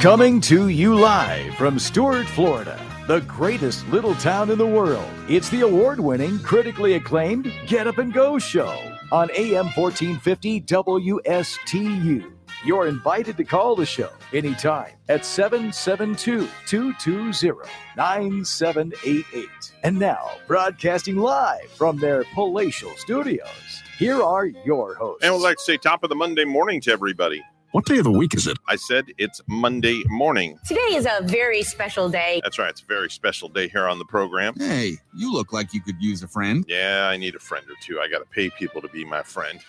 Coming to you live from Stuart, Florida, the greatest little town in the world. It's the award winning, critically acclaimed Get Up and Go show on AM 1450 WSTU. You're invited to call the show anytime at 772 220 9788. And now, broadcasting live from their palatial studios, here are your hosts. And we'd like to say top of the Monday morning to everybody. What day of the week is it? I said it's Monday morning. Today is a very special day. That's right. It's a very special day here on the program. Hey, you look like you could use a friend. Yeah, I need a friend or two. I got to pay people to be my friend.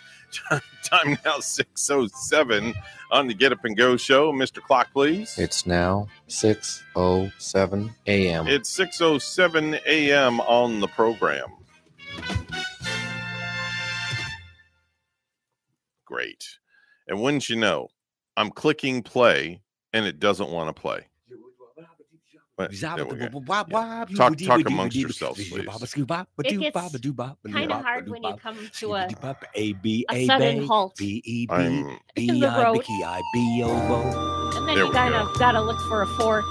Time now 607 on the Get Up and Go show. Mr. Clock, please. It's now 6:07 a.m. It's 607 a.m. on the program. Great. And wouldn't you know, I'm clicking play and it doesn't want to play. But- there we go. Talk- talk amongst yourselves, please. It gets kind of hard when you come to a, A B a A sudden B halt. B E B I'm in the road. B I B O O. and then There you kind of got to look for a fork.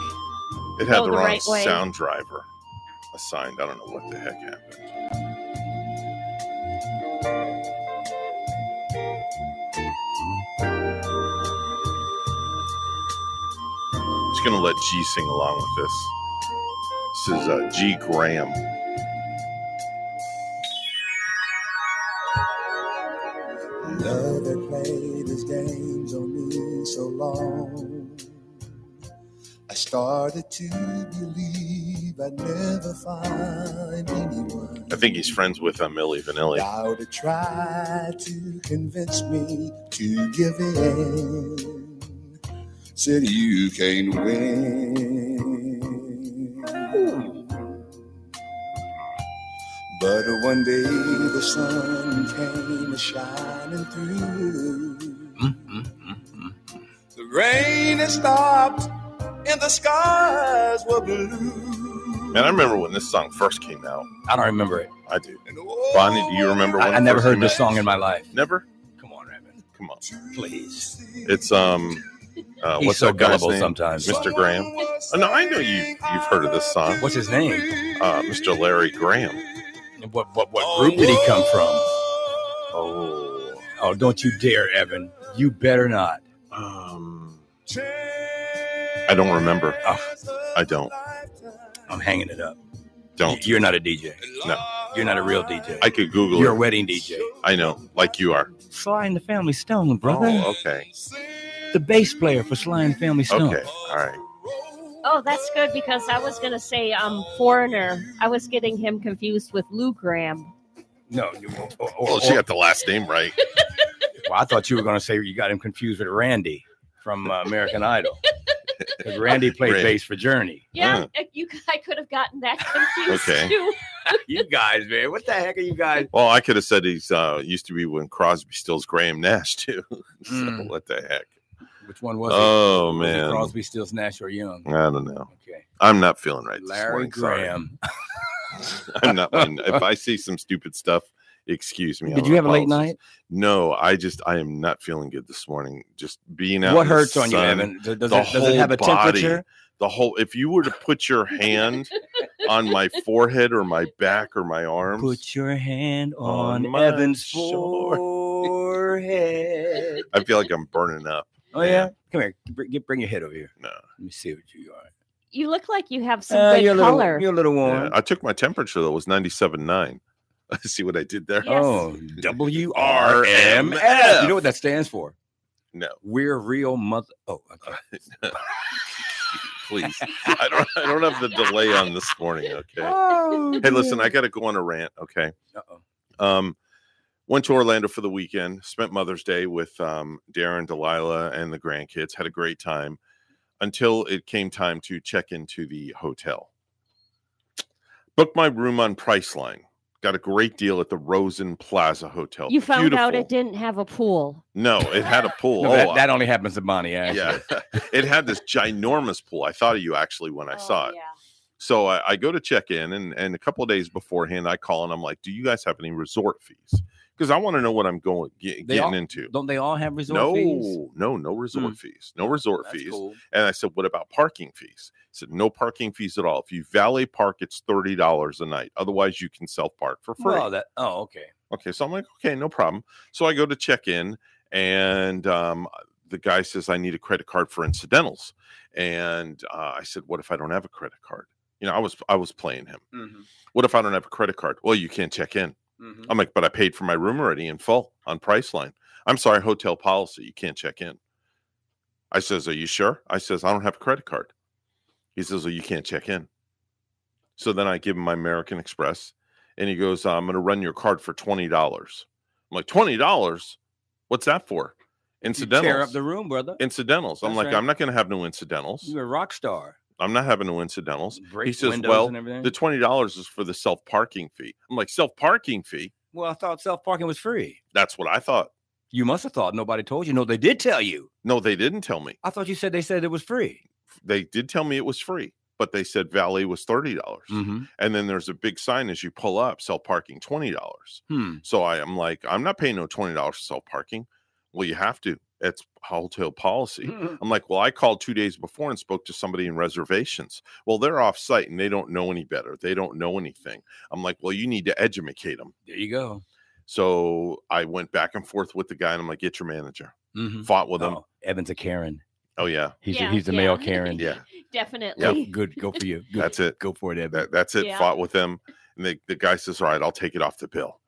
It had the the wrong right sound driver assigned. I don't know what the heck happened. Just gonna let G sing along with this. This is uh, G Graham. Love that played his games on me so long. I started to believe I'd never find anyone. I think he's friends with uh, Milli Vanilli. Now to try to convince me to give in. Said you can't win. But one day the sun came shining through. The rain had stopped and the skies were blue. Man, I remember when this song first came out. I don't remember it. I do. Bonnie, do you remember when I, I never first heard came this out? song in my life. Never? Come on, Evan. Come on. Please. It's um uh, He's what's so that guy's gullible name? sometimes. Mr. Graham. Oh, no, I know you you've heard of this song. What's his name? Uh, Mr. Larry Graham. What what what group did he come from? Oh, Oh, don't you dare, Evan. You better not. um, I don't remember. Oh, I don't. I'm hanging it up. Don't. You're not a DJ. No. You're not a real DJ. I could Google You're a it. wedding DJ. I know, like you are. Sly and the Family Stone, brother. Oh, okay. The bass player for Sly and the Family Stone. Okay. All right. Oh, that's good because I was going to say um foreigner. I was getting him confused with Lou Gramm. No. You, or, or- Well, she got the last name right. well, I thought you were going to say you got him confused with Randy from uh, American Idol. Because Randy played Randy. bass for Journey. Yeah, uh, you I could have gotten that confused Okay. too. You guys, man. What the heck are you guys? Well, I could have said he's uh used to be when Crosby, Stills, Graham, Nash too. so Mm. what the heck? Which one was Oh it? It man, Crosby, Stills, Nash, or Young? I don't know. Okay. I'm not feeling right. Larry. Graham. I'm not. if I see some stupid stuff, excuse me. Did you have a late night? No, I just I am not feeling good this morning. Just being out. What hurts on you, sun, Evan? Does, does it, does it have a body. temperature? The whole. If you were to put your hand on my forehead or my back or my arms, Put your hand On on, Evan's forehead. I feel like I'm burning up. Oh yeah, come here. Bring, get, bring your head over here. No, Let me see what you are. You look like you have some Uh, good you're, a little, color. you're a little warm. Yeah, I took my temperature though. It was 97.9. see what I did there? Yes. Oh, W R R M M F. F. You know what that stands for? No, We're real mother. Oh, okay. please. I don't. I don't have the delay on this morning. Okay. Oh, Hey, listen. I got to go on a rant. Okay. Uh-oh. Um, went to Orlando for the weekend. Spent Mother's Day with um, Darren, Delilah, and the grandkids. Had a great time until it came time to check into the hotel. Booked my room on Priceline. Got a great deal at the Rosen Plaza Hotel. you found out it didn't have a pool. No, it had a pool. No, oh, that, that only happens to Bonnie. Actually. yeah, it had this ginormous pool. I thought of you actually when I saw Oh, it. Yeah. So I, I go to check in, and, and a couple of days beforehand, I call and I'm like, "Do you guys have any resort fees?" Because I want to know what I'm going get, getting all- into. Don't they all have resort No, fees? no, no no resort fees. No resort That's fees. cool. And I said, what about parking fees? He said, no parking fees at all. If you valet park, it's thirty dollars a night. Otherwise, you can self park for free. Well, that. Oh, okay. Okay, so I'm like, okay, no problem. So I go to check in, and um, the guy says I need a credit card for incidentals, and uh, I said, what if I don't have a credit card? You know, I was I was playing him. Mm-hmm. What if I don't have a credit card? Well, you can't check in. Mm-hmm. I'm like, but I paid for my room already in full on Priceline. I'm sorry, hotel policy, you can't check in. I says, are you sure? I says, I don't have a credit card. He says, well, you can't check in. So then I give him my American Express, and he goes, I'm going to run your card for twenty dollars. I'm like, twenty dollars? What's that for? Incidentals. Tear up the room, brother. incidentals. I'm like, right. I'm not going to have no incidentals. You're a rock star. I'm not having no incidentals. Break he says, well, the twenty dollars is for the self parking fee. I'm like, self parking fee? well, I thought self parking was free. That's what I thought. You must have thought nobody told you. No, they did tell you. No, they didn't tell me. I thought you said they said it was free. They did tell me it was free, but they said valet was thirty dollars. Mm-hmm. And then there's a big sign as you pull up, self parking twenty dollars. Hmm. So I am like, I'm not paying no twenty dollars for self parking. Well, you have to. It's hotel policy. I'm like, well, I called two days before and spoke to somebody in reservations. Well, they're off site and they don't know any better. They don't know anything. I'm like, well, you need to educate them. There you go. So I went back and forth with the guy and I'm like, get your manager. Mm-hmm. Fought with him. Oh, Evan's a Karen. Oh yeah, He's Yeah, a, he's the yeah. male Karen. yeah. Definitely. Good. Go for you. Good. That's it. Go for it, Evan. That, that's it. Yeah. Fought with him, and the, the guy says, "All right, I'll take it off the bill."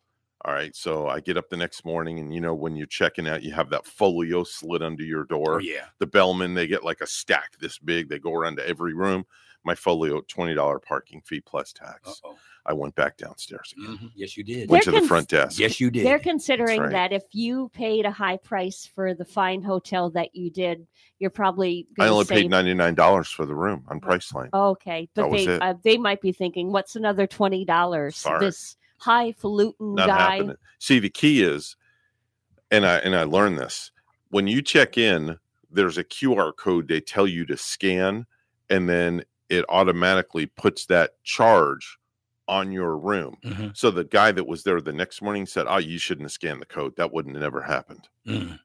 All right. So I get up the next morning, and you know when you're checking out, you have that folio slid under your door. oh yeah. The bellman, they get like a stack this big. They go around to every room. My folio, twenty dollar parking fee plus tax. Uh-oh. I went back downstairs again. Mhm. Yes, you did. Went They're to the front desk. Yes, you did. They're considering right. that if you paid a high price for the fine hotel that you did, you're probably I only save- paid ninety nine dollars for the room on Priceline. Okay, That but was they it. uh, they might be thinking, what's another twenty dollars? Sorry. This highfalutin Not guy. happening. See, the key is, and I and I learned this when you check in. There's a QR code they tell you to scan, and then it automatically puts that charge on your room. Mhm. So the guy that was there the next morning said, "Oh, you shouldn't have scanned the code. That wouldn't have never happened." Mhm.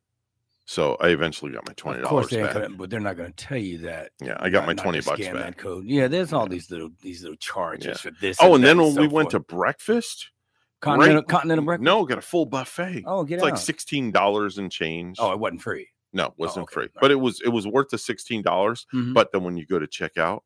So I eventually got my twenty Of course, dollars they ain't back. gonna, but they're not going to tell you that. Yeah, I got my not twenty to bucks scan back. That code. Yeah, there's all these little these little charges Yeah. for this. Oh, and that then when so we went to forth. breakfast, continental, great- continental breakfast. no, got a full buffet. Oh, get it's out. like sixteen dollars and change. oh, it wasn't free. No, it wasn't okay. free, All but it was it was worth the sixteen dollars. Mhm. But then when you go to check out,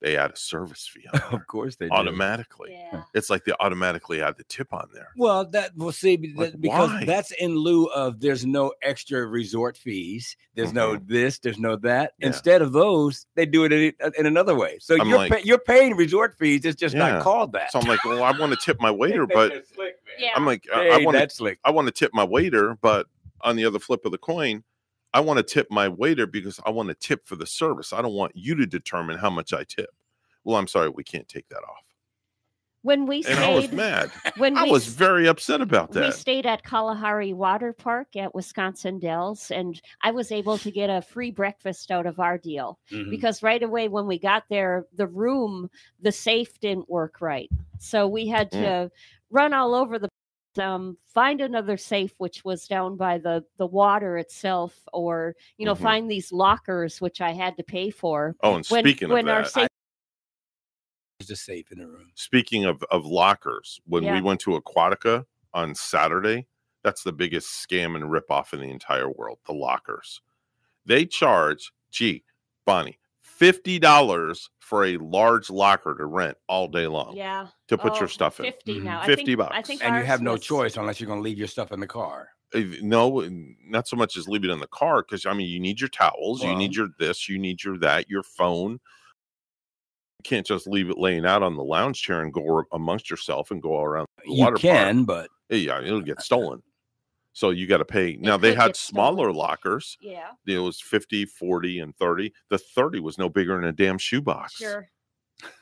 they add a service fee on there of course they do. automatically. Yeah. It's like they automatically add the tip on there. Well, that we'll see Like, that- because why? that's in lieu of there's no extra resort fees. There's no this. There's no that. Mm-hmm. Yeah. Instead of those, they do it in, in another way. So I'm you're like- pay, you're paying resort fees. It's just Yeah. not called that. So I'm like, well, I want to tip my waiter, but Yeah. I'm like, I- Hey, I want to slick. I want to tip my waiter, but on the other flip of the coin, I want to tip my waiter because I want to tip for the service. I don't want you to determine how much I tip. Well, I'm sorry, we can't take that off. When we And I was stayed, mad. when I we was very upset about that. we stayed at Kalahari Water Park at Wisconsin Dells, and I was able to get a free breakfast out of our deal Mhm. because right away when we got there, the room, the safe didn't work right, so we had to Mm. run all over the um, find another safe which was down by the the water itself, or you know Mhm. find these lockers which I had to pay for. Oh, and When speaking when of our that, safe There's a safe in the room. speaking of of lockers, when we went to Aquatica on Saturday, that's the biggest scam and ripoff in the entire world. The lockers, they charge, gee, Bonnie, fifty dollars for a large locker to rent all day long yeah to put Oh, your stuff in. 50 now. I 50 think, I think And you have no was- choice unless you're going to leave your stuff in the car. Uh, no not so much as leave it in the car because i mean you need your towels you need your this you need your that your phone you can't just leave it laying out on the lounge chair and go amongst yourself and go around the You water can, but yeah it'll get stolen. So you got to pay now they had get stolen. smaller lockers. Yeah, it was 50 40 and 30 the 30 was no bigger than a damn shoebox. Sure.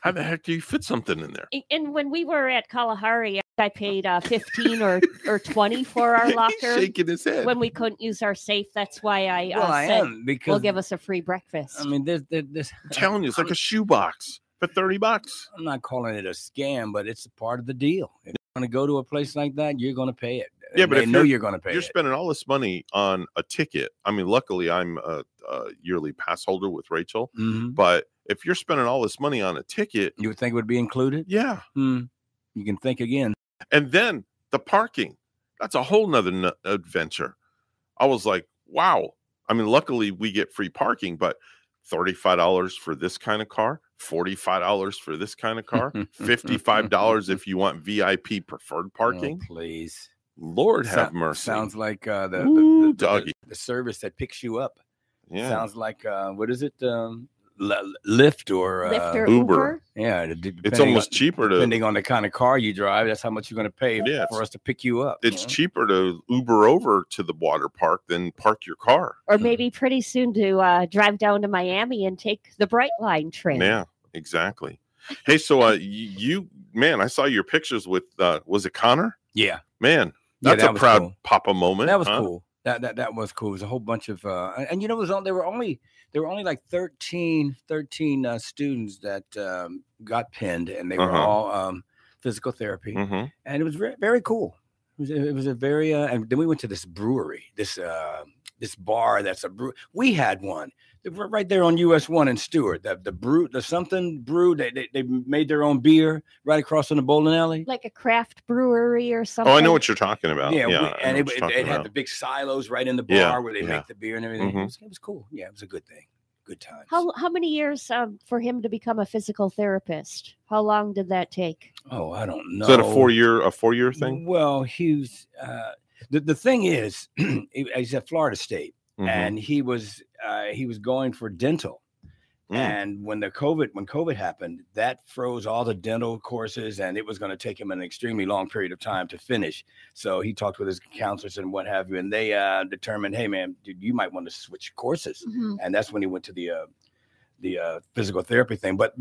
how the heck do you fit something in there? And when we were at Kalahari, I paid uh, fifteen or or twenty for our He's locker shaking his head. when we couldn't use our safe. That's why I, uh, well, I said am because will give us a free breakfast. I mean, there's, there- there's, i'm telling you it's like a shoebox for 30 bucks I'm not calling it a scam, but it's a part of the deal. If you're going to go to a place like that, you're going to pay it. Yeah, and but they if know you're- you're going to pay You're it. spending all this money on a ticket. I mean, luckily I'm a, a yearly pass holder with Rachel, Mhm. but if you're spending all this money on a ticket, You would think it would be included. yeah, Hmm. You can think again. and then the parking that's a whole nother n- adventure i was like wow i mean luckily we get free parking but $35 for this kind of car $45 for this kind of car $55 if you want vip preferred parking Oh, please. lord have mercy Sounds like uh, the, the- Ooh, the, the, doggy. the service that picks you up. yeah Sounds like uh, what is it? Um, Lyft or uh, Lyft or Uber. Uber. yeah. d- d- it's almost on, cheaper to depending on the kind of car you drive. That's how much you're going to pay Yeah, for us to pick you up. you it's know? cheaper to uber over to the water park than park your car Or maybe pretty soon to uh, drive down to Miami and take the Brightline train. Yeah, exactly. Hey, so uh, you man, I saw your pictures with uh, was it Connor? Yeah, Man, Yeah, that's that a proud cool. Papa moment. that was huh? cool. That that that was cool. It was a whole bunch of uh, and, and you know, it was on. There were only there were only like 13, 13 uh, students that um, got pinned, and they were Uh-huh. all um, physical therapy. Mhm. and it was very, very cool. It was, it was a very, uh, and then we went to this brewery, this uh, this bar that's a brew. We had one right there on US One in Stuart. The the brew, the something brew. They, they they made their own beer right across in the bowling alley. Like a craft brewery or something. Oh, I know what you're talking about. Yeah, Yeah, we- and it, it, it had the big silos right in the bar Yeah, where they yeah. make the beer and everything. Mhm. It, was, it was cool. Yeah, it was a good thing. Good times. How how many years um, for him to become a physical therapist? How long did that take? oh, I don't know. Is that a four year a four year thing? Well, he was. Uh, the the thing is, he's at Florida State. Mhm. and he was uh, he was going for dental. Mm. And when the COVID when COVID happened, that froze all the dental courses, and it was going to take him an extremely long period of time to finish. So he talked with his counselors and what have you, and they uh, determined, hey man, dude, you might want to switch courses. And that's when he went to the uh, the uh, physical therapy thing. But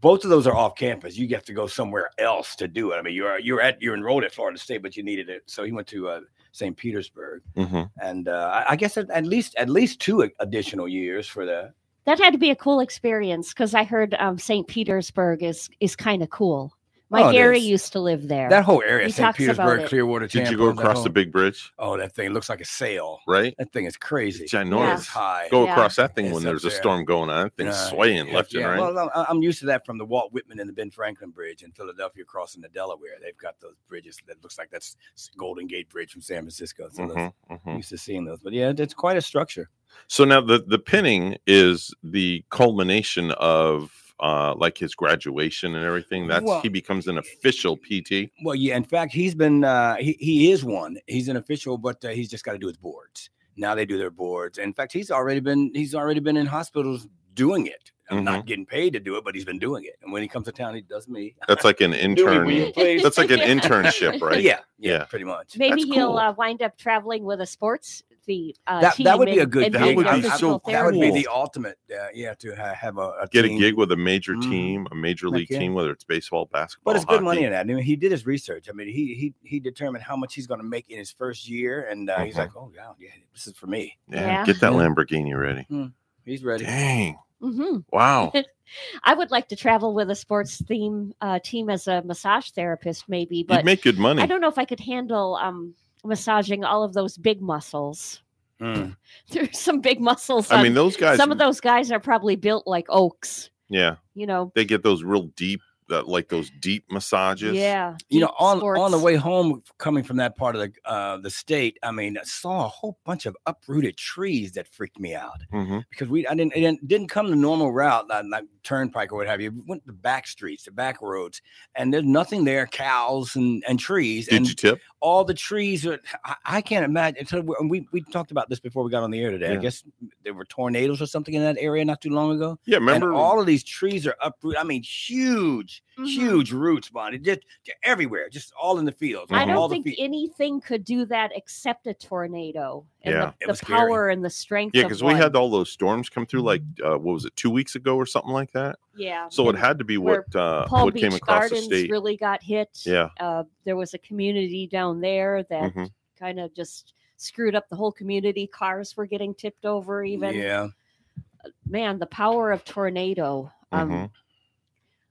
both of those are off campus. You have to go somewhere else to do it. I mean, you're you're at you're enrolled at Florida State, but you needed it. So he went to uh, St. Petersburg Mhm. and uh, I- I guess at, at least at least two additional years for that. That had to be a cool experience because I heard um, St. Petersburg is is kind of cool. My Oh, Gary used to live there. That whole area, He St. talks about Petersburg, it. Clearwater. Did you go that across the big bridge? Oh, that thing looks like a sail. Right? That thing is crazy. It's ginormous. It's high. Go Yeah. across that thing It's when up there's a storm going on. That thing's Uh, swaying yeah, left and right. Well, I- I'm used to that from the Walt Whitman and the Ben Franklin Bridge in Philadelphia crossing the Delaware. They've got those bridges that looks like that's Golden Gate Bridge from San Francisco. So those, Mhm, mhm. I'm used to seeing those. But yeah, it's quite a structure. So now the the pinning is the culmination of uh like his graduation and everything. That's Well- he becomes an official PT. Well, yeah. In fact, he's been uh, he he is one. He's an official, but uh, he's just got to do his boards. Now they do their boards. In fact, he's already been he's already been in hospitals doing it. I'm Mm-hmm. not getting paid to do it, but he's been doing it. And when he comes to town, he does me. That's like an Do intern. will you please? That's like an internship, right? Yeah, yeah, Yeah. pretty much. Maybe That's he'll cool. uh, wind up traveling with a sports the uh, That, team. that would be a good. That would be physical so That would be the ultimate. Uh, yeah, to ha- have a, a Get a gig with a major Mhm. team, a major league yeah. team, whether it's baseball, basketball, But it's good money in that. I mean, he did his research. I mean, he he he determined how much he's going to make in his first year, and uh, he's Mhm. like, "Oh yeah, yeah, this is for me." Yeah, Yeah. get that Yeah. Lamborghini ready. He's ready. Dang. hmm Wow. I would like to travel with a sports theme uh, team as a massage therapist, maybe, You'd but make good money. I don't know if I could handle um, massaging all of those big muscles. Mm. There's some big muscles. I on- mean, those guys some of those guys are probably built like oaks. yeah, You know, they get those real deep uh, like those deep massages. yeah. you know deep on on the way home coming from that part of the uh the state i mean i saw a whole bunch of uprooted trees that freaked me out hmm because we i didn't it didn't, didn't come the normal route like, like turnpike or what have you We went the back streets the back roads and there's nothing there cows and and trees Did and you tip? all the trees are I, I can't imagine until we, we we talked about this before we got on the air today i guess there were tornadoes or something in that area not too long ago Yeah, remember? and all of these trees are uprooted. I mean, huge, Mhm. huge roots, Bonnie, just, just everywhere, just all in the fields. I all don't the think fe- anything could do that except a tornado. And Yeah. the, the was scary. power and the strength. yeah, because we had all those storms come through. Like, uh, what was it, two weeks ago or something like that? yeah. So it had to be what uh, Palm what Beach came across Gardens the state. really got hit. Yeah. Uh, there was a community down there that Mhm. kind of just screwed up the whole community. Cars were getting tipped over. Even yeah, man, the power of tornado. Um, Mhm.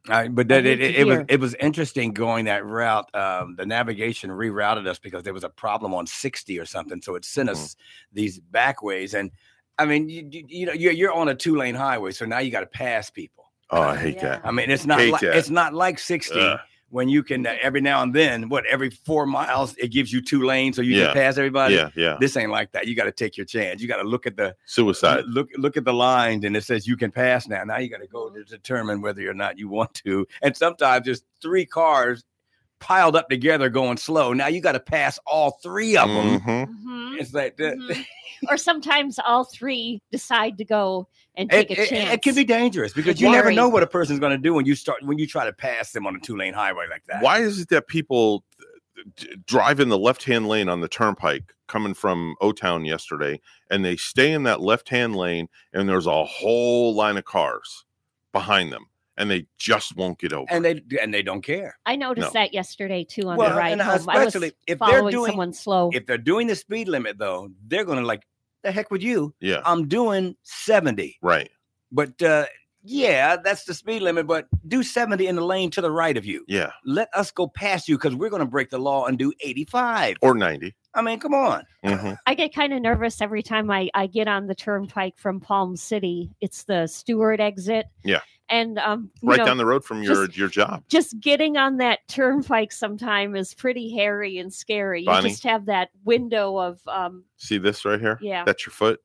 Uh, but that, it, it, it was it was interesting going that route. Um, the navigation rerouted us because there was a problem on 60 or something, so it sent Mm-hmm. us these back ways. And I mean, you, you, you know, you're you're on a two lane highway, so now you got to pass people. Oh, I hate Yeah. that. I mean, it's not like that. it's not like 60 Ugh. When you can uh, every now and then, what every four miles it gives you two lanes, so you Yeah. can pass everybody. Yeah, yeah. This ain't like that. You got to take your chance. You got to look at the Suicide. look look at the lines, and it says you can pass now. Now you got to go to determine whether or not you want to. And sometimes there's three cars piled up together going slow. Now you got to pass all three of them. Mhm. Mhm, It's like that. mhm. or sometimes all three decide to go and It, take a chance. it can be dangerous because It's you never know what a person's going to do when you start when you try to pass them on a two lane highway like that. Why is it that people d- drive in the left hand lane on the turnpike coming from O Town yesterday and they stay in that left hand lane and there's a whole line of cars behind them and they just won't get over? And they and they don't care. I noticed No. that yesterday too on Well, the ride and home. I was especially if they're doing- someone slow. If they're doing the speed limit though, they're going to like the heck with you. yeah, I'm doing 70. right. But uh, yeah, that's the speed limit. But do 70 in the lane to the right of you. Yeah, Let us go past you because we're going to break the law and do 85. or 90. I mean, come on. Mhm. I get kind of nervous every time I, I get on the turnpike from Palm City. It's the Stuart exit. Yeah. And um you Right know, down the road from your just- your job. just getting on that turnpike sometime is pretty hairy and scary. Bonnie? You just have that window of um See this right here? yeah. That's your foot.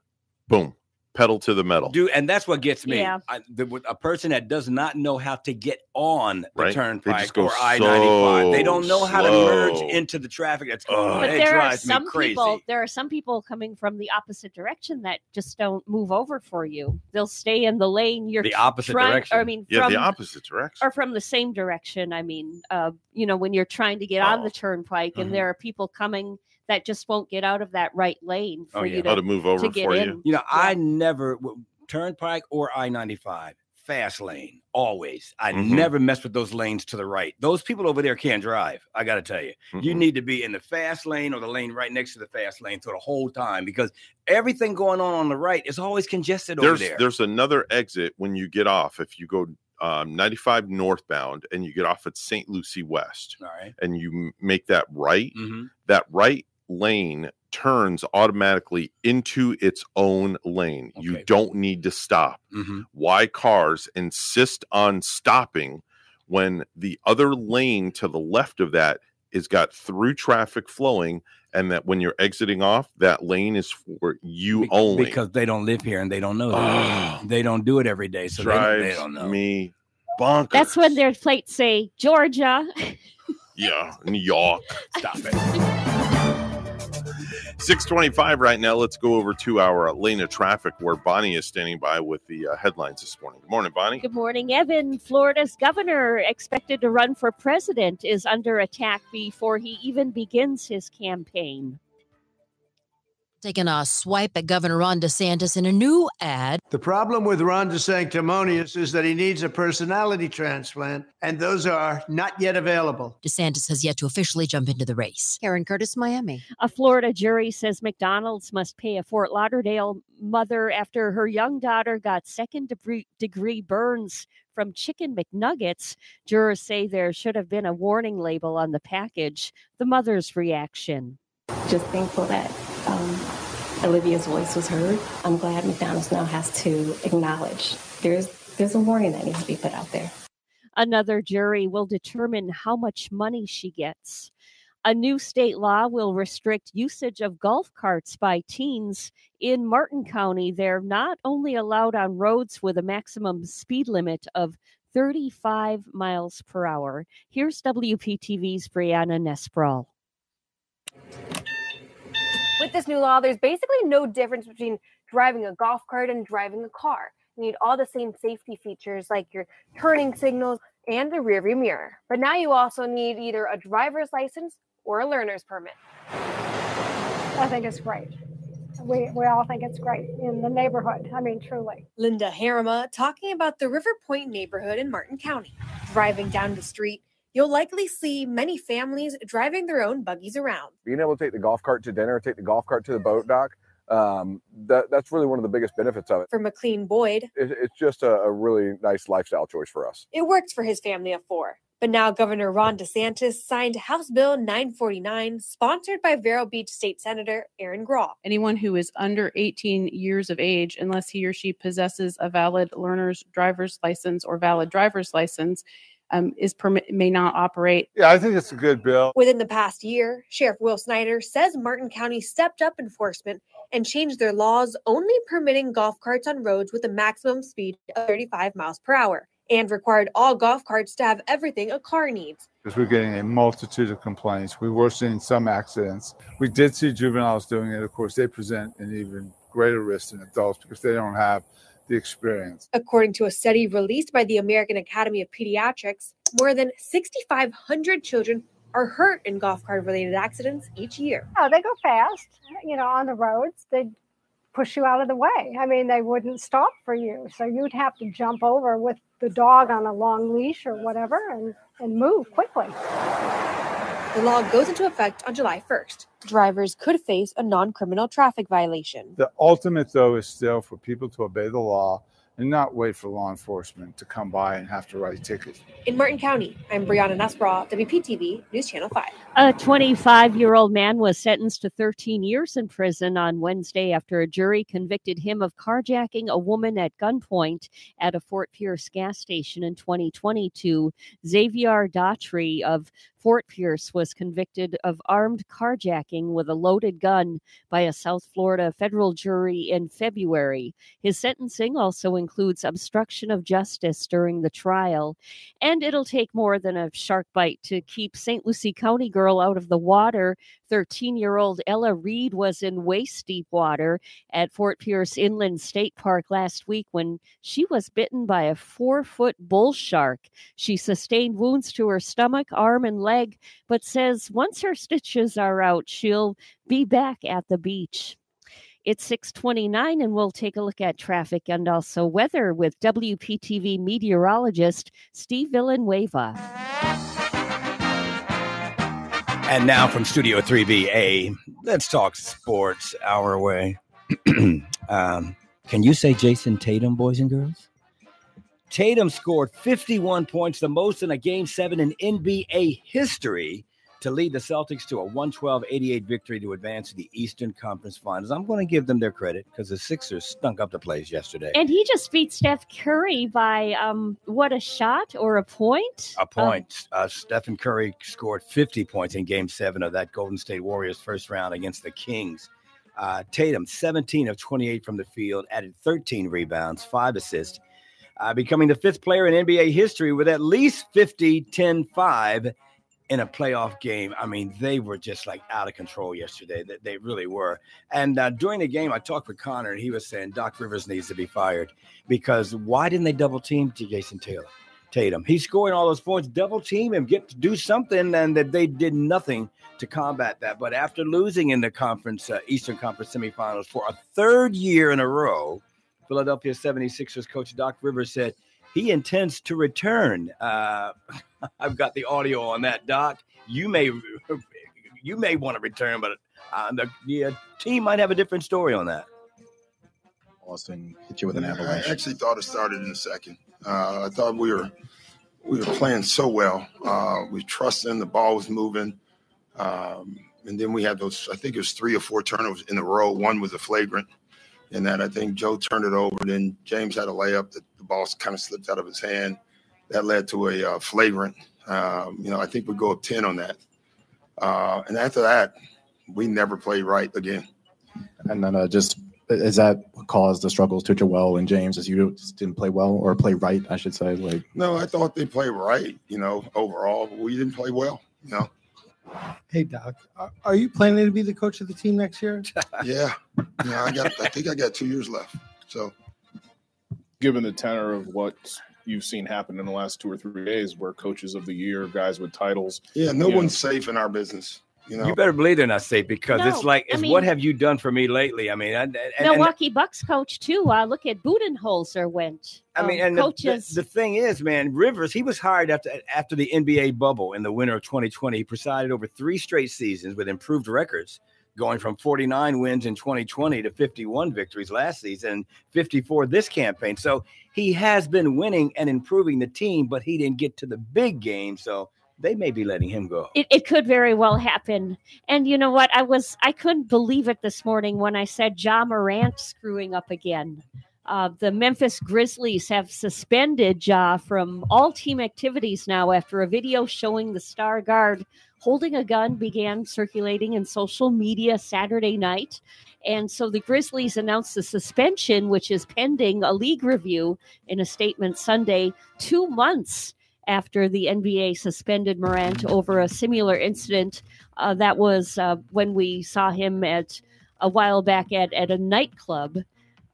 Boom. Pedal to the metal. Do and that's what gets me. Yeah. I, the, a person that does not know how to get on the Right. Turnpike just go or I ninety five. They don't know how to merge into the traffic that's going but It there are drives me some crazy. people there are some people coming from the opposite direction that just don't move over for you. They'll stay in the lane you're The opposite trying, direction. Or, I mean yeah, from the opposite direction. or from the same direction. I mean, uh, you know, when you're trying to get on Oh. the turnpike Mhm. and there are people coming that just won't get out of that right lane for Oh, you yeah. How to, to move over to get for in. you. You know, I never w- turnpike or I ninety five fast lane always. I Mhm. never mess with those lanes to the right. Those people over there can't drive. I got to tell you, you Mhm. need to be in the fast lane or the lane right next to the fast lane for the whole time because everything going on on the right is always congested over there's there. there's another exit when you get off if you go um, 95 northbound and you get off at St. Lucie West All right. and you m- make that right, Mhm. that right lane turns automatically into its own lane. You don't need to stop. Mhm. Why cars insist on stopping when the other lane to the left of that is got through traffic flowing and that when you're exiting off that lane is for you Be- only because they don't live here and they don't know. that. Oh. They don't do it every day, so they, don't- they don't know. me bonkers. That's when their plates say Georgia. yeah, New York. Stop it. 625 right now. Let's go over to our of traffic where Bonnie is standing by with the uh, headlines this morning. Good morning, Bonnie. Good morning, Evan. Florida's governor, expected to run for president, is under attack before he even begins his campaign. Taking a swipe at Governor Ron DeSantis in a new ad. The problem with Ron DeSanctimonious is that he needs a personality transplant, and those are not yet available. DeSantis has yet to officially jump into the race. Karen Curtis, Miami. A Florida jury says McDonald's must pay a Fort Lauderdale mother after her young daughter got second degree, degree burns from chicken McNuggets. Jurors say there should have been a warning label on the package. The mother's reaction. just thankful that um, Olivia's voice was heard. I'm glad McDonald's now has to acknowledge there's there's a warning that needs to be put out there. Another jury will determine how much money she gets. A new state law will restrict usage of golf carts by teens. In Martin County, they're not only allowed on roads with a maximum speed limit of 35 miles per hour. Here's WPTV's Brianna Nesbral. With this new law, there's basically no difference between driving a golf cart and driving a car. You need all the same safety features like your turning signals and the rearview mirror. But now you also need either a driver's license or a learner's permit. I think it's great. We, we all think it's great in the neighborhood. I mean, truly. Linda Harima talking about the River Point neighborhood in Martin County. Driving down the street, you'll likely see many families driving their own buggies around. being able to take the golf cart to dinner, take the golf cart to the boat dock, um, that that's really one of the biggest benefits of it. For McLean Boyd, it it's just a, a really nice lifestyle choice for us. it works for his family of four. But now Governor Ron DeSantis signed House Bill 949, sponsored by Vero Beach State Senator Erin Grall. Anyone who is under 18 years of age, unless he or she possesses a valid learner's driver's license or valid driver's license, um, is permit may not operate. Yeah, I think it's a good bill. Within the past year, Sheriff Will Snyder says Martin County stepped up enforcement and changed their laws, only permitting golf carts on roads with a maximum speed of 35 miles per hour, and required all golf carts to have everything a car needs. because we're getting a multitude of complaints. We were seeing some accidents. We did see juveniles doing it. Of course, they present an even greater risk than adults because they don't have the experience. According to a study released by the American Academy of Pediatrics, more than 6,500 children are hurt in golf cart related accidents each year. Oh, they go fast, you know, on the roads. They push you out of the way. I mean, they wouldn't stop for you. So you'd have to jump over with the dog on a long leash or whatever and, and move quickly. The law goes into effect on July 1st. Drivers could face a non criminal traffic violation. The ultimate, though, is still for people to obey the law and not wait for law enforcement to come by and have to write tickets. In Martin County, I'm Brianna Nussbaugh, WPTV News Channel 5. A 25 year old man was sentenced to 13 years in prison on Wednesday after a jury convicted him of carjacking a woman at gunpoint at a Fort Pierce gas station in 2022. Xavier Daughtry of Fort Pierce was convicted of armed carjacking with a loaded gun by a South Florida federal jury in February. His sentencing also includes obstruction of justice during the trial. And it'll take more than a shark bite to keep St. Lucie County girl out of the water. 13 year old Ella Reed was in waist deep water at Fort Pierce Inland State Park last week when she was bitten by a four foot bull shark. She sustained wounds to her stomach, arm, and leg, but says once her stitches are out, she'll be back at the beach. It's 629, and we'll take a look at traffic and also weather with WPTV meteorologist Steve Villanueva. And now from Studio 3BA, let's talk sports our way. um, can you say Jayson Tatum, boys and girls? Tatum scored 51 points, the most in a game seven in NBA history, to lead the Celtics to a 112 88 victory to advance to the Eastern Conference Finals. I'm going to give them their credit because the Sixers stunk up the place yesterday. And he just beat Steph Curry by um, what a shot or a point? A point. Uh, Stephen Curry scored 50 points in game seven of that Golden State Warriors first round against the Kings. Uh, Tatum, 17 of 28 from the field, added 13 rebounds, five assists, uh, becoming the fifth player in NBA history with at least 50, 10, 5 in a playoff game. I mean, they were just like out of control yesterday. They, they really were. And uh, during the game, I talked with Connor, and he was saying Doc Rivers needs to be fired because why didn't they double team to Jason Taylor? Tatum. He's scoring all those points, double team him, get to do something, and that they did nothing to combat that. But after losing in the conference, uh, Eastern Conference semifinals for a third year in a row, Philadelphia 76ers coach Doc Rivers said he intends to return. Uh, I've got the audio on that, Doc. You may you may want to return, but uh, the, the uh, team might have a different story on that. Boston hit you with an avalanche. I actually thought it started in the second. Uh, I thought we were we were playing so well. Uh, we trusted in the ball was moving, um, and then we had those. I think it was three or four turnovers in a row. One was a flagrant, and that I think Joe turned it over. Then James had a layup that the ball kind of slipped out of his hand. That led to a uh, flagrant. Um, you know, I think we go up ten on that. Uh, and after that, we never played right again. And then uh, just is that what caused the struggles to Joel and James as you didn't play well or play right, I should say? Like No, I thought they played right. You know, overall, we didn't play well. You know. Hey Doc, are, are you planning to be the coach of the team next year? Yeah, yeah. I got. I think I got two years left. So given the tenor of what you've seen happen in the last two or three days, where coaches of the year, guys with titles, yeah, no you know, one's safe in our business. You know, You better believe they're not safe because it's No, like, I mean- what have you done for me lately? I mean, and, and, and- Milwaukee Bucks coach too. Uh, look at Budenholzer went. I mean, Um, and the, the, the thing is, man, Rivers, he was hired after after the NBA bubble in the winter of 2020. He presided over three straight seasons with improved records going from 49 wins in 2020 to 51 victories last season, 54 this campaign. So he has been winning and improving the team, but he didn't get to the big game. So they may be letting him go. It, it could very well happen. And you know what? I was I couldn't believe it this morning when I said Ja Morant screwing up again. Uh, the Memphis Grizzlies have suspended Ja from all team activities now after a video showing the star guard holding a gun began circulating in social media Saturday night. And so the Grizzlies announced the suspension, which is pending a league review in a statement Sunday, two months after the NBA suspended Morant over a similar incident. Uh, that was uh, when we saw him at a while back at, at a nightclub.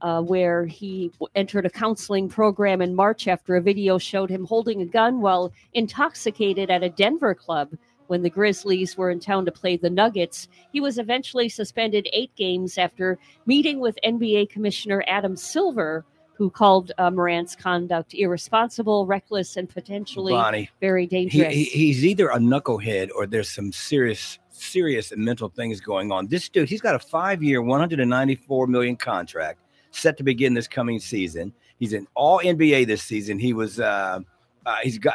Uh, where he entered a counseling program in March after a video showed him holding a gun while intoxicated at a Denver club when the Grizzlies were in town to play the Nuggets. He was eventually suspended eight games after meeting with NBA Commissioner Adam Silver, who called uh, Morant's conduct irresponsible, reckless, and potentially Bonnie, very dangerous. he- he's either a knucklehead or there's some serious, serious mental things going on. This dude, he's got a five-year, 194 million contract set to begin this coming season. He's in all NBA this season. He was, uh, uh, he's got,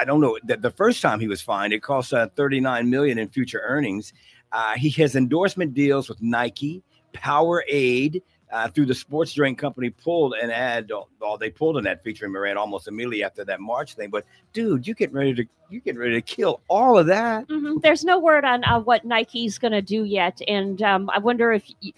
I don't know, the, the first time he was fined, it cost uh, 39 million in future earnings. Uh, he has endorsement deals with Nike, Powerade. Uh, through the sports drink company pulled an ad. Oh, they pulled an ad featuring Moran almost immediately after that March thing. But dude, you getting ready to you getting ready to kill all of that. Mhm. There's no word on uh, what Nike's going to do yet, and um, I wonder if y-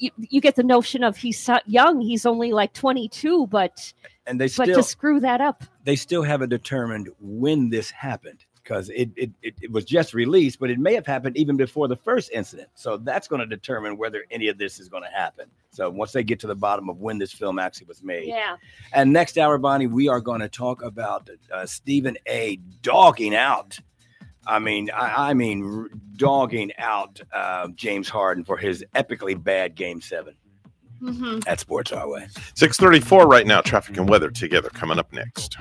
y- you get the notion of he's so young. He's only like 22, but And they but still to screw that up, they still haven't determined when this happened because it, it, it, it was just released, but it may have happened even before the first incident. So that's going to determine whether any of this is going to happen. So once they get to the bottom of when this film actually was made. yeah. And next hour, Bonnie, we are going to talk about uh, Stephen A. dogging out. I mean, I, I mean, r- dogging out uh, James Harden for his epically bad Game Seven Mhm. at Sports Our Way. 634 right now. Traffic and weather together coming up next.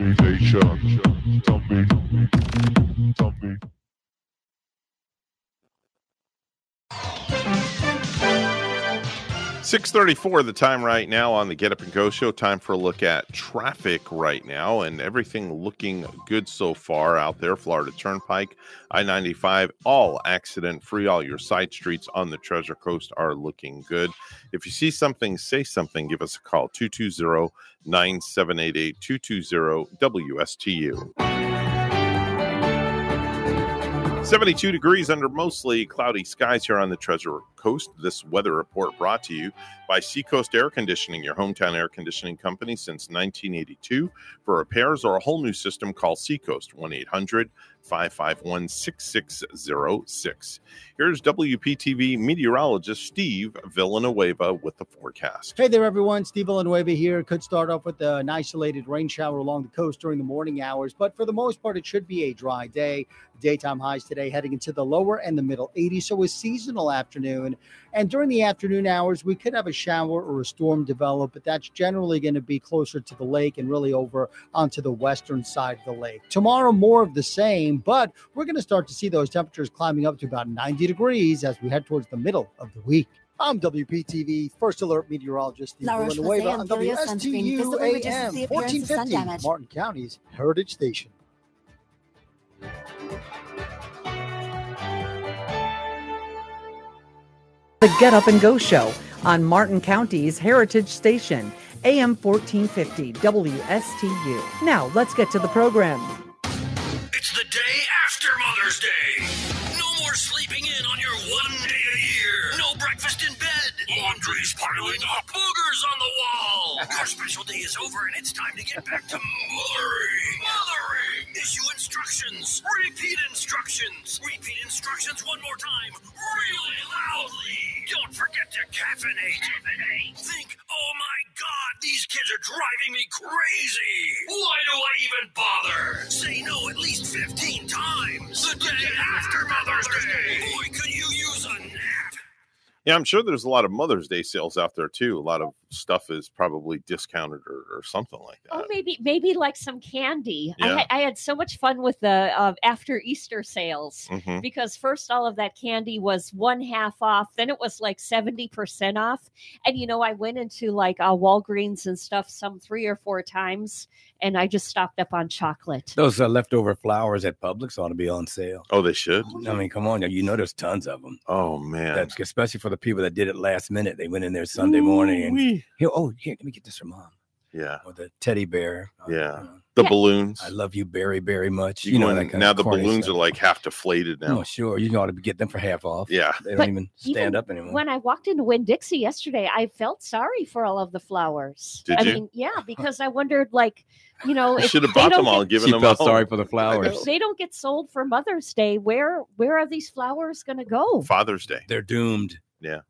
Six thirty-four. The time right now on the Get Up and Go show. Time for a look at traffic right now, and everything looking good so far out there. Florida Turnpike, I ninety-five, all accident-free. All your side streets on the Treasure Coast are looking good. If you see something, say something. Give us a call 220-9788, 220 WSTU. 72 degrees under mostly cloudy skies here on the Treasure Coast. This weather report brought to you by Seacoast Air Conditioning, your hometown air conditioning company since 1982. For repairs or a whole new system, call Seacoast 1 800 551 6606. Here's WPTV meteorologist Steve Villanueva with the forecast. Hey there, everyone. Steve Villanueva here. Could start off with an isolated rain shower along the coast during the morning hours, but for the most part, it should be a dry day. Daytime highs today heading into the lower and the middle 80s, so a seasonal afternoon. And during the afternoon hours, we could have a shower or a storm develop, but that's generally going to be closer to the lake and really over onto the western side of the lake. Tomorrow, more of the same, but we're going to start to see those temperatures climbing up to about 90 degrees as we head towards the middle of the week. I'm WPTV First Alert Meteorologist Steve La Villanueva on and Gilead sunscreen visibly reduces WSTU AM appearance of 1450. Martin County's Heritage Station. The Get Up and Go Show on Martin County's Heritage Station, AM 1450 WSTU. Now, let's get to the program. It's the day after Mother's Day. Laundry's piling up. Boogers on the wall. Your special day is over and it's time to get back to mothering. Mothering. Issue instructions. Repeat instructions. Repeat instructions one more time. Really loudly. Don't forget to caffeinate. Caffeinate. Think, oh my god, these kids are driving me crazy. Why do I even bother? Say no at least 15 times. The day after Mother's Day. Boy, could you use a. Yeah, I'm sure there's a lot of Mother's Day sales out there too. A lot of stuff is probably discounted or, or something like that. Oh, maybe maybe like some candy. I, Yeah. had, I had so much fun with the uh, after Easter sales Mhm. because first all of that candy was one half off, then it was like seventy percent off, and you know I went into like uh, Walgreens and stuff some three or four times, and I just stocked up on chocolate. Those uh, leftover flowers at Publix ought to be on sale. Oh, they should. I mean, come on, you know, there's tons of them. Oh man, That's especially for the people that did it last minute. They went in there Sunday morning and here, oh, here, let me get this for mom. Yeah. Or the teddy bear. Uh, yeah. The Yeah. balloons. I love you very, very much. You, You, know know, now the balloons stuff. are like half deflated now. Oh, sure. You ought to get them for half off. Yeah. They don't But even stand even up anymore. When I walked into Winn Dixie yesterday, I felt sorry for all of the flowers. Did I you? mean, yeah, because I wondered, like, you know, You should have bought them all get- and given She them felt all. sorry for the flowers. if they don't get sold for Mother's Day, where where are these flowers going to go? Father's Day. They're doomed. Yeah.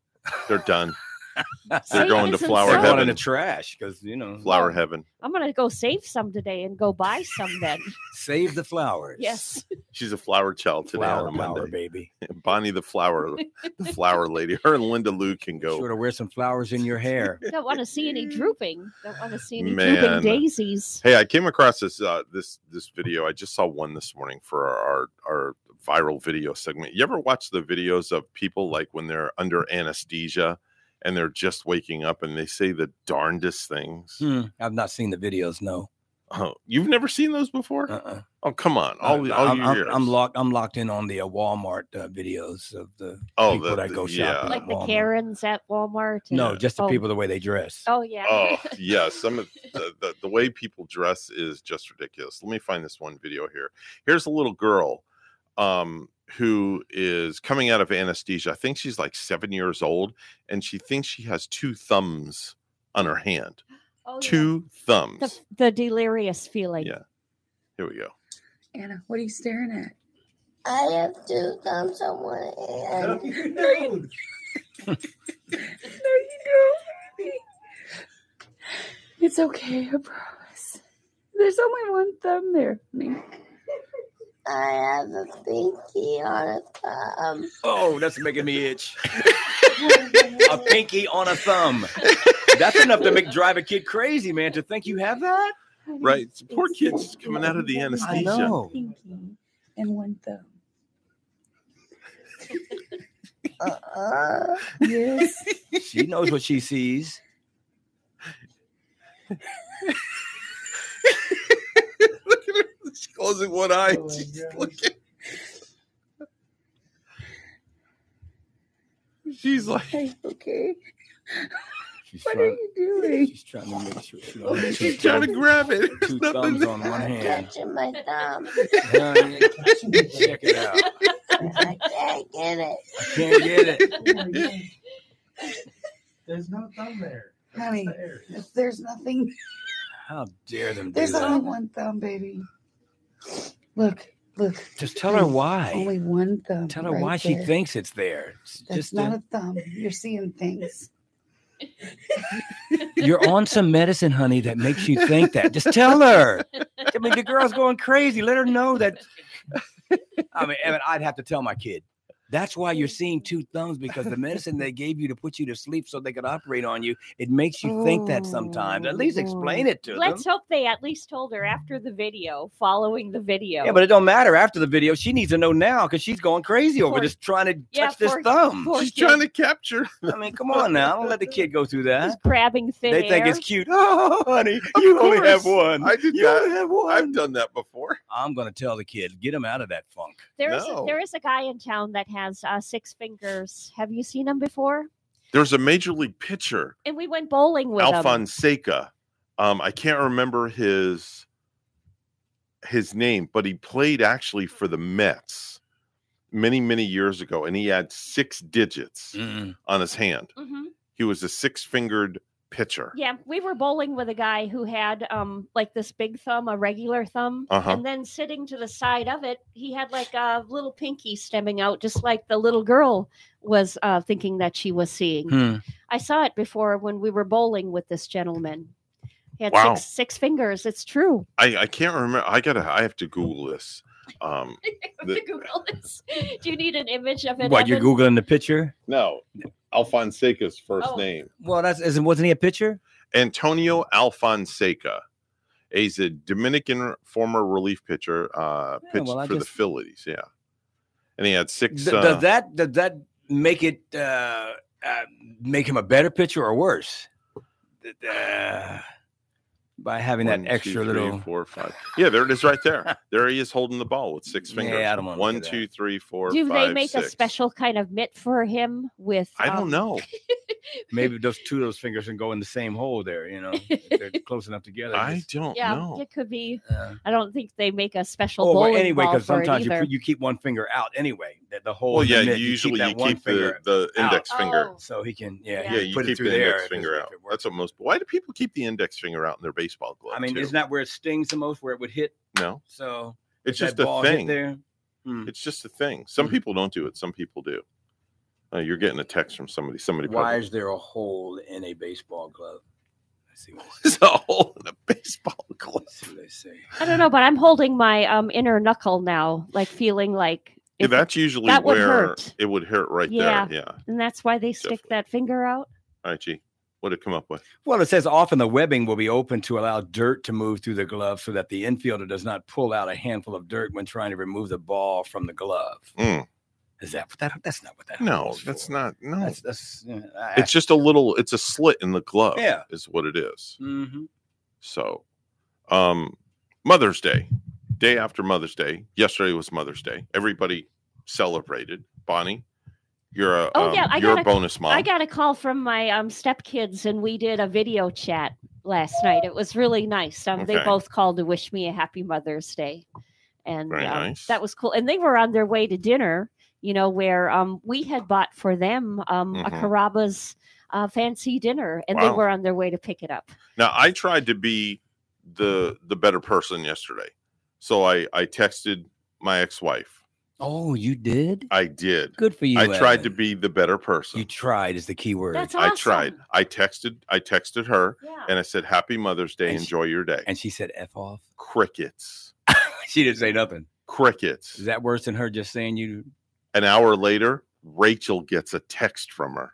They're done. They're going to flower so- They're going in heaven. the trash because you know Flower heaven. I'm going to go save some today and go buy some then. Save the flowers. yes. She's a flower child today Flower on a power, Monday. baby. Bonnie the flower, the flower lady. Her and Lynda Lou can go. Sure to wear some flowers in your hair. Don't want to see any drooping. Don't want to see any Man. drooping daisies. Hey, I came across this uh, this this video. I just saw one this morning for our our viral video segment. You ever watch the videos of people like when they're under anesthesia and they're just waking up and they say the darndest things? Hmm, I've not seen the videos. No. Oh, you've never seen those before? Uh-uh. Oh, come on! All, all I'm, I'm. I'm locked. I'm locked in on the uh, Walmart uh, videos of the Oh, people the- that go the- shopping. yeah. Like the Karens at Walmart. and- No, just the oh, people the way they dress. Oh yeah. Oh yeah, some of the, the the way people dress is just ridiculous. Let me find this one video here. Here's a little girl um who is coming out of anesthesia. I think she's like 7 years old and she thinks she has two thumbs on her hand. Oh, yeah. two thumbs. the, the delirious feeling. Yeah. Here we go. Anna, what are you staring at? I have two thumbs on one hand. No, you no, you don't. It's okay, I promise. There's only one thumb there. honey. I have a pinky on a thumb. Oh, that's making me itch. a pinky on a thumb. That's enough to make drive a kid crazy, man. To think you have that. Right. It's poor kids coming out of the anesthesia. I anesthesia. know. Pinky and one thumb. Uh-uh. Yes. She knows what she sees. Look at her. She's closing one eye. Oh she's looking. She's like Hey, okay. She's What are you doing? she's trying to make sure she don't she's two trying to grab it. two thumbs on one hand. Touching my thumb. Check it out. I can't get it. I can't get it. Oh there's no thumb there. Honey, there's nothing. How dare them do There's only one thumb, baby. Look, look. Just tell her why. Only one thumb. Tell her right why she thinks it's there. It's That's Just not uh, a thumb. You're seeing things. you're on some medicine, honey, that makes you think that. Just tell her. I mean, the girl's going crazy. Let her know that. I mean, Evan, I'd have to tell my kid. That's why you're mm. seeing two thumbs because the medicine they gave you to put you to sleep so they could operate on you, it makes you think that sometimes. At least explain oh. it to them. Let's hope they at least told her after the video, following the video. Yeah, but it don't matter after the video. She needs to know now because she's going crazy over Poor- this trying to Yeah, touch this thumb. poor She's kid. trying to capture. I mean, come on now. Don't let the kid go through that. Just grabbing thin They think air. it's cute. Oh, honey, you only have one. I did you that. only have one. I've done that before. I'm gonna tell the kid, get him out of that funk. There is No. a, there is a guy in town that has uh, six fingers. Have you seen him before? There's a major league pitcher, And we went bowling with him. Alfonseca. Um, I can't remember his his name, but he played actually for the Mets many, many years ago, and he had six digits Mm. on his hand. hmm He was a six-fingered pitcher. Yeah, we were bowling with a guy who had um like this big thumb, a regular thumb, Uh-huh. and then sitting to the side of it, he had like a little pinky stemming out, just like the little girl was uh, thinking that she was seeing. Hmm. I saw it before when we were bowling with this gentleman. He had Wow. six six fingers. It's true. I, I can't remember. I gotta. I have to Google this. Um, the- Google this. Do you need an image of it? What you're googling the picture? no, Alfonseca's first Oh. name. Well, that's isn't wasn't he a pitcher? Antonio Alfonseca. He's a Dominican former relief pitcher. Uh, Yeah, pitched well, I for the Phillies. Yeah, and he had six. Th- uh, does that does that make it uh, uh, make him a better pitcher or worse? Uh, by having One, that two, extra three, little. four, five. Yeah, there it is right there. there he is holding the ball with six Yeah, fingers. I don't wanna at two, three, four, Do five, they make a special kind of mitt for him with? I don't um, know. Maybe those two of those fingers can go in the same hole there. You know, they're close enough together. I don't Yeah, know. it could be. I don't think they make a special Oh, well, anyway, because sometimes you, you keep one finger out anyway. The, the whole Well, in the yeah, mitt, usually that you one keep the, finger the out. index finger. Oh. so he can yeah, Yeah, he you put it keep through the index finger out. if it works. That's what most. Why do people keep the index finger out in their baseball glove? I mean, too? isn't that where it stings the most, where it would hit? no? So It's just a thing. there. Hmm. It's just a thing. Some people don't do it. Some people do. Uh, you're getting a text from somebody. Somebody. Why probably- is there a hole in a baseball glove? Let's see what There's a hole in a baseball glove. see what they say. I don't know, but I'm holding my um inner knuckle now, like feeling like Yeah, that's usually that would where hurt. it would hurt right Yeah. there. Yeah. and that's why they stick that finger out. All right, G. What did it come up with? Well, it says often the webbing will be open to allow dirt to move through the glove so that the infielder does not pull out a handful of dirt when trying to remove the ball from the glove. Mm. Is that what that? That's not what that. No, that's for. not. No, That's that's. I- it's just a little. It's a slit in the glove. Yeah. is what it is. Mhm. So, um, Mother's Day, day after Mother's Day. Yesterday was Mother's Day. Everybody celebrated. Bonnie, you're a Oh um, yeah, I got a bonus mom. I got a call from my um stepkids, and we did a video chat last night. It was really nice. Um, they both called to wish me a happy Mother's Day, and um, nice. that was cool. And they were on their way to dinner. You know where um we had bought for them um a Mhm. Carrabba's uh, fancy dinner, and they were on their way to pick it up. Now I tried to be the the better person yesterday, so I I texted my ex wife. Oh, you did? I did. Good for you. I tried to be the better person. You tried is the key word. That's I tried. I texted. I texted her, Yeah. and I said, "Happy Mother's Day. And she- Enjoy your day." And she said "f off." Crickets. She didn't say nothing. Crickets. Is that worse than her just saying you? An hour later, Rachel gets a text from her.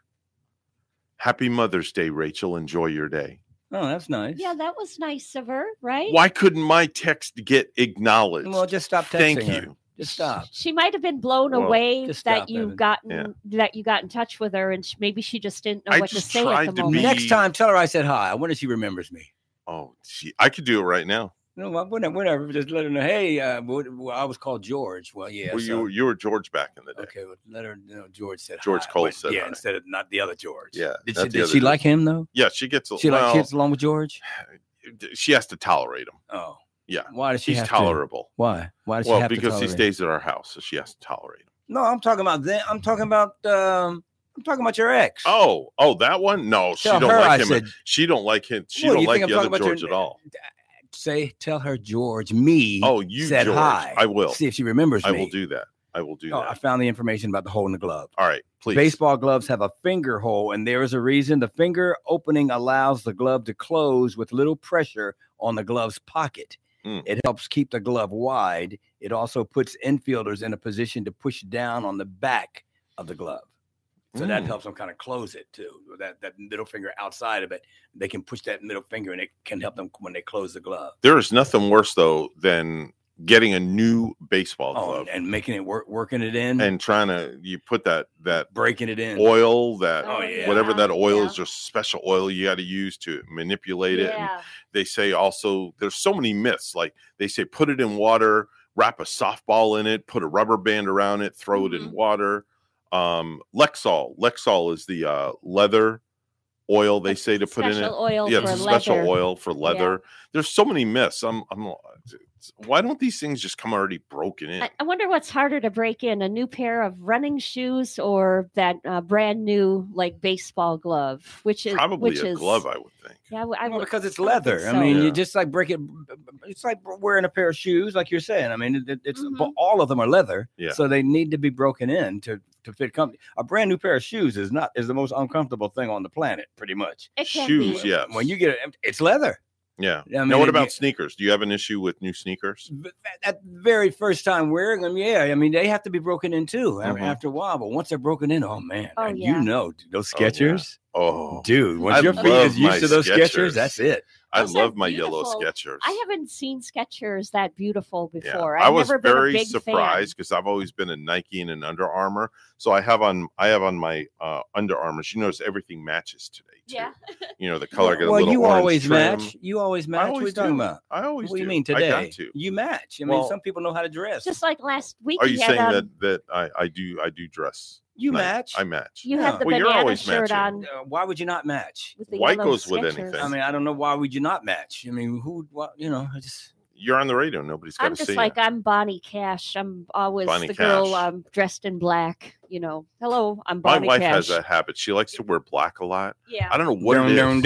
Happy Mother's Day, Rachel. Enjoy your day. Oh, that's nice. Yeah, that was nice of her, right? Why couldn't my text get acknowledged? Well, just stop texting Thank her. you. Just stop. She might have been blown Well, away that stop, you Evan. gotten Yeah. that you got in touch with her, and sh maybe she just didn't know I what to say at the moment. be- Next time, tell her I said hi. I wonder if she remembers me. Oh, she, I could do it right now. No, well, whatever, whatever. Just let her know. Hey, uh, well, I was called George. Well, yeah. well, so- you were, you were George back in the day. okay. Well, let her know. George said George hi, Cole but said yeah, hi. instead of not the other George. Yeah, Did she, did she George. like him though? Yeah, she gets. a- She like well, kids along with George. She has to tolerate him. Oh, Yeah, why does she he's have to? tolerable. Why? Why does she Well, have to Well, because he stays at our house, so she has to tolerate him. No, I'm talking about them. I'm talking about. um I'm talking about your ex. Oh, oh, that one? No, she don't her like I him. said- she don't like him. She What, don't you like think the I'm other talking about George your- at all. Say, tell her George. Me. Oh, you said George. hi. I will. see if she remembers I me. will do that. I will do Oh, that. I found the information about the hole in the glove. All right, please. Baseball gloves have a finger hole, and there is a reason. The finger opening allows the glove to close with little pressure on the glove's pocket. Mm. It helps keep the glove wide. It also puts infielders in a position to push down on the back of the glove. So that Mm. helps them kind of close it too. That that middle finger outside of it, they can push that middle finger, and it can help them when they close the glove. There is nothing worse though than getting a new baseball Oh, glove and making it work, working it in, and trying to you put that that breaking it in. oil that Oh, yeah. whatever that oil yeah. is just special oil you got to use to manipulate it and they say also there's so many myths like they say put it in water wrap a softball in it put a rubber band around it throw it in Mhm. water um lexol lexol is the uh leather oil they say to put in it oil yeah for special leather. oil for leather there's so many myths i'm i'm why don't these things just come already broken in I, I wonder what's harder to break in: a new pair of running shoes or that uh, brand new like baseball glove, which is probably which a is, glove i would think Yeah, I, w- I Well, because it's I would think leather. I so. mean, Yeah. you just like break it. It's like wearing a pair of shoes, like you're saying. I mean, it, it- it's Mhm. all of them are leather, Yeah. so they need to be broken in to to fit company. A brand new pair of shoes is not is the most uncomfortable thing on the planet, pretty much. it shoes yeah. When you get it, it's leather. Yeah. I mean, now, what it- about sneakers? Do you have an issue with new sneakers? That very first time wearing them, yeah. I mean, they have to be broken in too a- Mhm. after a while. But once they're broken in, oh man, Oh, and yeah. you know those Oh, yeah. Skechers. Oh, dude, once I your feet love is used to those Skechers, Skechers. that's it. I Those love my yellow beautiful. Skechers. I haven't seen Skechers that beautiful before. I I've was never been a very big surprised because I've always been a Nike and an Under Armour. So I have on I have on my uh, Under Armour. You notice everything matches today. Fan. Yeah. You know the color got a well, little you always trim. match. You always match. what are you always talking do. about? I always What do you do. mean I today? got to. You match. I mean, Well- some people know how to dress. Just like last week, Are you you had saying um, that that I, I do I do dress? You nice. match. I match. you have the Well, you're banana always shirt matching. on Uh, why would you not match? with the White yellow goes with Skechers. anything. I mean, I don't know why would you not match. I mean, who? What? You know, I just. You're on the radio. Nobody's got I'm just like you. I'm Bonnie Cash. I'm always Bonnie the girl um, dressed in black. You know, hello, I'm Bonnie Cash. My wife Cash. has a habit. She likes to wear black a lot. Yeah. I don't know what dun, it is. dun,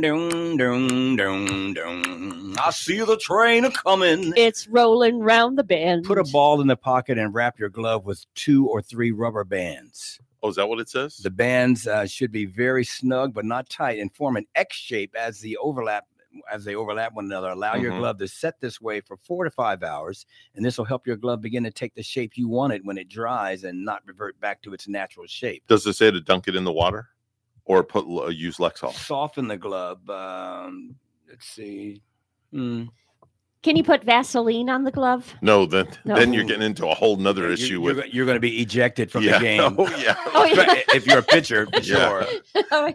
dun, dun, dun, dun, dun. I see the train a coming. It's rolling round the bend. Put a ball in the pocket and wrap your glove with two or three rubber bands. Oh, is that what it says? The bands uh, should be very snug but not tight and form an X shape as the overlap as they overlap one another. Allow your Mhm. glove to set this way for four to five hours, and this will help your glove begin to take the shape you want it when it dries and not revert back to its natural shape. Does it say to dunk it in the water, or put uh, use Lexol? Soften the glove. Um, let's see. Hmm. Can you put Vaseline on the glove? No, then No. then you're getting into a whole nother You- issue you're, with you're going to be ejected from Yeah. the game. Oh, yeah. Oh, yeah. if you're a pitcher, for Yeah. sure. Oh,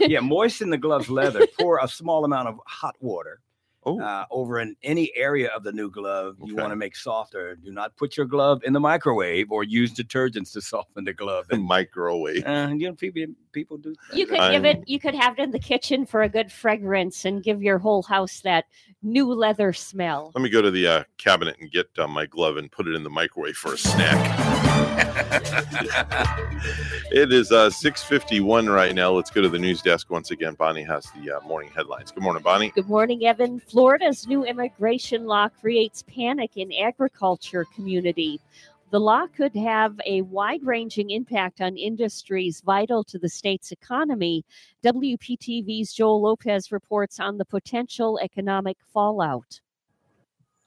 yeah, moisten the glove's leather. Pour a small amount of hot water uh, over in any area of the new glove you Okay. want to make softer. Do not put your glove in the microwave or use detergents to soften the glove. And, microwave. uh, you know, people people do. You could give it. You could have it in the kitchen for a good fragrance and give your whole house that new leather smell. Let me go to the uh, cabinet and get uh, my glove and put it in the microwave for a snack. it is uh, 6.51 right now. Let's go to the news desk once again. Bonnie has the uh, morning headlines. Good morning, Bonnie. Good morning, Evan. Florida's new immigration law creates panic in agriculture community. The law could have a wide-ranging impact on industries vital to the state's economy. WPTV's Joel Lopez reports on the potential economic fallout.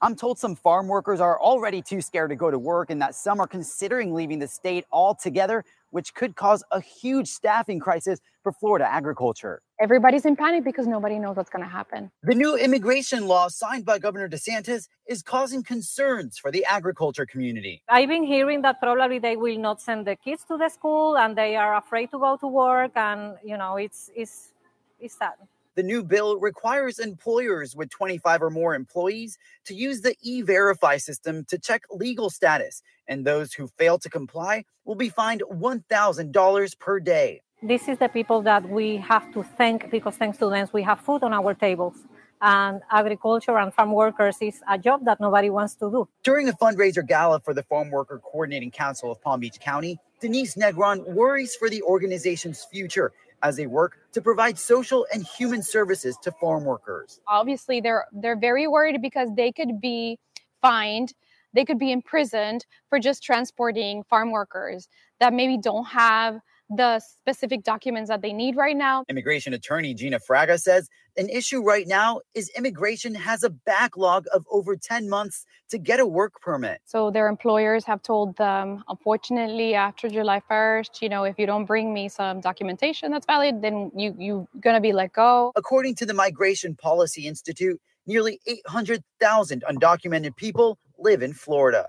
I'm told some farm workers are already too scared to go to work and that some are considering leaving the state altogether, which could cause a huge staffing crisis for Florida agriculture. Everybody's in panic because nobody knows what's going to happen. The new immigration law signed by Governor DeSantis is causing concerns for the agriculture community. I've been hearing that probably they will not send the kids to the school and they are afraid to go to work and you know it's it's it's sad. The new bill requires employers with 25 or more employees to use the e verify system to check legal status, and those who fail to comply will be fined $1,000 per day. This is the people that we have to thank because thanks to them we have food on our tables. And agriculture and farm workers is a job that nobody wants to do. During a fundraiser gala for the Farm Worker Coordinating Council of Palm Beach County, Denise Negron worries for the organization's future as they work to provide social and human services to farm workers. Obviously, they're they're very worried because they could be fined, they could be imprisoned for just transporting farm workers that maybe don't have the specific documents that they need right now. Immigration attorney Gina Fraga says an issue right now is immigration has a backlog of over 10 months to get a work permit. So their employers have told them, unfortunately, after July 1st, you know, if you don't bring me some documentation that's valid, then you you're gonna be let go. According to the Migration Policy Institute, nearly 800,000 undocumented people live in Florida.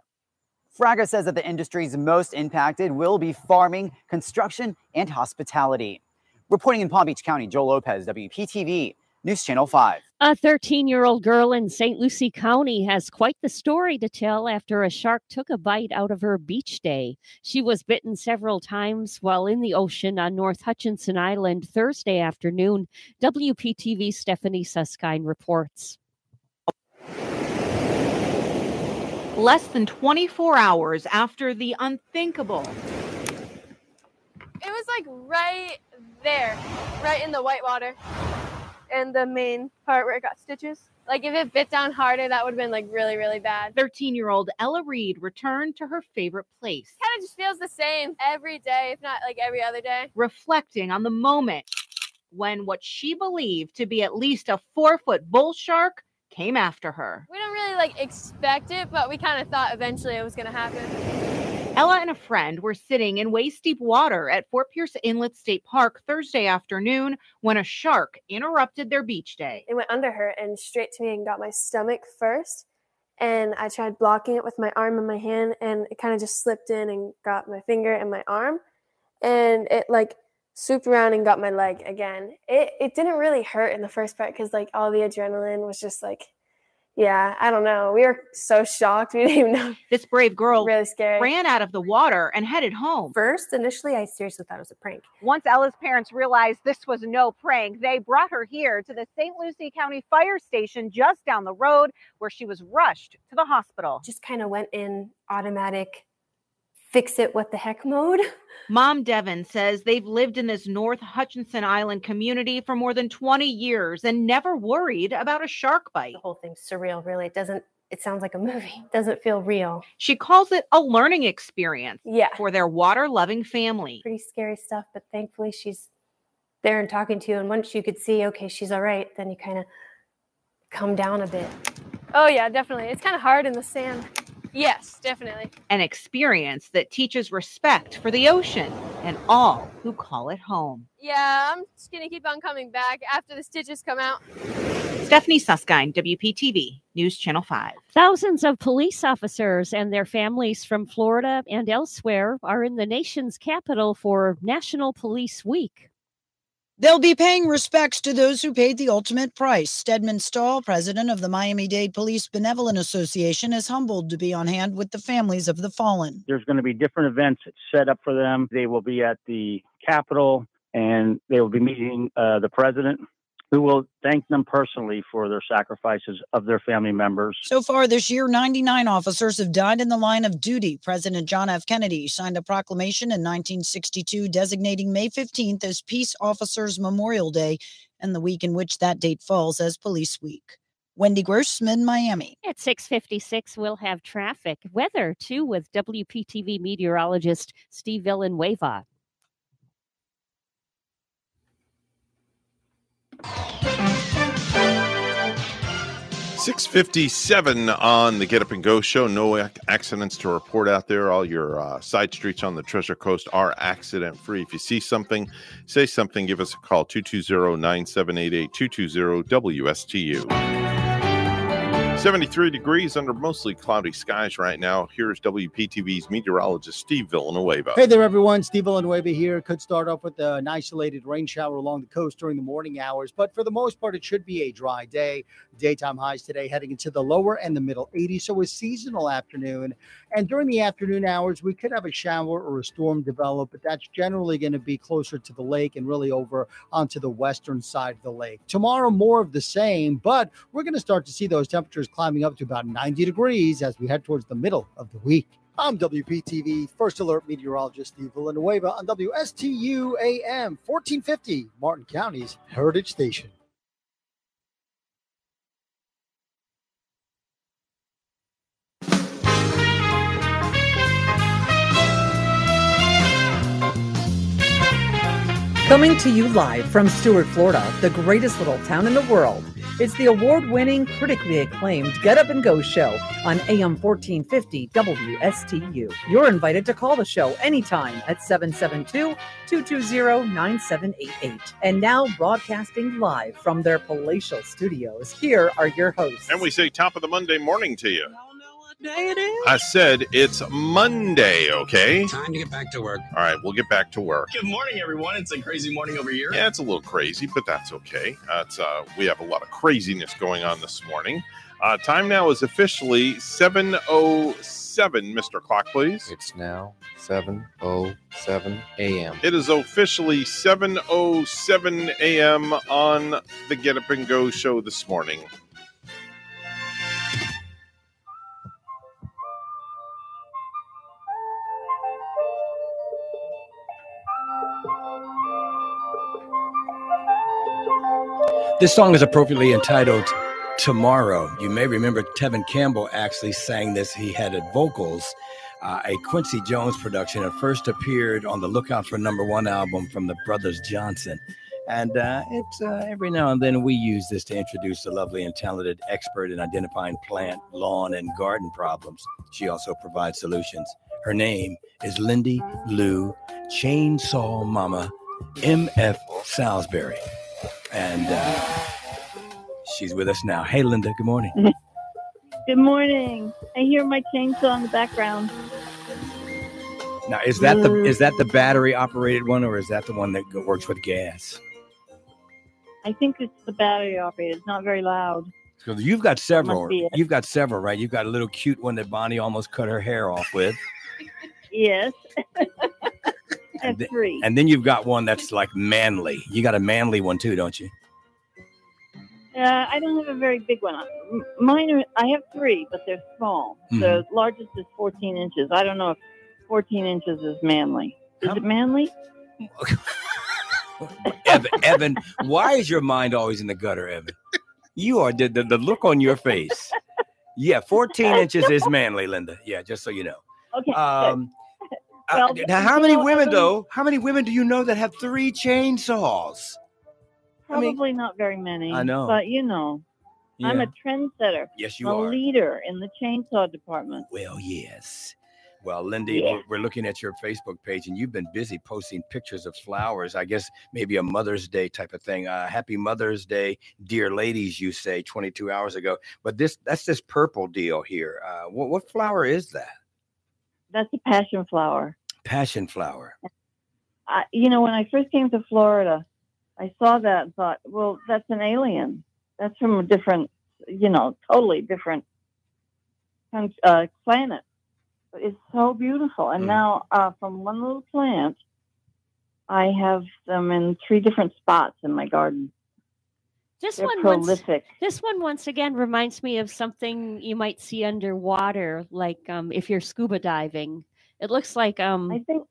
Fraga says that the industries most impacted will be farming, construction, and hospitality. Reporting in Palm Beach County, Joel Lopez, WPTV, News Channel 5. A 13 year old girl in St. Lucie County has quite the story to tell after a shark took a bite out of her beach day. She was bitten several times while in the ocean on North Hutchinson Island Thursday afternoon. WPTV Stephanie Suskind reports. Less than 24 hours after the unthinkable, It was like right there, right in the white water, and the main part where it got stitches. Like if it bit down harder, that would have been like really, really bad. 13 year old Ella Reed returned to her favorite place, Kind of just feels the same every day, if not like every other day. reflecting on the moment when what she believed to be at least a four foot bull shark came after her. We don't really like expect it, but we kind of thought eventually it was going to happen. Ella and a friend were sitting in waist deep water at Fort Pierce Inlet State Park Thursday afternoon when a shark interrupted their beach day. It went under her and straight to me and got my stomach first. And I tried blocking it with my arm and my hand, and it kind of just slipped in and got my finger and my arm. And it like swooped around and got my leg again. It it didn't really hurt in the first part because like all the adrenaline was just like, yeah, I don't know. We were so shocked. We didn't even know. This brave girl really scary. ran out of the water and headed home. First, initially, I seriously thought it was a prank. Once Ella's parents realized this was no prank, they brought her here to the St. Lucie County Fire Station just down the road, where she was rushed to the hospital. Just kind of went in automatic fix it what the heck mode. Mom Devon says they've lived in this North Hutchinson Island community for more than 20 years and never worried about a shark bite. The whole thing's surreal, really. It doesn't it sounds like a movie. It doesn't feel real. She calls it a learning experience Yeah. for their water loving family. Pretty scary stuff, but thankfully she's there and talking to you. And once you could see, okay, she's all right, then you kind of come down a bit. Oh, yeah, definitely. It's kind of hard in the sand. Yes, definitely. An experience that teaches respect for the ocean and all who call it home. Yeah, I'm just going to keep on coming back after the stitches come out. Stephanie Suskind, WPTV, News Channel 5. Thousands of police officers and their families from Florida and elsewhere are in the nation's capital for National Police Week. They'll be paying respects to those who paid the ultimate price. Steadman Stahl, president of the Miami Dade Police Benevolent Association, is humbled to be on hand with the families of the fallen. There's going to be different events set up for them. They will be at the Capitol and they will be meeting uh, the president, who will thank them personally for their sacrifices of their family members. So far this year, 99 officers have died in the line of duty. President John F. Kennedy signed a proclamation in 1962 designating May 15th as Peace Officers Memorial Day and the week in which that date falls as Police Week. Wendy Grossman, Miami. At 656, we'll have traffic. Weather, too, with WPTV meteorologist Steve Villanueva. 657 on the Get Up and Go show. No accidents to report out there. All your uh, side streets on the Treasure Coast are accident free. If you see something, say something, give us a call 220 9788 220 WSTU. 73 degrees under mostly cloudy skies right now. Here's WPTV's meteorologist Steve Villanueva. Hey there, everyone. Steve Villanueva here. Could start off with an isolated rain shower along the coast during the morning hours, but for the most part, it should be a dry day. Daytime highs today heading into the lower and the middle 80s, so a seasonal afternoon. And during the afternoon hours, we could have a shower or a storm develop, but that's generally going to be closer to the lake and really over onto the western side of the lake. Tomorrow, more of the same, but we're going to start to see those temperatures climbing up to about 90 degrees as we head towards the middle of the week. I'm WPTV First Alert Meteorologist Steve Villanueva on WSTU AM 1450, Martin County's Heritage Station. Coming to you live from Stuart, Florida, the greatest little town in the world. It's the award winning, critically acclaimed Get Up and Go show on AM 1450 WSTU. You're invited to call the show anytime at 772 220 9788. And now, broadcasting live from their palatial studios, here are your hosts. And we say top of the Monday morning to you. Day it is? I said it's Monday, okay? Time to get back to work. All right, we'll get back to work. Good morning, everyone. It's a crazy morning over here. Yeah, it's a little crazy, but that's okay. Uh, it's, uh, we have a lot of craziness going on this morning. Uh, time now is officially 7.07. Mr. Clock, please. It's now 7:07 a.m. It is officially 7.07 a.m. on the Get Up and Go show this morning. This song is appropriately entitled Tomorrow. You may remember Tevin Campbell actually sang this. He had vocals, uh, a Quincy Jones production. It first appeared on the Lookout for Number One album from the Brothers Johnson. And uh, it's uh, every now and then we use this to introduce a lovely and talented expert in identifying plant, lawn, and garden problems. She also provides solutions. Her name is Lindy Lou Chainsaw Mama M.F. Salisbury. And uh, she's with us now. Hey, Lynda, good morning. Good morning. I hear my chainsaw in the background. Now, is that the is that the battery operated one, or is that the one that works with gas? I think it's the battery operated. It's not very loud. So you've got several. You've got several, right? You've got a little cute one that Bonnie almost cut her hair off with, Yes. Have th- three. and then you've got one that's like manly. You got a manly one too, don't you? Uh, I don't have a very big one. Mine are, I have three, but they're small. Mm-hmm. The largest is 14 inches. I don't know if 14 inches is manly. Is it manly? Evan, Evan, why is your mind always in the gutter, Evan? You are the, the, the look on your face. Yeah, 14 inches is manly, Lynda. Yeah, just so you know. Okay. Um, uh, Well, now, how many women though? How many women do you know that have three chainsaws? I mean- Probably not very many. I know. But you know, I'm Yeah. a trendsetter. Yes, you a are. A leader in the chainsaw department. Well, yes. Well, Lindy, Yeah. we're- we're looking at your Facebook page, and you've been busy posting pictures of flowers. I guess maybe a Mother's Day type of thing. Uh, Happy Mother's Day, dear ladies. You say 22 hours ago, but this that's this purple deal here. Uh, what what flower is that? That's a passion flower. Passion flower. I, you know, when I first came to Florida, I saw that and thought, well, that's an alien. That's from a different, you know, totally different uh, planet. But it's so beautiful. And now, uh, from one little plant, I have them in three different spots in my garden. This They're one once, prolific. this one once again reminds me of something you might see underwater, like um, if you're scuba diving. It looks like um, I think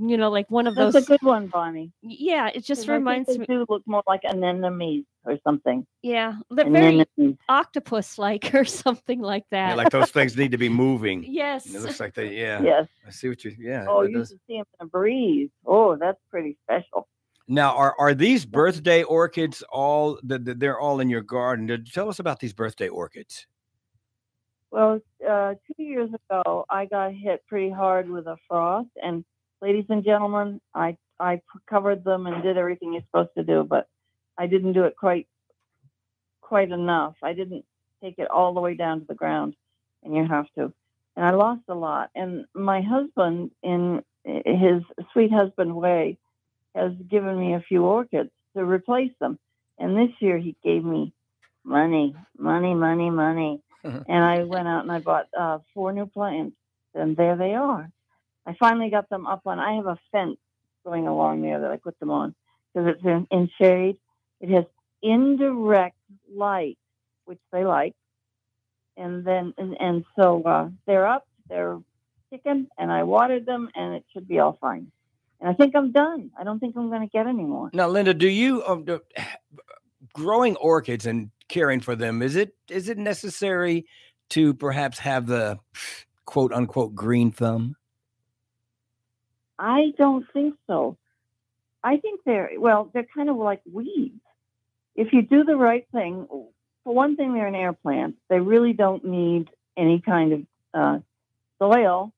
you know, like one of That's those. a good one, Bonnie. Yeah, it just 'Cause I think reminds they me. do look more like anemones or something. Yeah, they're very octopus-like or something like that. Yeah, like those things need to be moving. Yes. It looks like they. Yeah. Yes. I see what you. Yeah. Oh, you does. should see them in a breeze. Oh, that's pretty special. Now, are are these birthday orchids all? the- the- They're all in your garden. Tell us about these birthday orchids. Well, uh, two years ago, I got hit pretty hard with a frost, and ladies and gentlemen, I, I covered them and did everything you're supposed to do, but I didn't do it quite quite enough. I didn't take it all the way down to the ground, and you have to. And I lost a lot. And my husband, in his sweet husband way, has given me a few orchids to replace them. And this year, he gave me money, money, money, money and I went out and I bought uh, four new plants, and there they are. I finally got them up on. I have a fence going along there that I put them on because it's in, in shade. It has indirect light, which they like, and then and, and so uh, they're up, they're kicking, and I watered them, and it should be all fine. And I think I'm done. I don't think I'm going to get any more. Now, Lynda, do you um, do, growing orchids and caring for them? Is it is it necessary to perhaps have the quote unquote green thumb? I don't think so. I think they're well, they're kind of like weeds. If you do the right thing, for one thing, they're an air plant. They really don't need any kind of uh, soil,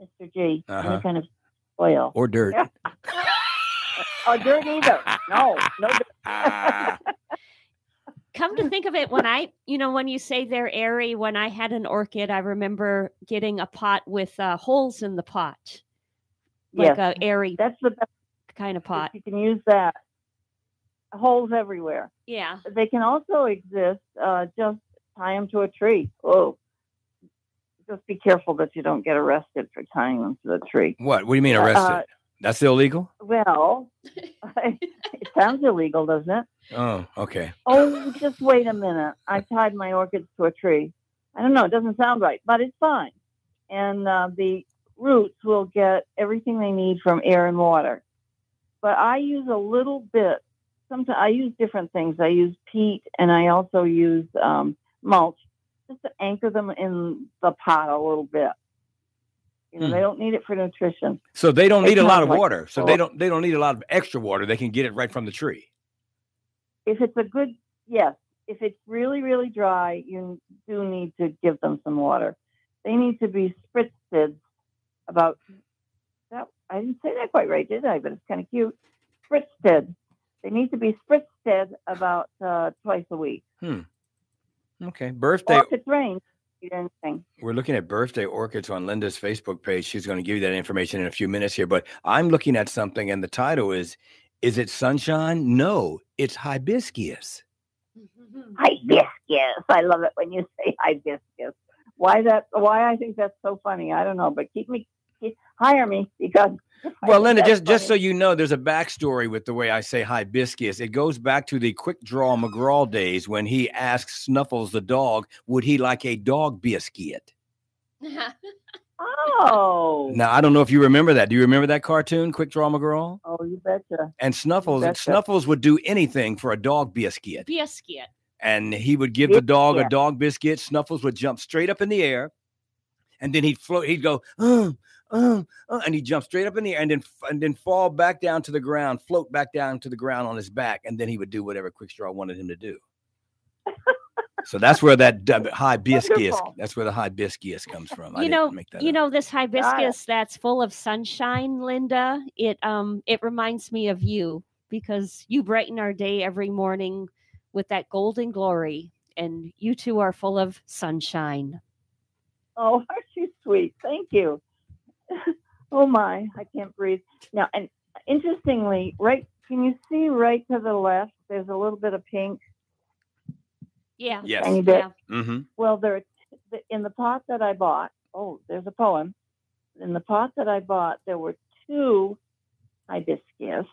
Mr. G. Uh-huh. Any kind of soil Or dirt? or dirt either. No, no dirt. Come to think of it, when I, you know, when you say they're airy, when I had an orchid, I remember getting a pot with uh, holes in the pot, like Yes. a airy. That's the best kind of pot. You can use that. Holes everywhere. Yeah. They can also exist. Uh, just tie them to a tree. Oh, just be careful that you don't get arrested for tying them to the tree. What? What do you mean Uh, arrested? That's illegal? Well, it sounds illegal, doesn't it? Oh, okay. Oh, just wait a minute. I tied my orchids to a tree. I don't know. It doesn't sound right, but it's fine. And uh, the roots will get everything they need from air and water. But I use a little bit. Sometimes I use different things. I use peat and I also use um, mulch just to anchor them in the pot a little bit. You know, Hmm. they don't need it for nutrition. So they don't They need a lot of like water. So they don't they don't need a lot of extra water. They can get it right from the tree. If it's a good, yes. If it's really, really dry, you do need to give them some water. They need to be spritzed about that. I didn't say that quite right, did I? But it's kind of cute. Spritzed. They need to be spritzed about uh, twice a week. Hmm. Okay. Birthday. Or if it's rain, eat anything. We're looking at birthday orchids on Lynda's Facebook page. She's going to give you that information in a few minutes here. But I'm looking at something, and the title is Is it sunshine? No, it's hibiscus. Hibiscus. I love it when you say hibiscus. Why that? Why I think that's so funny? I don't know, but keep me, keep, hire me because. I Well, Lynda, that's just just so you know, there's a backstory with the way I say hibiscus. It goes back to the quick draw McGraw days when he asked Snuffles the dog, would he like a dog biscuit? Oh. Now I don't know if you remember that. Do you remember that cartoon, Quick Draw McGraw? Oh, you betcha. And Snuffles, betcha. Snuffles would do anything for a dog biscuit. Biscuit. and he would give the dog a dog biscuit. Snuffles would jump straight up in the air, and then he'd float. He'd go, uh, uh, uh, and he jumped straight up in the air, and then and then fall back down to the ground, float back down to the ground on his back, and then he would do whatever Quick Quickstraw wanted him to do. so that's where that hibiscus. Wonderful. That's where the hibiscus comes from. You didn't know, make that you up. know this hibiscus that's full of sunshine, Lynda. It um it reminds me of you because you brighten our day every morning with that golden glory, and you two are full of sunshine. Oh, aren't you sweet? Thank you. oh my, I can't breathe. Now, and interestingly, right, can you see right to the left? There's a little bit of pink. Yeah. Yes. Tiny bit. Mm-hmm. Well, there in the pot that I bought. Oh, there's a poem. In the pot that I bought, there were two hibiscus,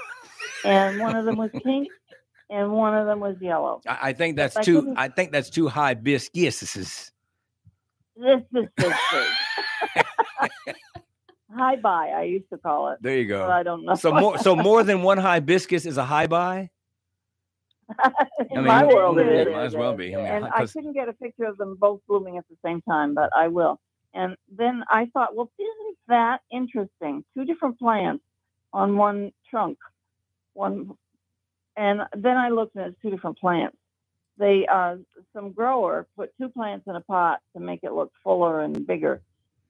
and one of them was pink, and one of them was yellow. I, I think that's I too. couldn't- I think that's two hibiscuses. This is this big. Hi bye, I used to call it. There you go. I don't know. So more. So more than one hibiscus is a high buy. In I mean, my world, it might as well be. I mean, and I couldn't get a picture of them both blooming at the same time, but I will. And then I thought, well, isn't that interesting? Two different plants on one trunk, one. And then I looked and it's two different plants. They, uh, some grower put two plants in a pot to make it look fuller and bigger.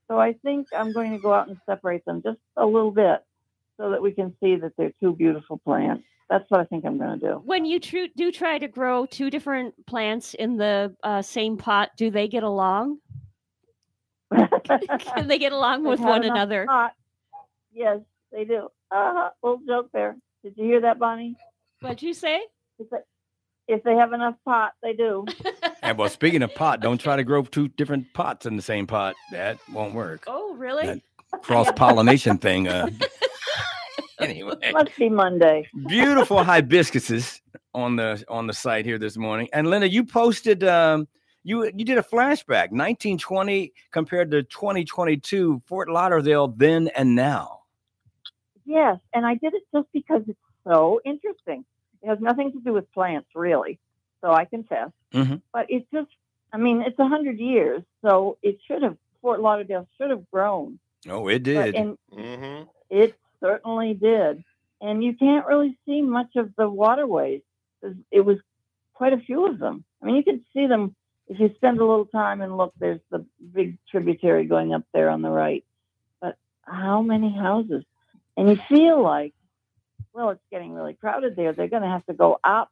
So I think I'm going to go out and separate them just a little bit so that we can see that they're two beautiful plants. That's what I think I'm going to do. When you tru- do try to grow two different plants in the uh, same pot, do they get along? Can they get along with one another? pot. Yes, they do. Uh-huh. Little joke there. Did you hear that, Bonnie? What'd you say? If they, if they have enough pot, they do. And well, speaking of pot, don't try to grow two different pots in the same pot. That won't work. Oh, really? Cross pollination thing. Uh, anyway, Must be Monday. beautiful hibiscuses on the on the site here this morning. And Lynda, you posted um, you you did a flashback 1920 compared to 2022 Fort Lauderdale then and now. Yes, and I did it just because it's so interesting. It has nothing to do with plants, really. So I confess. Mhm. But it's just, I mean, it's a hundred years, so it should have Fort Lauderdale should have grown. Oh, it But- did. and Mm-hmm. It certainly did. And you can't really see much of the waterways. 'cause It was quite a few of them. I mean, you can see them if you spend a little time and look. There's the big tributary going up there on the right. But how many houses? And you feel like, well, it's getting really crowded there. They're going to have to go up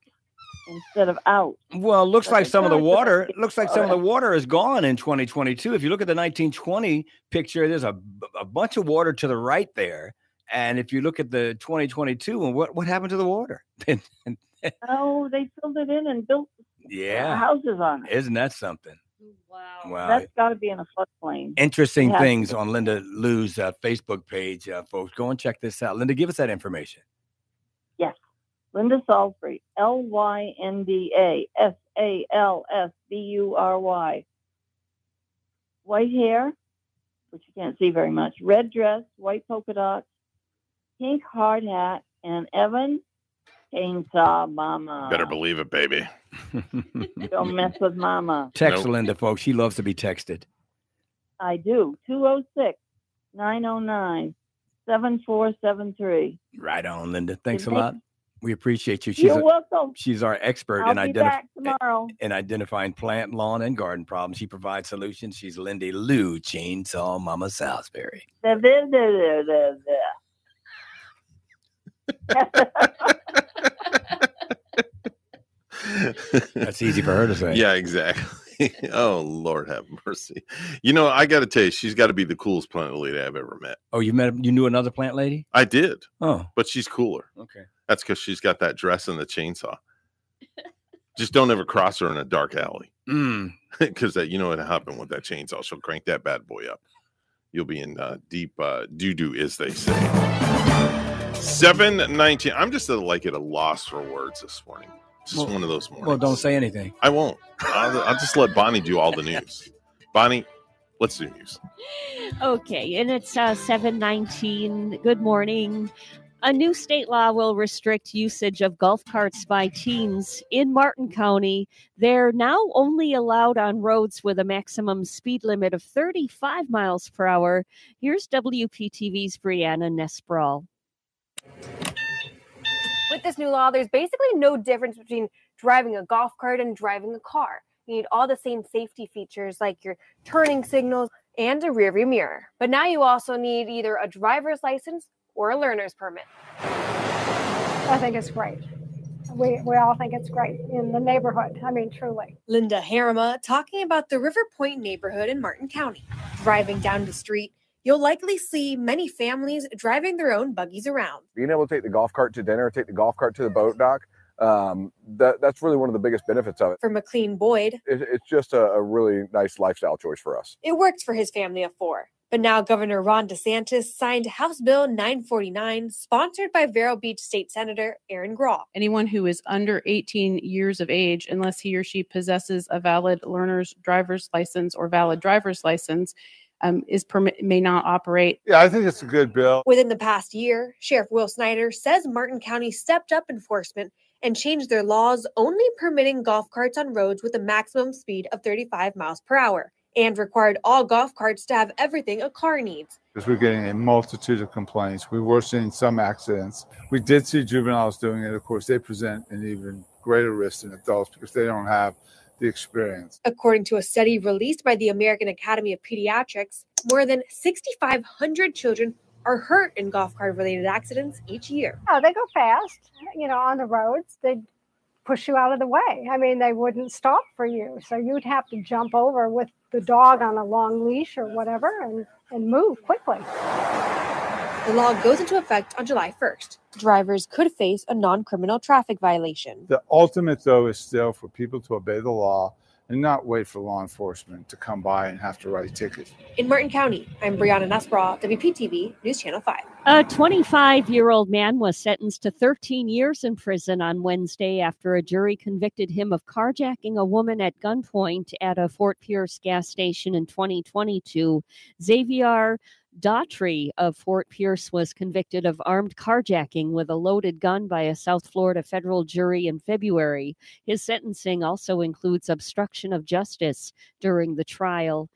instead of out. Well, it looks But like some of the water looks like some of the water is gone in 2022. If you look at the 1920 picture, there's a, a bunch of water to the right there. And if you look at the 2022, and what what happened to the water? Oh, they filled it in and built yeah, houses on it. isn't that something? Wow. Wow. That's got to be in a floodplain. Interesting It to things on Lynda Lou's uh, Facebook page, uh, folks. Go and check this out. Lynda, give us that information. Yes. Lynda Salisbury, L Y N D A S A L S B U R Y. White hair, which you can't see very much, red dress, white polka dots, pink hard hat, and Evan, chainsaw mama. Better believe it, baby. Don't mess with mama. Text Nope. Lynda, folks. She loves to be texted. I do. 206 909 7473. Right on, Lynda. Thanks a Thank- lot. We appreciate you. She's You're a- welcome. She's our expert I'll in be identifying back tomorrow. in identifying plant, lawn, and garden problems. She provides solutions. She's Lindy Lou, Chainsaw Mama Salisbury. That's easy for her to say. Yeah, exactly. oh Lord, have mercy. You know, I got to tell you, she's got to be the coolest plant lady I've ever met. Oh, you met you knew another plant lady? I did. Oh, but she's cooler. Okay. That's because she's got that dress and the chainsaw. Just don't ever cross her in a dark alley. Mm. Because that you know what happened with that chainsaw. She'll crank that bad boy up. You'll be in uh, deep uh, doo doo, as they say. Seven nineteen. I'm just at, like at a loss for words this morning. Just Well- one of those mornings. Well, don't say anything. I won't. I'll, I'll just let Bonnie do all the news. Bonnie, let's do news. Okay, and it's uh, 719. Good morning. A new state law will restrict usage of golf carts by teens in Martin County. They're now only allowed on roads with a maximum speed limit of 35 miles per hour. Here's WPTV's Brianna Nesbrawl. With this new law, there's basically no difference between driving a golf cart and driving a car. You need all the same safety features like your turning signals and a rearview mirror. But now you also need either a driver's license or a learner's permit. I think it's great. We, we all think it's great in the neighborhood. I mean, truly. Linda Harima talking about the River Point neighborhood in Martin County. Driving down the street, you'll likely see many families driving their own buggies around. being able to take the golf cart to dinner, take the golf cart to the boat dock, um, that that's really one of the biggest benefits of it. For McLean Boyd, it it's just a, a really nice lifestyle choice for us. it worked for his family of four. But now Governor Ron DeSantis signed House Bill 949, sponsored by Vero Beach State Senator Erin Grall. anyone who is under 18 years of age, unless he or she possesses a valid learner's driver's license or valid driver's license, um, is permit may not operate. Yeah, I think it's a good bill. Within the past year, Sheriff Will Snyder says Martin County stepped up enforcement and changed their laws, only permitting golf carts on roads with a maximum speed of 35 miles per hour, and required all golf carts to have everything a car needs. Because we're getting a multitude of complaints. We were seeing some accidents. We did see juveniles doing it. Of course, they present an even greater risk than adults because they don't have the experience. According to a study released by the American Academy of Pediatrics, more than 6,500 children are hurt in golf cart related accidents each year. Oh, they go fast, you know, on the roads. They push you out of the way. I mean, they wouldn't stop for you. So you'd have to jump over with the dog on a long leash or whatever and, and move quickly. The law goes into effect on July 1st. Drivers could face a non criminal traffic violation. The ultimate, though, is still for people to obey the law and not wait for law enforcement to come by and have to write tickets. In Martin County, I'm Brianna Nussbraw, WPTV News Channel 5. A 25 year old man was sentenced to 13 years in prison on Wednesday after a jury convicted him of carjacking a woman at gunpoint at a Fort Pierce gas station in 2022. Xavier Daughtry of Fort Pierce was convicted of armed carjacking with a loaded gun by a South Florida federal jury in February. His sentencing also includes obstruction of justice during the trial.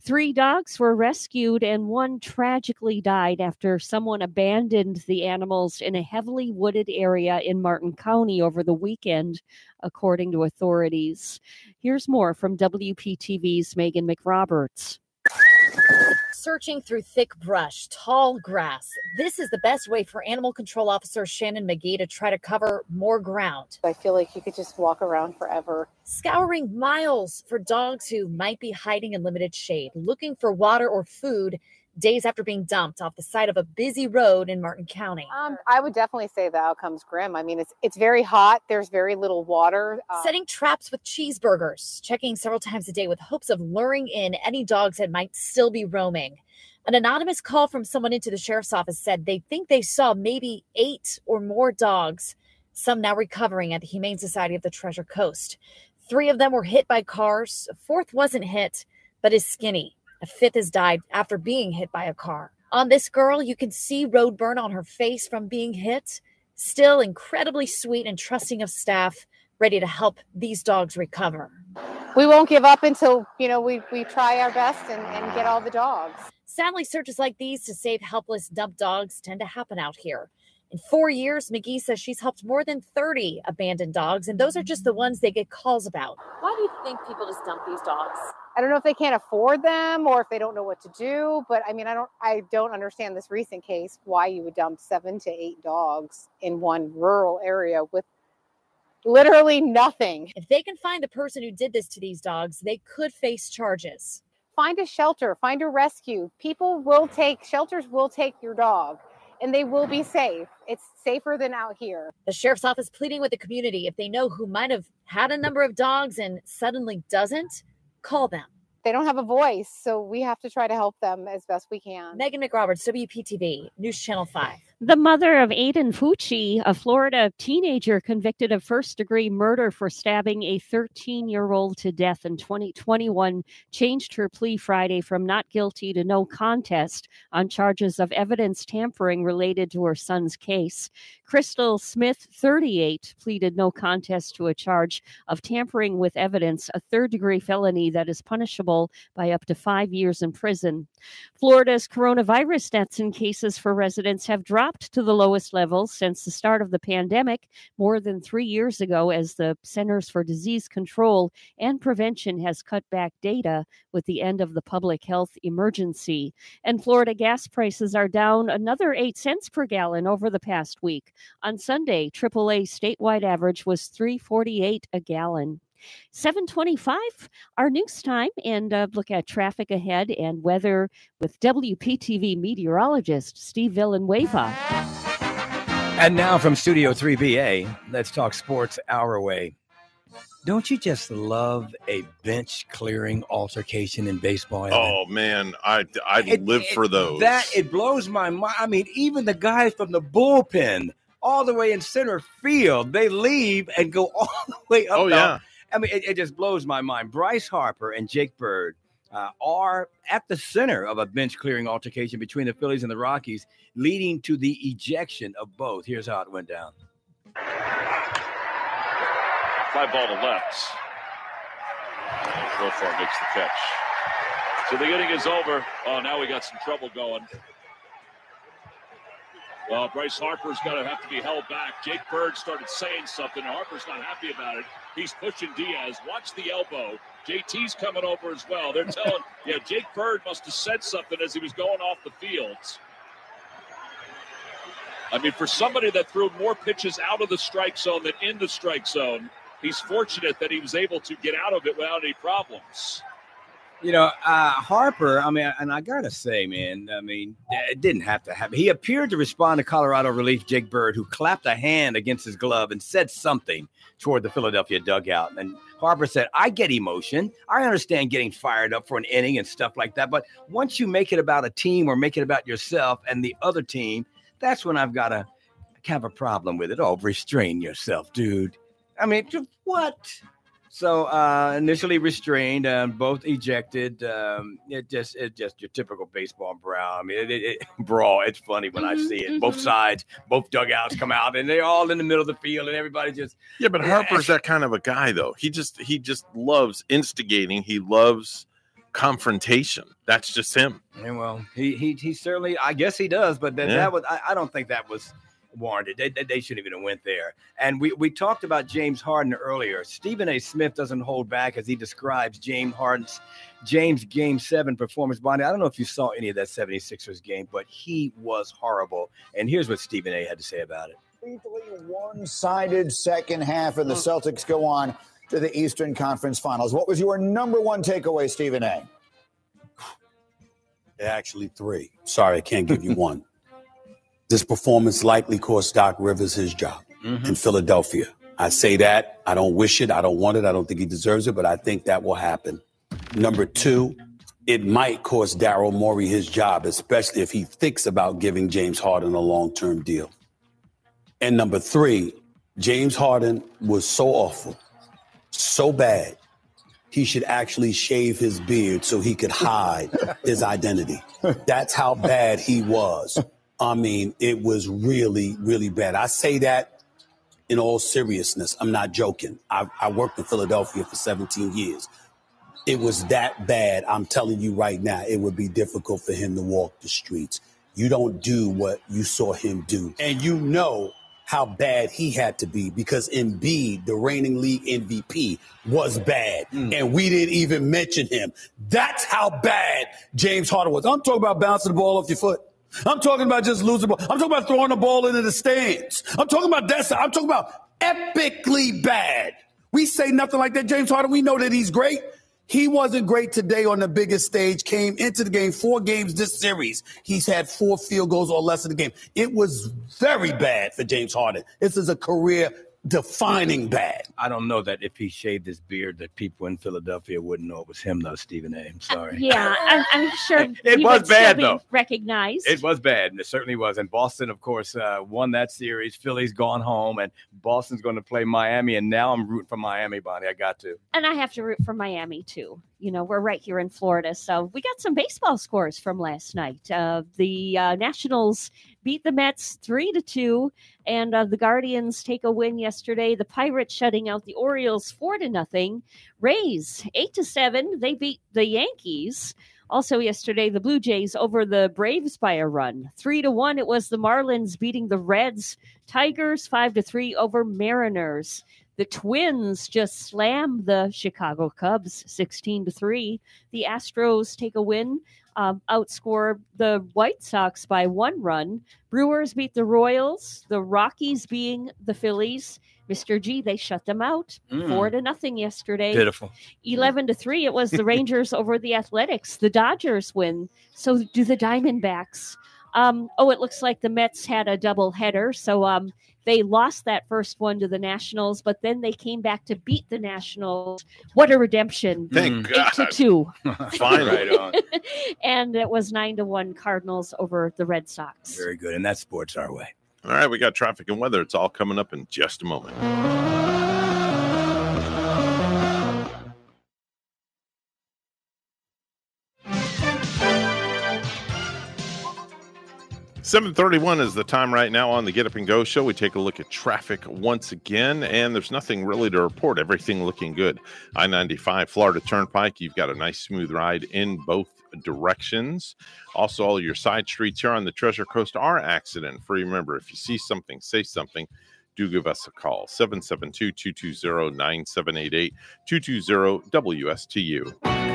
Three dogs were rescued and one tragically died after someone abandoned the animals in a heavily wooded area in Martin County over the weekend, according to authorities. Here's more from WPTV's Megan McRoberts. Searching through thick brush, tall grass. This is the best way for Animal Control Officer Shannon McGee to try to cover more ground. I feel like you could just walk around forever. Scouring miles for dogs who might be hiding in limited shade, looking for water or food days after being dumped off the side of a busy road in Martin County. Um, I would definitely say the outcome's grim. I mean, it's it's very hot. There's very little water. Uh, Setting traps with cheeseburgers, checking several times a day with hopes of luring in any dogs that might still be roaming. An anonymous call from someone into the sheriff's office said they think they saw maybe eight or more dogs, some now recovering at the Humane Society of the Treasure Coast. Three of them were hit by cars, a fourth wasn't hit, but is skinny. A fifth has died after being hit by a car. On this girl, you can see road burn on her face from being hit. Still incredibly sweet and trusting of staff, ready to help these dogs recover. we won't give up until you know we we try our best and, and get all the dogs. Sadly, searches like these to save helpless dump dogs tend to happen out here. In four years, McGee says she's helped more than 30 abandoned dogs, and those are just the ones they get calls about. Why do you think people just dump these dogs? I don't know if they can't afford them or if they don't know what to do, but I mean, I don't I don't understand this recent case why you would dump 7 to 8 dogs in one rural area with literally nothing. If they can find the person who did this to these dogs, they could face charges. Find a shelter, find a rescue. People will take shelters will take your dog and they will be safe. It's safer than out here. The sheriff's office pleading with the community if they know who might have had a number of dogs and suddenly doesn't, call them. They don't have a voice, so we have to try to help them as best we can. Megan McRoberts, WPTV, News Channel 5. The mother of Aiden Fucci, a Florida teenager convicted of first degree murder for stabbing a 13 year old to death in 2021, changed her plea Friday from not guilty to no contest on charges of evidence tampering related to her son's case. Crystal Smith, 38, pleaded no contest to a charge of tampering with evidence, a third degree felony that is punishable by up to five years in prison. Florida's coronavirus deaths and cases for residents have dropped to the lowest levels since the start of the pandemic more than three years ago, as the Centers for Disease Control and Prevention has cut back data with the end of the public health emergency. And Florida gas prices are down another eight cents per gallon over the past week. On Sunday, AAA statewide average was 348 a gallon. 725 our news time and uh, look at traffic ahead and weather with wptv meteorologist steve villanueva And now from Studio 3BA, let's talk sports our way. Don't you just love a bench clearing altercation in baseball? Evan? Oh man, I I live it- for those. That it blows my mind. I mean, even the guys from the bullpen, all the way in center field, they leave and go all the way up. Oh, the- yeah. I mean, it, it just blows my mind. Bryce Harper and Jake Bird uh, are at the center of a bench clearing altercation between the Phillies and the Rockies, leading to the ejection of both. Here's how it went down. Fly ball to left. Profar makes the catch. So the inning is over. Oh, now we got some trouble going. Well, Bryce Harper's going to have to be held back. Jake Bird started saying something. Harper's not happy about it. He's pushing Diaz. Watch the elbow. JT's coming over as well. They're telling, yeah, Jake Bird must have said something as he was going off the field. I mean, for somebody that threw more pitches out of the strike zone than in the strike zone, he's fortunate that he was able to get out of it without any problems. You know, uh, Harper, I mean, and I got to say, man, I mean, it didn't have to happen. He appeared to respond to Colorado relief Jake Bird, who clapped a hand against his glove and said something toward the Philadelphia dugout. And Harper said, I get emotion. I understand getting fired up for an inning and stuff like that. But once you make it about a team or make it about yourself and the other team, that's when I've got to have a problem with it. Oh, restrain yourself, dude. I mean, what? So uh, initially restrained, um, both ejected. Um, it just, it just your typical baseball brawl. I mean, it, it, it, brawl. It's funny when I see it. Both sides, both dugouts come out, and they're all in the middle of the field, and everybody just Yeah, but Harper's that kind of a guy, though. He just he just loves instigating. He loves confrontation. That's just him. Yeah, well, he he he certainly, I guess he does, but that, Yeah. that was, I, I don't think that was warranted. They, they, they shouldn't even have went there. And we we talked about James Harden earlier. Stephen A. Smith doesn't hold back as he describes James Harden's James Game Seven performance. Bonnie, I don't know if you saw any of that 76ers game, but he was horrible. And here's what Stephen A. had to say about it. one-sided second half, and the mm. Celtics go on to the Eastern Conference Finals. What was your number one takeaway, Stephen A? Actually, three. Sorry, I can't give you one. This performance likely cost Doc Rivers his job mm-hmm. in Philadelphia. I say that. I don't wish it. I don't want it. I don't think he deserves it, but I think that will happen. Number two, it might cost Daryl Morey his job, especially if he thinks about giving James Harden a long term deal. And number three, James Harden was so awful, so bad, he should actually shave his beard so he could hide his identity. That's how bad he was. I mean, it was really, really bad. I say that in all seriousness. I'm not joking. I, I worked in Philadelphia for 17 years. it was that bad, I'm telling you right now, it would be difficult for him to walk the streets. You don't do what you saw him do. And you know how bad he had to be because Embiid, the reigning league MVP, was bad. Mm. And we didn't even mention him. That's how bad James Harden was. I'm talking about bouncing the ball off your foot. I'm talking about just losing ball. I'm talking about throwing the ball into the stands. I'm talking about that. I'm talking about epically bad. We say nothing like that, James Harden. We know that he's great. He wasn't great today on the biggest stage, came into the game four games this series. He's had four field goals or less in the game. It was very bad for James Harden. This is a career defining bad. I don't know that if he shaved his beard, that people in Philadelphia wouldn't know it was him, though. Stephen A. I'm sorry. Yeah, I'm, I'm sure It he was would still bad, be though. Recognized. It was bad, and it certainly was. And Boston, of course, uh, won that series. Philly's gone home, and Boston's going to play Miami. And now I'm rooting for Miami, Bonnie. I got to. and I have to root for Miami too. You know, we're right here in Florida, so we got some baseball scores from last night. Uh, the uh, Nationals beat the Mets three to two, and uh, the Guardians take a win yesterday. The Pirates shutting out the Orioles four to nothing. Rays eight to seven. They beat the Yankees. Also yesterday, the Blue Jays over the Braves by a run, three to one. It was the Marlins beating the Reds. Tigers five to three over Mariners. The Twins just slam the Chicago Cubs 16 to 3. The Astros take a win, um, outscore the White Sox by one run. Brewers beat the Royals, the Rockies being the Phillies. Mr. G, they shut them out Mm. four to nothing yesterday. Pitiful. 11 to 3 it was the rangers over the athletics the dodgers win so do the diamondbacks um, oh it looks like the mets had a double header so um, they lost that first one to the nationals but then they came back to beat the nationals what a redemption Thank eight to God. two Finally. Right on. and it was nine to one cardinals over the red sox Very good. And that's sports our way. All right, we got traffic and weather. It's all coming up in just a moment. Seven thirty-one is the time right now on the Get Up and Go show. We take a look at traffic once again, and there's nothing really to report. Everything looking good. I ninety-five Florida Turnpike. You've got a nice smooth ride in both directions. Also, all your side streets here on the Treasure Coast are accident free. Remember, if you see something, say something. Do give us a call 772 220 9788 220 WSTU.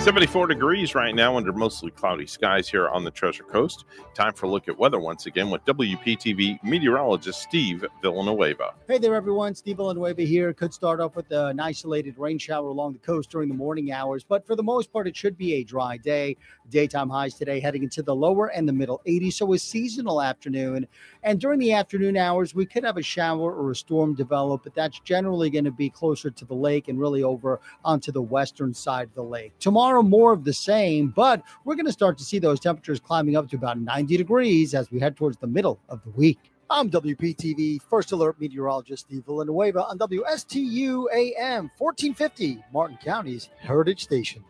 74 degrees right now under mostly cloudy skies here on the Treasure Coast. Time for a look at weather once again with WPTV meteorologist Steve Villanueva. Hey there, everyone. Steve Villanueva here. Could start off with an isolated rain shower along the coast during the morning hours, but for the most part, it should be a dry day. Daytime highs today heading into the lower and the middle 80s, so a seasonal afternoon. And during the afternoon hours, we could have a shower or a storm develop, but that's generally going to be closer to the lake and really over onto the western side of the lake. Tomorrow, more of the same, but we're going to start to see those temperatures climbing up to about 90 degrees as we head towards the middle of the week. I'm WPTV First Alert Meteorologist Steve Villanueva on WSTU AM 1450, Martin County's Heritage Station.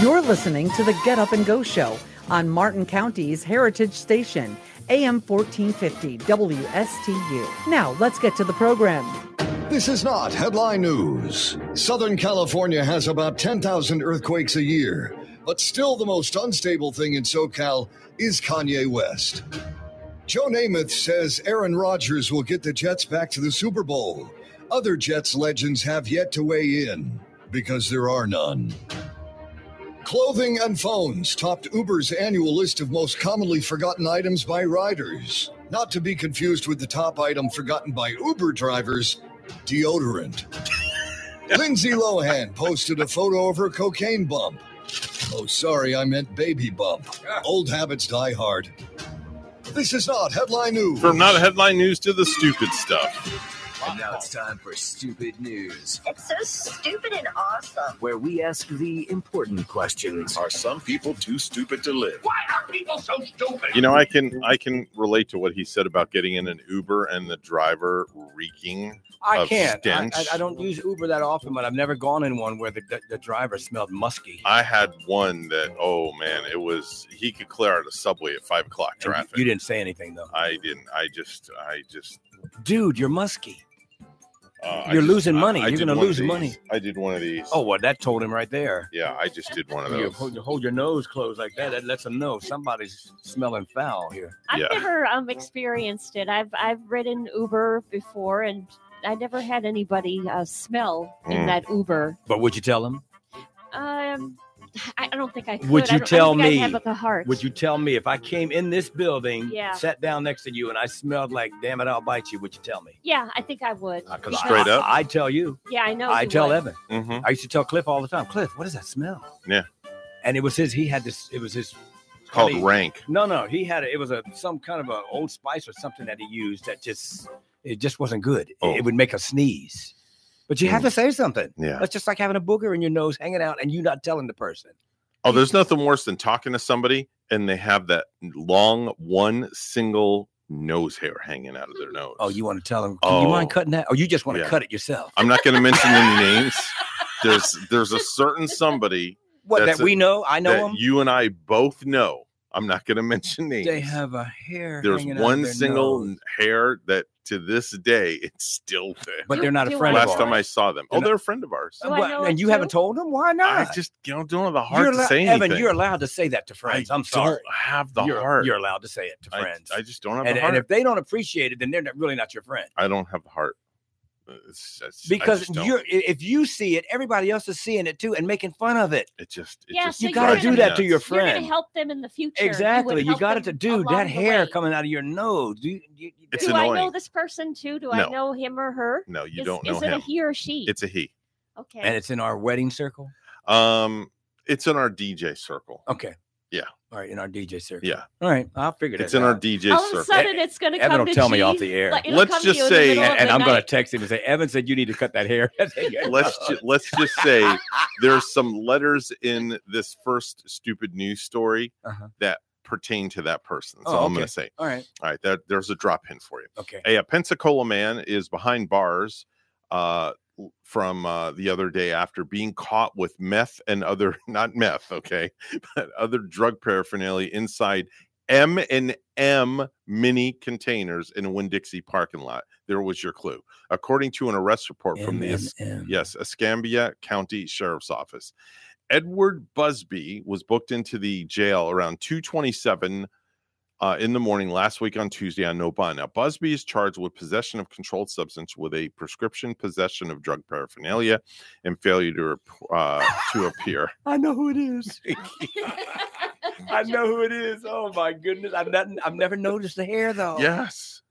You're listening to the Get Up and Go show on Martin County's Heritage Station, AM 1450 WSTU. Now, let's get to the program. This is not headline news. Southern California has about 10,000 earthquakes a year, but still the most unstable thing in SoCal is Kanye West. Joe Namath says Aaron Rodgers will get the Jets back to the Super Bowl. Other Jets legends have yet to weigh in because there are none. Clothing and phones topped Uber's annual list of most commonly forgotten items by riders. Not to be confused with the top item forgotten by Uber drivers deodorant. Lindsay Lohan posted a photo of her cocaine bump. Oh, sorry, I meant baby bump. Old habits die hard. This is not headline news. From not headline news to the stupid stuff. And now it's time for Stupid News, It's so stupid and awesome. where we ask the important questions. Are some people too stupid to live? Why are people so stupid? You know, I can I can relate to what he said about getting in an Uber and the driver reeking. I of can't. I, stench. I, I don't use Uber that often, but I've never gone in one where the, the, the driver smelled musky. I had one that oh man, it was he could clear out a subway at five o'clock And traffic. You didn't say anything though. I didn't. I just I just Dude, you're musky. Uh, You're just- losing I- money. I You're gonna lose money. I did one of these. Oh, well, that told him right there. Yeah, I just did one of You those. hold, you hold your nose closed like that. That lets them know somebody's smelling foul here. I've never um experienced it. I've I've ridden Uber before, and I never had anybody uh, smell in Mm. that Uber. But would you tell them? Um, I I don't think I could. Would I you don't- I tell don't think me? I'd have the heart. Would you tell me if I came in this building, Yeah. sat down next to you, and I smelled like, damn it, I'll bite you? Would you tell me? Yeah, I think I would. Because Because- Straight up, I tell you. Yeah, I know. I you tell would. Evan. Mhm. I used to tell Cliff all the time. Cliff, what does that smell? Yeah, And it was his. He had this. It was his. it's called honey- rank. No, no, he had it. It was a some kind of a old spice or something that he used that just it just wasn't good. Oh. It would make us sneeze. But you have to say something. Mm. Yeah. That's just like having a booger in your nose hanging out and you not telling the person. Oh, there's nothing worse than talking to somebody and they have that long one single nose hair hanging out of their nose. Oh, you want to tell them? Can you mind Oh, cutting that? Or you just want to cut it yourself? I'm not going to mention any names. There's there's a certain somebody What, that we know? I know? You and I both know. I'm not going to mention names. They have a hair. There's hanging out of one single nose. hair that to this day it's still there. But they're not a friend I of Last time. I saw them, oh, they're a friend of ours. Uh, what, and you haven't told them? Why not? I just you know don't have the heart You're to allo- say Evan, you're allowed to say that to friends. I I'm sorry. don't have the you're, heart. You're allowed to say it to I- friends. I, just don't have and, the heart. and if they don't appreciate it, then they're not, really not your friend. I don't have the heart. It's, it's, Because you're if you see it, everybody else is seeing it too and making fun of it. It just it Yeah, just so you got to do that to your You're friend. going to help them in the future. Exactly. You help got it to do That hair way. coming out of your nose. Do you, you, It's Do I know this person too? Do I know him or her? No, you Is- don't know Is it a he or she? It's a he. okay. and it's in our wedding circle. Um, it's in our DJ circle. Okay. Yeah. All right, in our DJ circle. Yeah. All right, I'll figure that It's in our out. DJ All of a sudden, it's going to Evan come will to tell me G, off the air. like, it'll Let's come to just you in the say- middle of and the I'm going night. to text him and say, Evan said you need to cut that hair. let's ju- let's just say there's some letters in this first stupid news story Uh-huh. that pertain to that person. So Oh, I'm going to say. All right. All right, there, there's a drop in for you. Okay. A, a Pensacola man is behind bars uh, from uh, the other day after being caught with meth and other not meth, okay, but other drug paraphernalia inside M and M mini containers in a Winn Dixie parking lot. There was your clue, according to an arrest report from the Es- M&M. yes Escambia County Sheriff's Office. Edward Busby was booked into the jail around 227 uh, in the morning last week on Tuesday on no bond. Now, Busby is charged with possession of controlled substance with a prescription possession of drug paraphernalia and failure to, rep- uh, to appear. I know who it is. I know who it is. Oh my goodness. I've not, I've never noticed the hair though. Yes.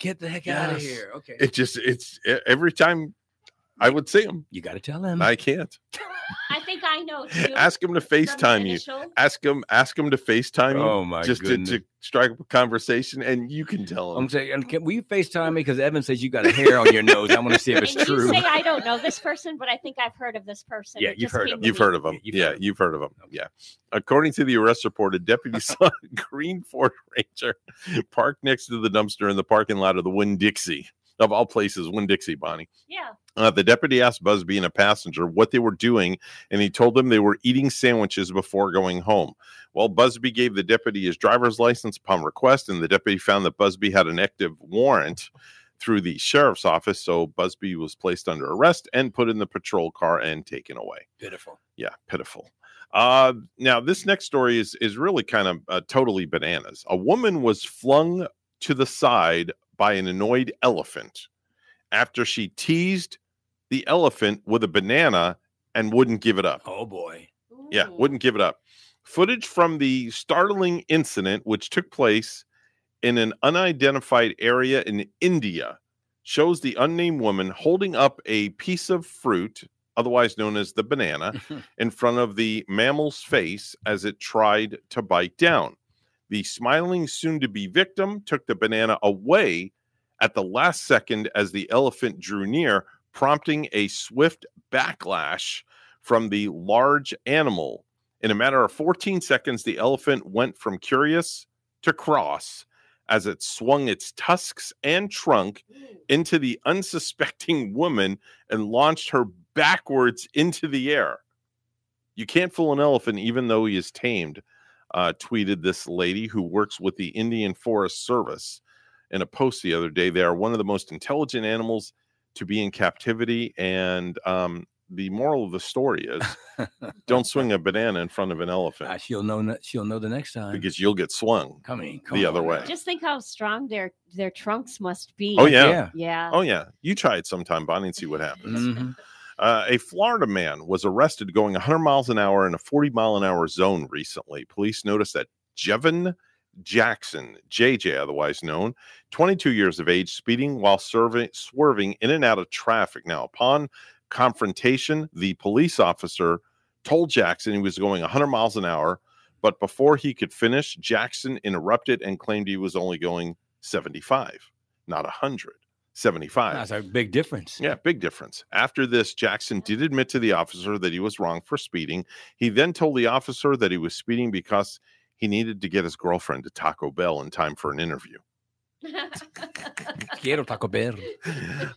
Get the heck out of here. Okay. It just, it's every time I would see him. You got to tell him. I can't. I think I know too. Ask him to FaceTime you. Ask him, ask him to FaceTime you. Oh, my Just to, goodness. to strike up a conversation and you can tell him. I'm saying, can, will you FaceTime me? Because Evan says you got a hair on your nose. I want to see if it's And true. you say I don't know this person, but I think I've heard of this person. Yeah, It you've heard of to You've me. heard of him. yeah, you've heard of him. Yeah. According to the arrest report, a deputy saw a green Ford Ranger parked next to the dumpster in the parking lot of the Winn Dixie, of all places, Winn Dixie, Bonnie. Yeah. Uh, the deputy asked Busby and a passenger what they were doing, and he told them they were eating sandwiches before going home. Well, Busby gave the deputy his driver's license upon request, and the deputy found that Busby had an active warrant through the sheriff's office. So Busby was placed under arrest and put in the patrol car and taken away. Pitiful. Yeah, pitiful. Uh, now this next story is is really kind of uh, totally bananas. A woman was flung to the side by an annoyed elephant after she teased the elephant with a banana and wouldn't give it up. Oh boy. Yeah, wouldn't give it up. Footage from the startling incident, which took place in an unidentified area in India, shows the unnamed woman holding up a piece of fruit, otherwise known as the banana, in front of the mammal's face as it tried to bite down. The smiling soon to be victim took the banana away at the last second as the elephant drew near, prompting a swift backlash from the large animal. In a matter of 14 seconds, the elephant went from curious to cross as it swung its tusks and trunk into the unsuspecting woman and launched her backwards into the air. You can't fool an elephant even though he is tamed, uh, tweeted this lady who works with the Indian Forest Service in a post the other day. They are one of the most intelligent animals to be in captivity. And um, the moral of the story is don't swing a banana in front of an elephant Uh, she'll know. She'll know the next time. because you'll get swung Come in, the other way. Just think how strong their their trunks must be. Oh yeah. Yeah. Oh yeah. You try it sometime, Bonnie, and see what happens. Mm-hmm. Uh, a Florida man was arrested going 100 miles an hour in a 40 mile an hour zone recently. Police noticed that Jevon Jackson, JJ, otherwise known, 22 years of age, speeding while serving, swerving in and out of traffic. Now, upon confrontation, the police officer told Jackson he was going 100 miles an hour, but before he could finish, Jackson interrupted and claimed he was only going 75, not 100. 75. That's a big difference. Yeah, big difference. After this, Jackson did admit to the officer that he was wrong for speeding. He then told the officer that he was speeding because he needed to get his girlfriend to Taco Bell in time for an interview. Quiero Taco Bell.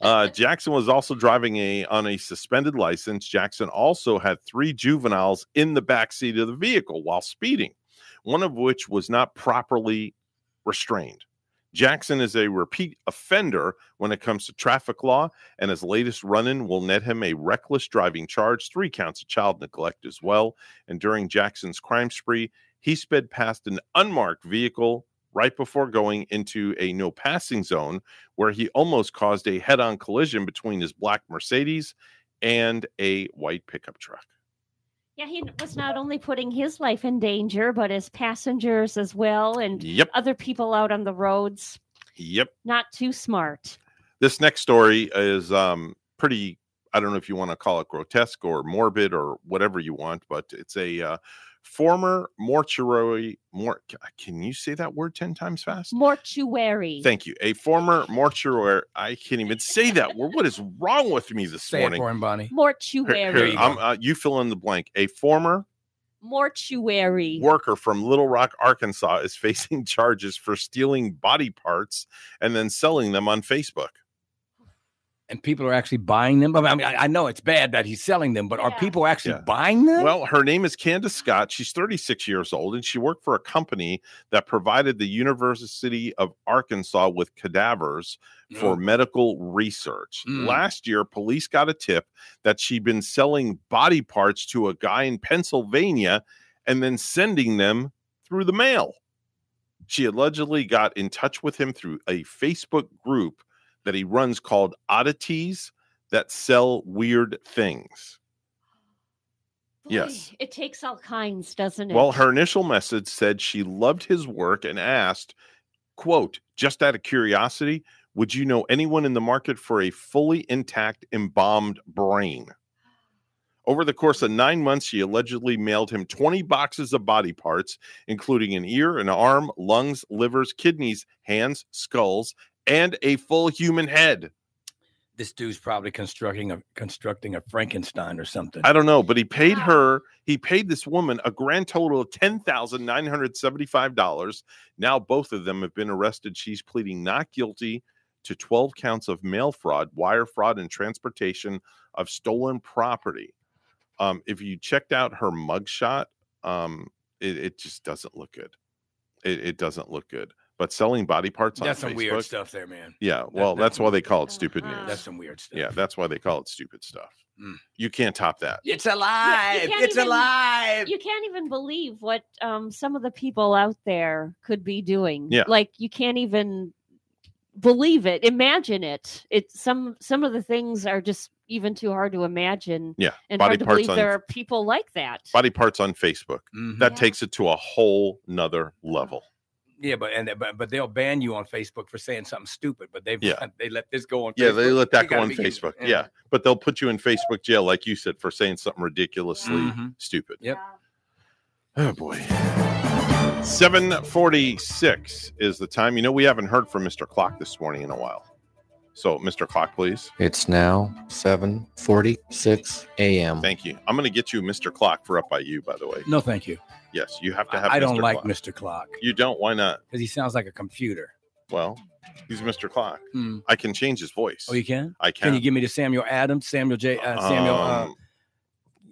Uh, Jackson was also driving a on a suspended license. Jackson also had three juveniles in the back seat of the vehicle while speeding, one of which was not properly restrained. Jackson is a repeat offender when it comes to traffic law, and his latest run in will net him a reckless driving charge, three counts of child neglect as well. And during Jackson's crime spree, he sped past an unmarked vehicle right before going into a no passing zone where he almost caused a head on collision between his black Mercedes and a white pickup truck. Yeah, he was not only putting his life in danger, but his passengers as well, and Yep. other people out on the roads. Yep. Not too smart. This next story is um, pretty, I don't know if you want to call it grotesque or morbid or whatever you want, but it's a uh, former mortuary. Mor- can you say that word 10 times fast? Mortuary. Thank you. A former mortuary. I can't even say that word. What is wrong with me this Say it morning? for him, Bonnie. Here- Mortuary. here, I'm, uh, you fill in the blank. A former Mortuary. worker from Little Rock, Arkansas, is facing charges for stealing body parts and then selling them on Facebook. And people are actually buying them. I mean, I, I know it's bad that he's selling them, but are people actually Yeah. buying them? Well, her name is Candace Scott. She's 36 years old, and she worked for a company that provided the University of Arkansas with cadavers for Mm. medical research. Mm. Last year, police got a tip that she'd been selling body parts to a guy in Pennsylvania and then sending them through the mail. She allegedly got in touch with him through a Facebook group that he runs called Oddities that sell weird things. Yes. It takes all kinds, doesn't it? Well, her initial message said she loved his work and asked, quote, just out of curiosity, would you know anyone in the market for a fully intact embalmed brain? Over the course of nine months, she allegedly mailed him 20 boxes of body parts, including an ear, an arm, lungs, livers, kidneys, hands, skulls, and a full human head. This dude's probably constructing a constructing a Frankenstein or something. I don't know, but he paid her, he paid this woman a grand total of $10,975. Now both of them have been arrested. She's pleading not guilty to 12 counts of mail fraud, wire fraud, and transportation of stolen property. Um, if you checked out her mugshot, um, it, it just doesn't look good. It, it doesn't look good. But selling body parts That's on some weird stuff there, man. Yeah, That- well, that's, that's why they call it stupid news. That's some weird stuff. Yeah, that's why they call it stupid stuff. Mm. You can't top that. It's Yeah, alive. you can't it's even- alive. You can't even believe what um, some of the people out there could be doing. Yeah. Like you can't even believe it, imagine it. It's some some of the things are just even too hard to imagine. Yeah, and body hard to believe on- there are people like that. body parts on Facebook. Mhm. That takes it to a whole nother level. Yeah, but and but, but they'll ban you on Facebook for saying something stupid. But they've Yeah. they let this go on. Yeah, Facebook. they let that You go on. Facebook. Yeah. but they'll put you in Facebook jail, like you said, for saying something ridiculously Mhm. stupid. Yep. Oh boy. 746 is the time. You know, we haven't heard from Mr. Clock this morning in a while. So, Mr. Clock, please. It's now 7:46 a.m. Thank you. I'm going to get you Mr. Clock for up by you, by the way. No, thank you. Yes, you have to have. I don't Mr. like Clock. Mr. Clock You don't? Why not? because he sounds like a computer. Well, he's Mr. Clock. Hmm. I can change his voice. Oh, you can? I Can can. you give me the Samuel Adams, Samuel J, uh, Samuel, uh, Um,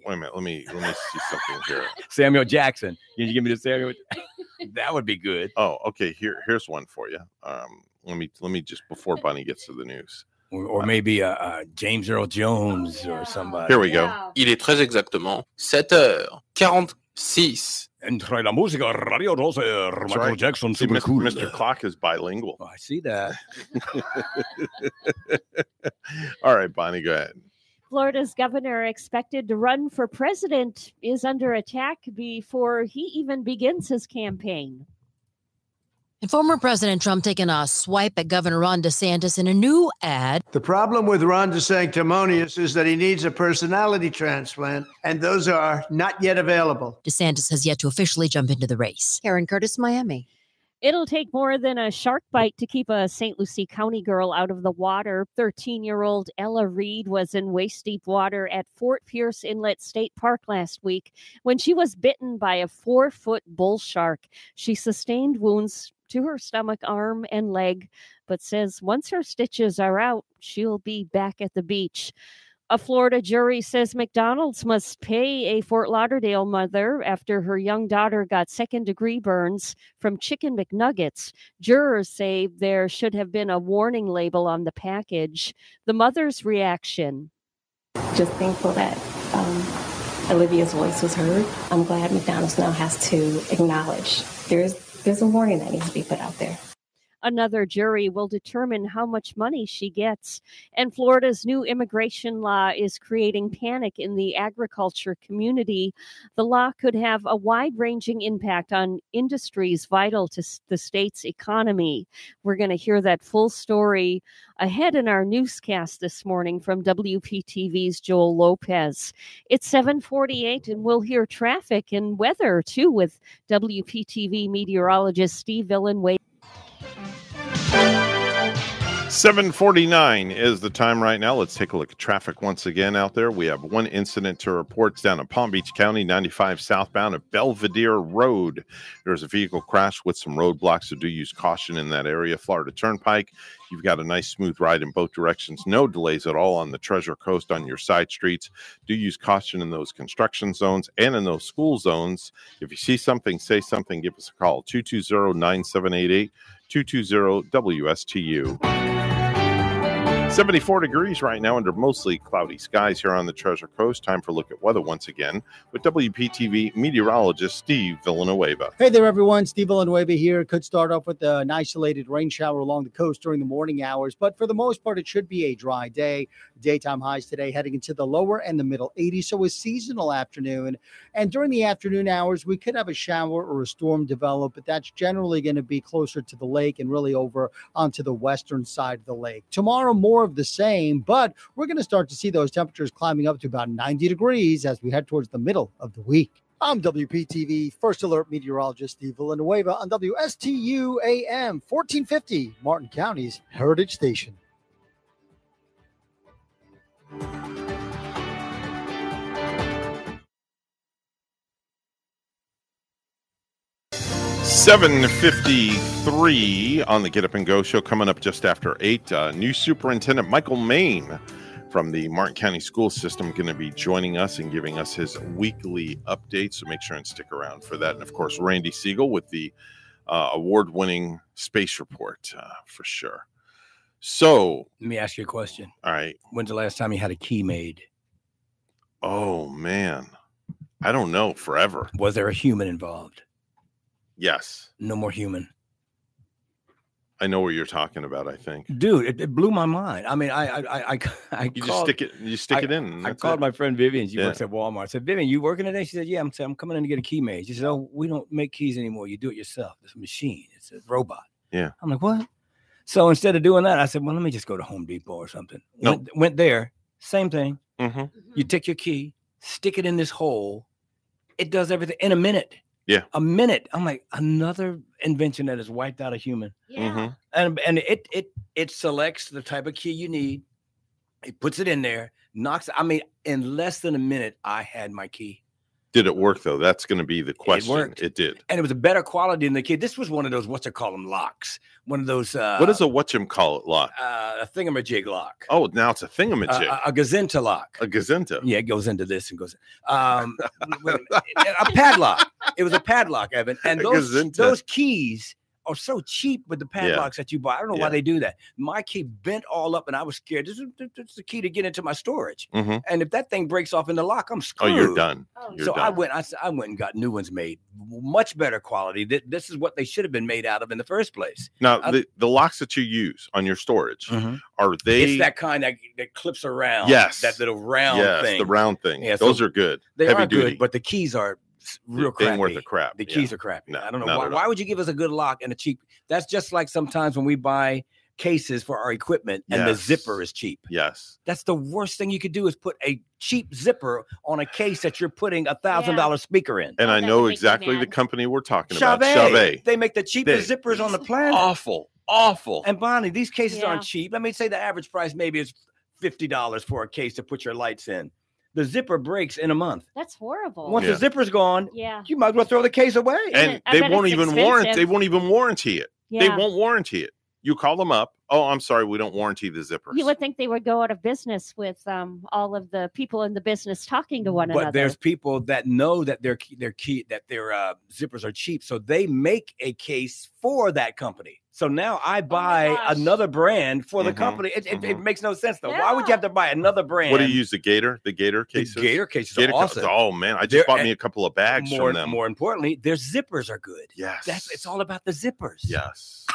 wait a minute. Let me let me see something here. Samuel Jackson? Can you give me the Samuel? that would be good. Oh, okay. Here, here's one for you. Um, let me let me just before Bonnie gets to the news. Or, or maybe uh, uh, James Earl Jones or somebody. Here we go. Il est très exactement 7h46. Entre la música Radio Roser, That's Michael right. Jackson, See, super Mr. cool. Mr. Clock is bilingual. Oh, I see that. All right, Bonnie, go ahead. Florida's governor expected to run for president is under attack before he even begins his campaign. And former President Trump taking a swipe at Governor Ron DeSantis in a new ad. The problem with Ron DeSanctimonious is that he needs a personality transplant, and those are not yet available. DeSantis has yet to officially jump into the race. Karen Curtis, Miami. It'll take more than a shark bite to keep a St. Lucie County girl out of the water. 13 year old Ella Reed was in waist deep water at Fort Pierce Inlet State Park last week when she was bitten by a four foot bull shark. She sustained wounds to her stomach, arm, and leg, but says once her stitches are out, she'll be back at the beach. A Florida jury says McDonald's must pay a Fort Lauderdale mother after her young daughter got second degree burns from chicken McNuggets. Jurors say there should have been a warning label on the package. The mother's reaction just thankful that um, Olivia's voice was heard. I'm glad McDonald's now has to acknowledge there's there's a warning that needs to be put out there. Another jury will determine how much money she gets. And Florida's new immigration law is creating panic in the agriculture community. The law could have a wide ranging impact on industries vital to the state's economy. We're going to hear that full story ahead in our newscast this morning from WPTV's Joel Lopez. It's 748, and we'll hear traffic and weather too with WPTV meteorologist Steve Villanueva. 749 is the time right now. Let's take a look at traffic once again out there. We have one incident to report down in Palm Beach County, 95 southbound at Belvedere Road. There's a vehicle crash with some roadblocks, so do use caution in that area. Florida Turnpike, you've got a nice smooth ride in both directions. No delays at all on the Treasure Coast on your side streets. Do use caution in those construction zones and in those school zones. If you see something, say something, give us a call 220 9788 220 WSTU. 74 degrees right now under mostly cloudy skies here on the Treasure Coast. Time for a look at weather once again with WPTV meteorologist Steve Villanueva. Hey there, everyone. Steve Villanueva here. Could start off with an isolated rain shower along the coast during the morning hours, but for the most part, it should be a dry day. Daytime highs today heading into the lower and the middle 80s, so a seasonal afternoon. And during the afternoon hours, we could have a shower or a storm develop, but that's generally going to be closer to the lake and really over onto the western side of the lake. Tomorrow, more of the same, but we're going to start to see those temperatures climbing up to about 90 degrees as we head towards the middle of the week. I'm WPTV First Alert Meteorologist Steve Villanueva on WSTU AM 1450, Martin County's Heritage Station. Seven fifty-three on the Get Up and Go show coming up just after eight. Uh, new Superintendent Michael Maine from the Martin County School System going to be joining us and giving us his weekly update. So make sure and stick around for that. And of course, Randy Segal with the uh, award-winning space report uh, for sure. So Let me ask you a question. All right. When's the last time you had a key made? Oh man, I don't know. Forever. Was there a human involved? Yes, No more human. I know what you're talking about. I think Dude, it, it blew my mind. I mean, I, I, I, I, I you just stick it. You stick I- it in. I called it. my friend Vivian. She Yeah. works at Walmart. I said, Vivian, you working today? She said, Yeah, I'm, saying, I'm coming in to get a key made. She said, Oh, we don't make keys anymore. You do it yourself. It's a machine. It's a robot. Yeah. I'm like, What? So instead of doing that, I said, Well, let me just go to Home Depot or something. No. Went, went there, same thing. Mm-hmm. You take your key, stick it in this hole. It does everything in a minute. Yeah. A minute. I'm like, another invention that has wiped out a human. Yeah. Mhm. And and it it it selects the type of key you need. It puts it in there, knocks. I mean, in less than a minute, I had my key. Did it work though? That's going to be the question. worked. It did. And it was a better quality than the kid. This was one of those, what's it call them, locks. One of those uh what is a what whatchamcall it lock? uh, a thingamajig lock. Oh, now it's a thingamajig. A, a, a Gazinta lock. a gazenta. Yeah, it goes into this and goes. Um, a padlock. It was a padlock, Evan. And those those keys are so cheap with the padlocks that you buy. I don't know why they do that. My key bent all up, and I was scared. This is, this is the key to get into my storage. Mhm. And if that thing breaks off in the lock, I'm screwed. Oh, you're done. You're so I done. went. I, s- I went and got new ones made, much better quality. Th- This is what they should have been made out of in the first place. Now, I- the, the locks that you use on your storage Mhm. are they? it's that kind that, that clips around. Yes. that little round yes, thing. the round thing. Yeah, so Those are good. They Heavy are duty. good, but the keys are s- real They ain't crappy. worth a crap. The Yeah. keys are crappy. No, I don't know why, why would you give us a good lock and a cheap. That's just like sometimes when we buy cases for our equipment and the zipper is cheap. Yes. That's the worst thing you could do is put a cheap zipper on a case that you're putting a thousand dollar speaker in. And I know would make me exactly the company we're talking about. Chauvet. Chauvet. They make the cheapest They- zippers on the planet. Awful. Awful. And Bonnie, these cases Yeah. aren't cheap. Let me say the average price maybe is fifty dollars for a case to put your lights in. The zipper breaks in a month. That's horrible. Once Yeah. the zipper's gone, yeah. you might as well throw the case away. and I they won't it's even warrant. They won't even warranty it. They won't warranty it. You call them up. Oh, I'm sorry, we don't warranty the zippers. You would think they would go out of business with um, all of the people in the business talking to one but another. But there's people that know that their their key that their uh, zippers are cheap, so they make a case for that company. So now I buy Oh another brand for the Mhm, company. It, it, it mhm. makes no sense though. Why would you have to buy another brand? What do you use? The Gator? The Gator The cases? Gator cases Gator are co- awesome. Oh man, I just They're- bought me a couple of bags more, from them. more importantly, their zippers are good. yes. That's it's all about the zippers. yes.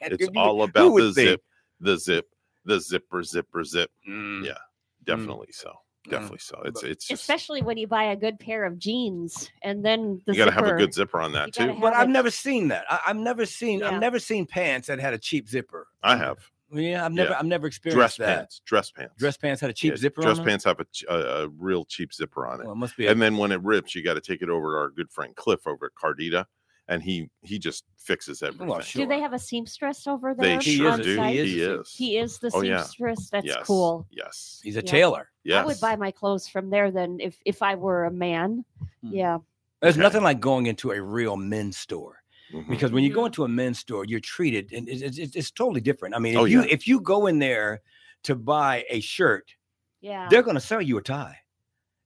And It's you- all about would the think? zip, the zip, the zipper, zipper, zip. Mm. Yeah, definitely so. Definitely so. It's it's just especially when you buy a good pair of jeans and then the you got to have a good zipper on that too. But I've it- never seen that. I, I've never seen. Yeah. I've never seen pants that had a cheap zipper. I have Yeah, I've never. Yeah. I've never dress experienced that. pants. Dress pants. Dress pants had a cheap Yeah, zipper. Dress on? Dress pants have a, a, a real cheap zipper on it. Well, it must be. A, and then when it rips, you got to take it over to our good friend Cliff over at Cardita, and he he just fixes everything. well, Do they have a seamstress over They there? sure on do. site? He is. He is the Oh, yeah. seamstress. That's yes. cool. Yes. He's a Yeah. tailor. Yes. I would buy my clothes from there then if if I were a man. Hmm. Yeah. There's Okay. nothing like going into a real men's store Mhm. because when you go Mhm. into a men's store, you're treated and it's, it's, it's totally different. I mean, if Oh, you yeah. if you go in there to buy a shirt, Yeah. they're going to sell you a tie.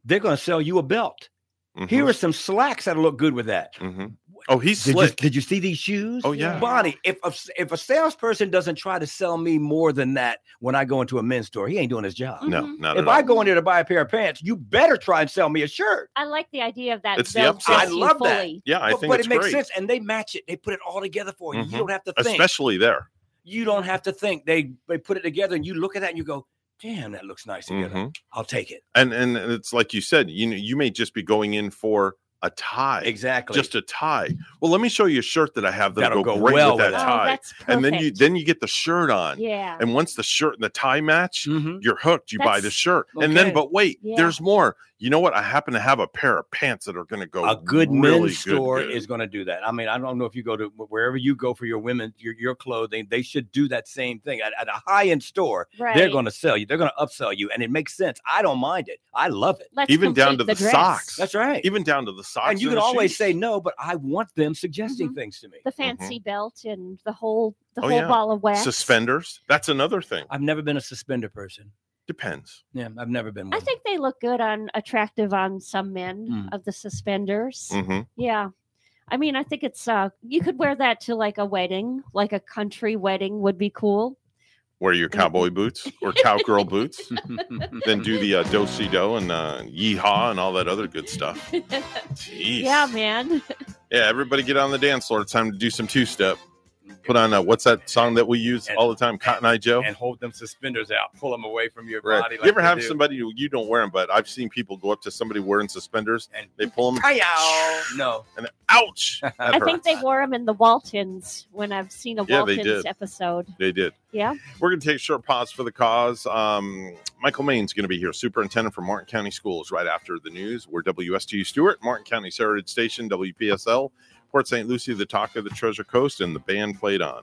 They're going to sell you a belt. Mhm. Here are some slacks that'll look good with that. Mhm. Oh, he's Did you, slick. did you see these shoes? Oh, yeah. Bonnie, if a, if a salesperson doesn't try to sell me more than that when I go into a men's store, he ain't doing his job. No, Mhm. not If at I go in there to buy a pair of pants, you better try and sell me a shirt. I like the idea of that. It's the they'll upsell. I you love that. Yeah, I but think but it's it makes great. sense, and they match it. They put it all together for you. Mhm. You don't have to think. Especially there. you don't have to think. They they put it together, and you look at that and you go, "Damn, that looks nice together. Mhm. I'll take it." And and it's like you said, you know, you may just be going in for a tie. Exactly. Just a tie. Well, let me show you a shirt that I have that'll, That'll go, go great well with that with that. Oh, tie. that's and then you then you get the shirt on. Yeah. And once the shirt and the tie match, Mhm. you're hooked. You buy the That's- shirt. And then but wait, Yeah. there's more. You know what? I happen to have a pair of pants that are going to go a good really men's good, store good. is going to do that. I mean, I don't know if you go to wherever you go for your women, your, your clothing, they should do that same thing at, at a high end store. They're going to sell you. They're going to upsell you, and it makes sense. I don't mind it. I love it. Let's even down to complete the, socks. That's right. Even down to the socks. and you can always shoes. say no, but I want them suggesting Mhm. things to me. The fancy belt and the whole the Oh, whole yeah. ball of wax. suspenders. That's another thing. I've never been a suspender person. Depends. Yeah, I've never been one. I think they look good on attractive on some men Mm. of the suspenders. hmm Yeah. I mean, I think it's uh you could wear that to like a wedding, like a country wedding would be cool. Wear your cowboy boots or cowgirl boots. then do the uh, do si do and uh, yeehaw and all that other good stuff. Jeez. yeah, man. Yeah, everybody get on the dance floor. It's time to do some two step. Put on uh, what's that song that we use all the time, Cotton Eye Joe. and hold them suspenders out, pull them away from your Right. body. you ever have do. somebody who you don't wear them, but I've seen people go up to somebody wearing suspenders and they pull them. Hi-yow. No. And ouch! That I think they wore them in the Waltons when I've seen a Yeah, they Waltons did. episode. They did. Yeah. We're going to take a short pause for the cause. Um, Michael Maine's going to be here, superintendent for Martin County Schools, right after the news. We're WSTU Stuart, Martin County Heritage Station, WPSL, Port St. Lucie, the talk of the Treasure Coast, and the band played on.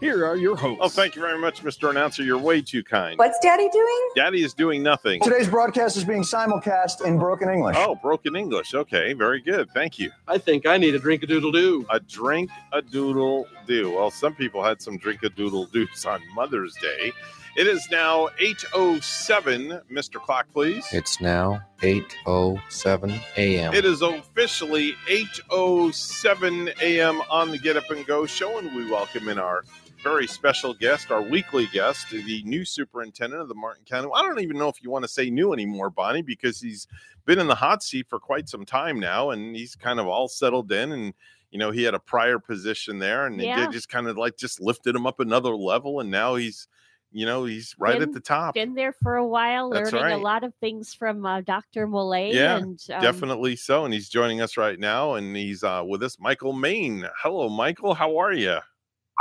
here are your oh, hosts. Oh, thank you very much, Mr. Announcer. You're way too kind. What's Daddy doing? Daddy is doing nothing. Today's broadcast is being simulcast in broken English. Oh, broken English. Okay, very good. Thank you. I think I need a drink a doodle doo. A drink a doodle do. Well, some people had some drink a doodle doos on Mother's Day. It is now 8.07. Mr. Clock, please. It's now 8:07 a.m. It is officially 8.07 a.m. on the Get Up and Go show, and we welcome in our very special guest, our weekly guest, the new superintendent of the Martin County. I don't even know if you want to say new anymore, Bonnie, because he's been in the hot seat for quite some time now, and he's kind of all settled in and you know, he had a prior position there, and Yeah. it just kind of like just lifted him up another level, and now he's, you know, he's right at the top. Been there for a while, That's learning a lot of things from uh, Dr. Millay. Yeah, and, um, definitely so. And he's joining us right now, and he's uh, with us, Michael Maine. Hello, Michael. How are you?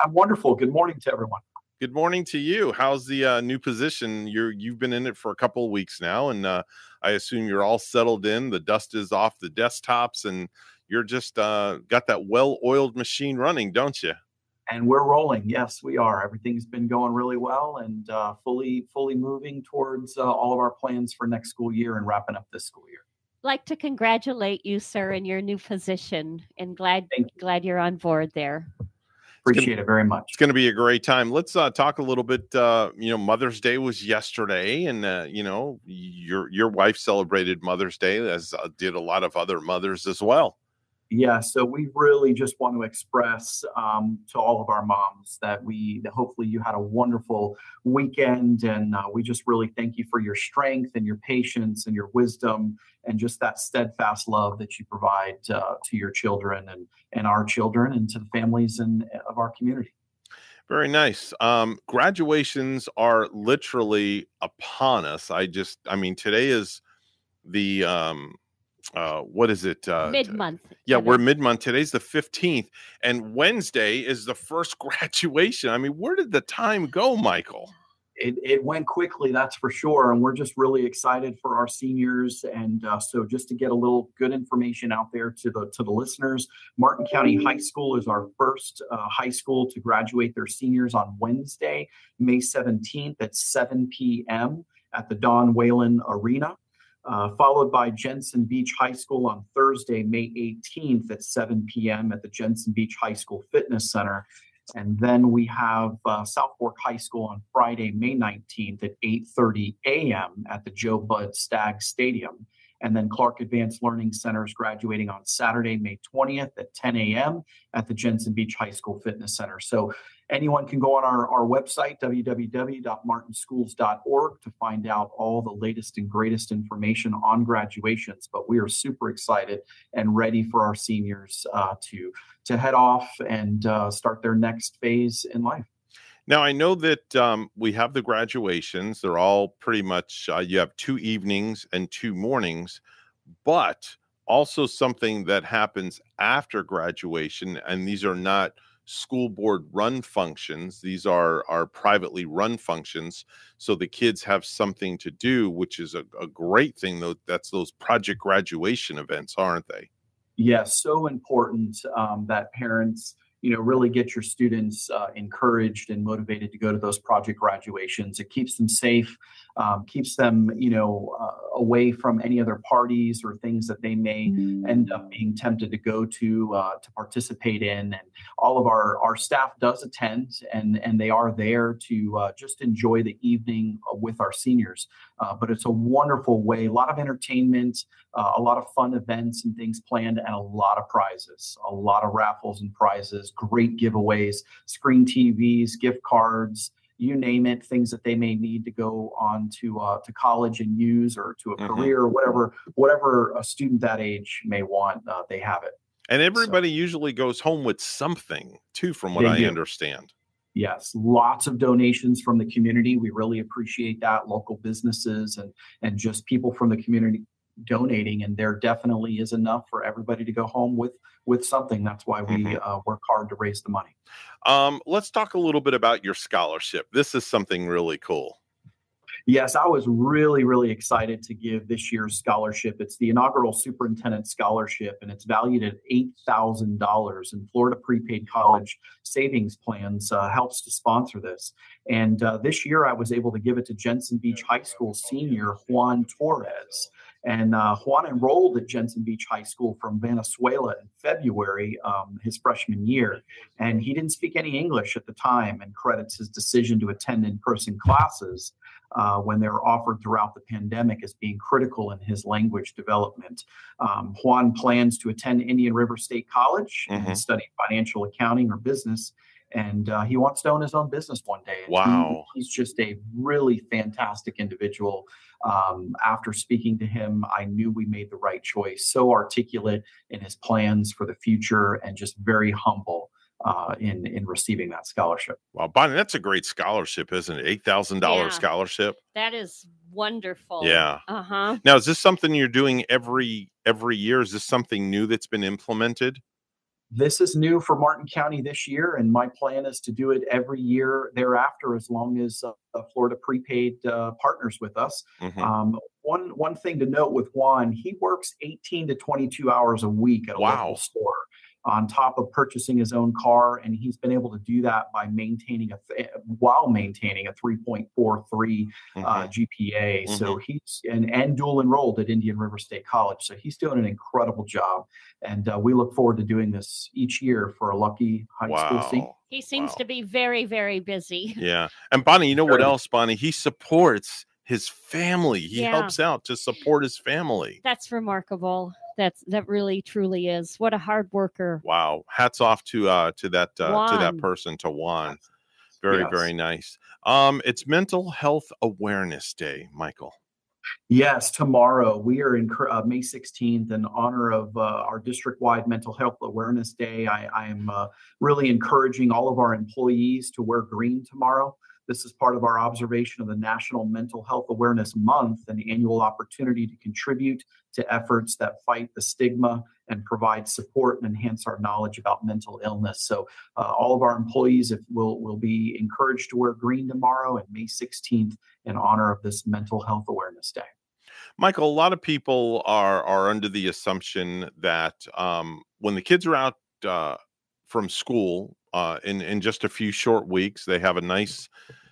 I'm wonderful. Good morning to everyone. Good morning to you. How's the uh, new position? You're you've been in it for a couple of weeks now, and uh, I assume you're all settled in. The dust is off the desktops, and you're just uh, got that well-oiled machine running, don't you? And we're rolling. Yes, we are. Everything's been going really well and uh, fully fully moving towards uh, all of our plans for next school year and wrapping up this school year. like to congratulate you, sir, in your new position, and glad glad you're on board there. Appreciate it very much. It's going to be a great time. Let's uh, talk a little bit. Uh, you know, Mother's Day was yesterday, and uh, you know, your your wife celebrated Mother's Day, as uh, did a lot of other mothers as well. Yeah, so we really just want to express um, to all of our moms that we that hopefully you had a wonderful weekend, and uh, we just really thank you for your strength and your patience and your wisdom and just that steadfast love that you provide uh, to your children and and our children and to the families and of our community. Very nice. Um, graduations are literally upon us. I just, I mean, today is the um, uh, what is it? Uh, Mid month. Yeah, we're mid month. Today's the 15th, and Wednesday is the first graduation. I mean, where did the time go, Michael? it, it went quickly, that's for sure. And we're just really excited for our seniors. And uh, so, just to get a little good information out there to the to the listeners, Martin County High School is our first uh, high school to graduate their seniors on Wednesday, May 17th at 7 p.m. at the Don Whalen Arena. Uh, followed by Jensen Beach High School on Thursday, May 18th at 7 p.m. at the Jensen Beach High School Fitness Center. And then we have uh, South Fork High School on Friday, May 19th at 8:30 a.m. at the Joe Bud Stagg Stadium. And then Clark Advanced Learning Center is graduating on Saturday, May 20th at 10 a.m. at the Jensen Beach High School Fitness Center. So anyone can go on our, our website, www.martinschools.org, to find out all the latest and greatest information on graduations. But we are super excited and ready for our seniors uh, to, to head off and uh, start their next phase in life. Now I know that um, we have the graduations; they're all pretty much. Uh, you have two evenings and two mornings, but also something that happens after graduation, and these are not school board run functions; these are are privately run functions. So the kids have something to do, which is a, a great thing. Though that's those project graduation events, aren't they? Yes, so important um, that parents, you know, really get your students uh, encouraged and motivated to go to those project graduations. It keeps them safe, um, keeps them, you know, uh, away from any other parties or things that they may end up being tempted to go to uh, to participate in. And all of our our staff does attend, and and they are there to uh, just enjoy the evening uh, with our seniors. Uh, but it's a wonderful way, a lot of entertainment, uh, a lot of fun events and things planned, and a lot of prizes, a lot of raffles and prizes, great giveaways, screen TVs, gift cards. You name it, things that they may need to go on to uh, to college and use, or to a Mhm. career, or whatever whatever a student that age may want, uh, they have it. And everybody usually goes home with something too, from what I do. understand. Yes, lots of donations from the community. We really appreciate that. Local businesses and and just people from the community donating, and there definitely is enough for everybody to go home with with something. That's why we Mm-hmm. uh, work hard to raise the money. Um, let's talk a little bit about your scholarship. This is something really cool. Yes, I was really, really excited to give this year's scholarship. It's the inaugural superintendent scholarship, and it's valued at $8,000. And Florida Prepaid College Savings Plans uh, helps to sponsor this. And uh, this year, I was able to give it to Jensen Beach High School senior Juan Torres. And uh, Juan enrolled at Jensen Beach High School from Venezuela in February, um, his freshman year. And he didn't speak any English at the time and credits his decision to attend in person classes uh, when they were offered throughout the pandemic as being critical in his language development. Um, Juan plans to attend Indian River State College Mhm. and study financial accounting or business. And uh, he wants to own his own business one day. And he- Wow. he's just a really fantastic individual. Um, after speaking to him, I knew we made the right choice. So articulate in his plans for the future and just very humble uh, in in receiving that scholarship. Wow, Bonnie, that's a great scholarship, isn't it? Eight thousand Yeah. dollars scholarship. That is wonderful. Yeah. Uh huh. Now, is this something you're doing every every year? Is this something new that's been implemented? This is new for Martin County this year, and my plan is to do it every year thereafter, as long as uh, uh, Florida Prepaid uh, partners with us. Mhm. Um, one one thing to note with Juan, he works 18 to 22 hours a week at a Wow. local store, on top of purchasing his own car, and he's been able to do that by maintaining a th- while maintaining a 3.43 uh, Mhm. GPA. So Mhm. he's and and dual enrolled at Indian River State College. So he's doing an incredible job, and uh, we look forward to doing this each year for a lucky high school senior. He seems to be very, very busy. Yeah. And Bonnie, you know what else, Bonnie? He supports his family. He Yeah. helps out to support his family. That's remarkable. That's that really truly is. What a hard worker. Wow. Hats off to uh to that uh, to that person, to Juan. Very, Yes. very nice. Um, it's Mental Health Awareness Day, Michael. Yes, tomorrow we are in uh, May 16th in honor of uh, our district-wide Mental Health Awareness Day. I, I am uh, really encouraging all of our employees to wear green tomorrow. This is part of our observation of the National Mental Health Awareness Month, an annual opportunity to contribute to efforts that fight the stigma and provide support and enhance our knowledge about mental illness. So, uh, all of our employees if, will will be encouraged to wear green tomorrow and May 16th in honor of this Mental Health Awareness Day. Michael, a lot of people are are under the assumption that um, when the kids are out uh, from school uh, in in just a few short weeks, they have a nice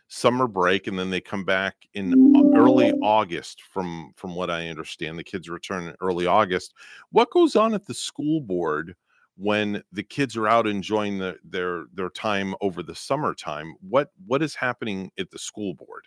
summer break, and then they come back in early August. From from what I understand, the kids return in early August. What goes on at the school board when the kids are out enjoying the, their their time over the summertime? What what is happening at the school board?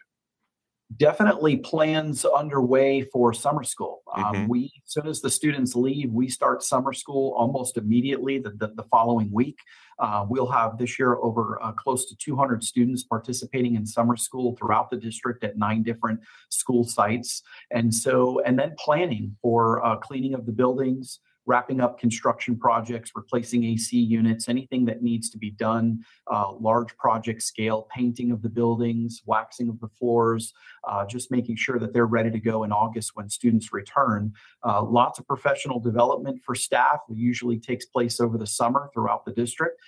Definitely plans underway for summer school. Um, Mhm. we, as soon as the students leave, we start summer school almost immediately the, the, the following week. Uh, we'll have this year over uh, close to 200 students participating in summer school throughout the district at nine different school sites. And so, and then planning for uh, cleaning of the buildings, wrapping up construction projects, replacing AC units, anything that needs to be done, uh, large project scale, painting of the buildings, waxing of the floors, uh, just making sure that they're ready to go in August when students return. Uh, lots of professional development for staff usually takes place over the summer throughout the district.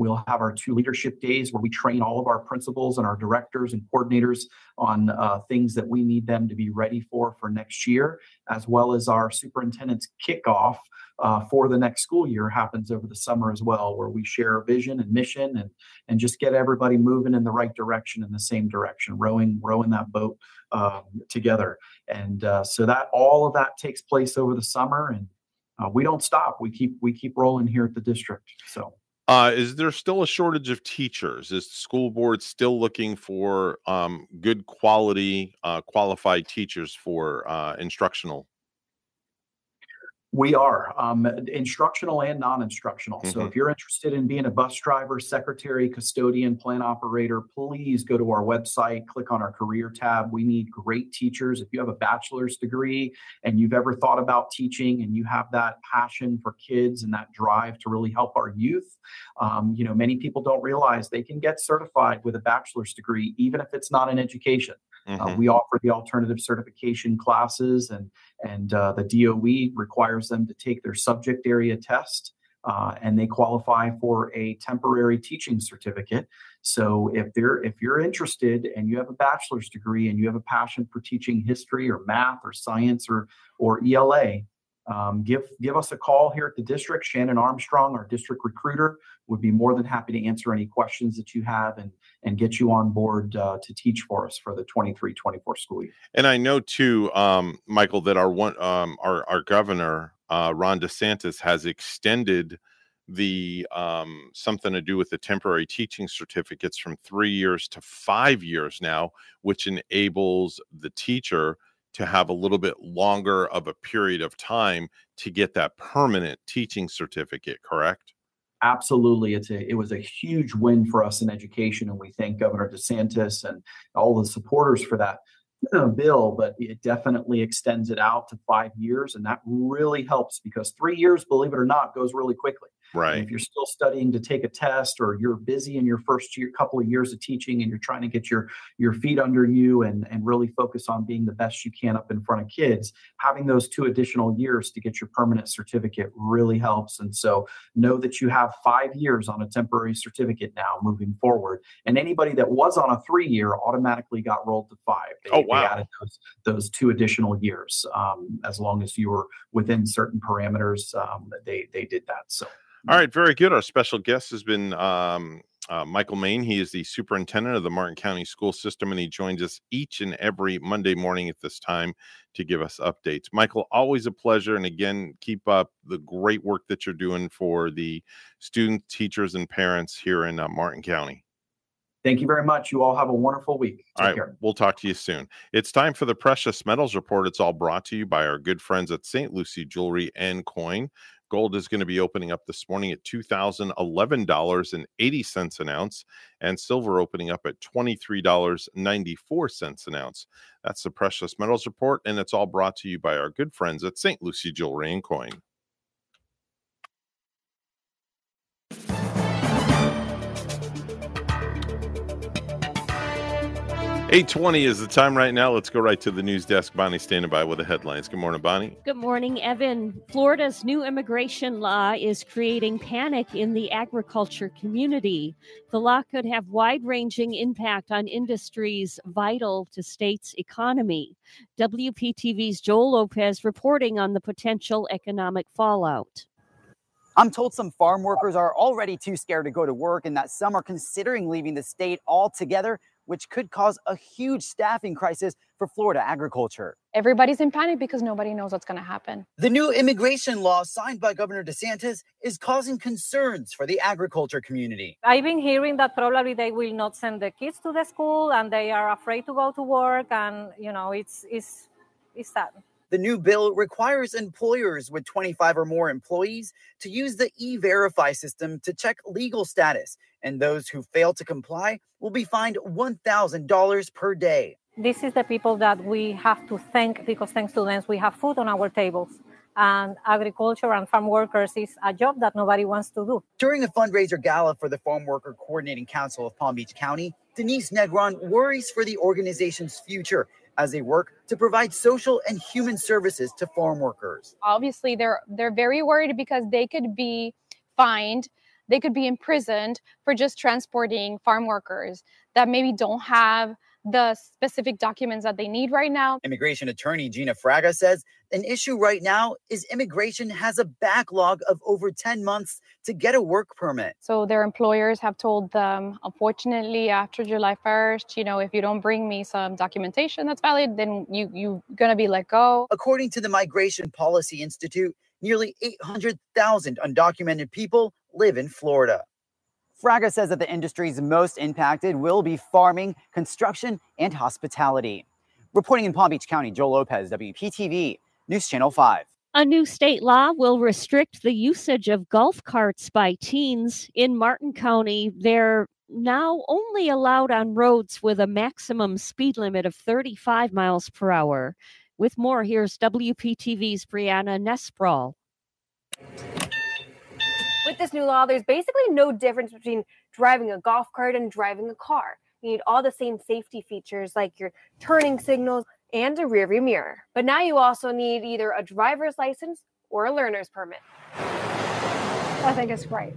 We'll have our two leadership days where we train all of our principals and our directors and coordinators on uh, things that we need them to be ready for for next year, as well as our superintendent's kickoff uh, for the next school year happens over the summer as well, where we share vision and mission and and just get everybody moving in the right direction in the same direction, rowing rowing that boat um, together. And uh, so that all of that takes place over the summer, and uh, we don't stop. We keep we keep rolling here at the district. So. Uh, is there still a shortage of teachers? Is the school board still looking for um, good quality, uh, qualified teachers for uh, instructional we are um, instructional and non-instructional. Mm-hmm. So if you're interested in being a bus driver, secretary, custodian, plant operator, please go to our website, click on our career tab. We need great teachers. If you have a bachelor's degree and you've ever thought about teaching and you have that passion for kids and that drive to really help our youth, um, you know, many people don't realize they can get certified with a bachelor's degree, even if it's not in education. Uh, Mhm. we offer the alternative certification classes, and and uh, the DOE requires them to take their subject area test, uh, and they qualify for a temporary teaching certificate. So if they're if you're interested and you have a bachelor's degree and you have a passion for teaching history or math or science or or ELA, um, give give us a call here at the district. Shannon Armstrong, our district recruiter, would be more than happy to answer any questions that you have and and get you on board uh, to teach for us for the 23-24 school year. And I know too, um, Michael, that our one um, our our governor uh, Ron DeSantis has extended the um, something to do with the temporary teaching certificates from three years to five years now, which enables the teacher to have a little bit longer of a period of time to get that permanent teaching certificate. Correct? Absolutely, it's a it was a huge win for us in education, and we thank Governor DeSantis and all the supporters for that bill. But it definitely extends it out to five years, and that really helps because three years, believe it or not, goes really quickly. And Right. if you're still studying to take a test or you're busy in your first year couple of years of teaching and you're trying to get your your feet under you and and really focus on being the best you can up in front of kids having those two additional years to get your permanent certificate really helps. And so know that you have 5 years on a temporary certificate now moving forward. And anybody that was on a 3 year automatically got rolled to 5 they, Oh, they added those those two additional years um, as long as you were within certain parameters um, they they did that so All right, very good. Our special guest has been um, uh, Michael Maine. He is the superintendent of the Martin County School System, and he joins us each and every Monday morning at this time to give us updates. Michael, always a pleasure. And again, keep up the great work that you're doing for the students, teachers, and parents here in uh, Martin County. Thank you very much. You all have a wonderful week. Take All right, care. we'll talk to you soon. It's time for the Precious Metals Report. It's all brought to you by our good friends at St. Lucie Jewelry and Coin. Gold is going to be opening up this morning at $2,011.80 an ounce, and silver opening up at $23.94 an ounce. That's the Precious Metals Report, and it's all brought to you by our good friends at St. Lucie Jewelry and Coin. 820 is the time right now. Let's go right to the news desk. Bonnie standing by with the headlines. Good morning, Bonnie. Good morning, Evan. Florida's new immigration law is creating panic in the agriculture community. The law could have wide ranging impact on industries vital to states' economy. WPTV's Joel Lopez reporting on the potential economic fallout. I'm told some farm workers are already too scared to go to work and that some are considering leaving the state altogether, which could cause a huge staffing crisis for Florida agriculture. Everybody's in panic because nobody knows what's going to happen. The new immigration law signed by Governor DeSantis is causing concerns for the agriculture community. I've been hearing that probably they will not send the kids to the school and they are afraid to go to work and you know it's it's it's sad. The new bill requires employers with 25 or more employees to use the e verify system to check legal status, and those who fail to comply will be fined $1,000 per day. This is the people that we have to thank because thanks to them we have food on our tables. And agriculture and farm workers is a job that nobody wants to do. During a fundraiser gala for the Farm Worker Coordinating Council of Palm Beach County, Denise Negron worries for the organization's future as they work to provide social and human services to farm workers. obviously they're they're very worried because they could be fined they could be imprisoned for just transporting farm workers that maybe don't have the specific documents that they need right now. Immigration attorney Gina Fraga says an issue right now is immigration has a backlog of over 10 months to get a work permit. So their employers have told them, unfortunately, after July 1st, you know, if you don't bring me some documentation that's valid, then you you're gonna be let go. According to the Migration Policy Institute, nearly 800,000 undocumented people live in Florida. Fraga says that the industries most impacted will be farming, construction, and hospitality. Reporting in Palm Beach County, Joel Lopez, WPTV, News Channel 5. A new state law will restrict the usage of golf carts by teens in Martin County. They're now only allowed on roads with a maximum speed limit of 35 miles per hour. With more, here's WPTV's Brianna Nesprawl. With this new law, there's basically no difference between driving a golf cart and driving a car. You need all the same safety features like your turning signals and a rearview mirror. But now you also need either a driver's license or a learner's permit. I think it's great.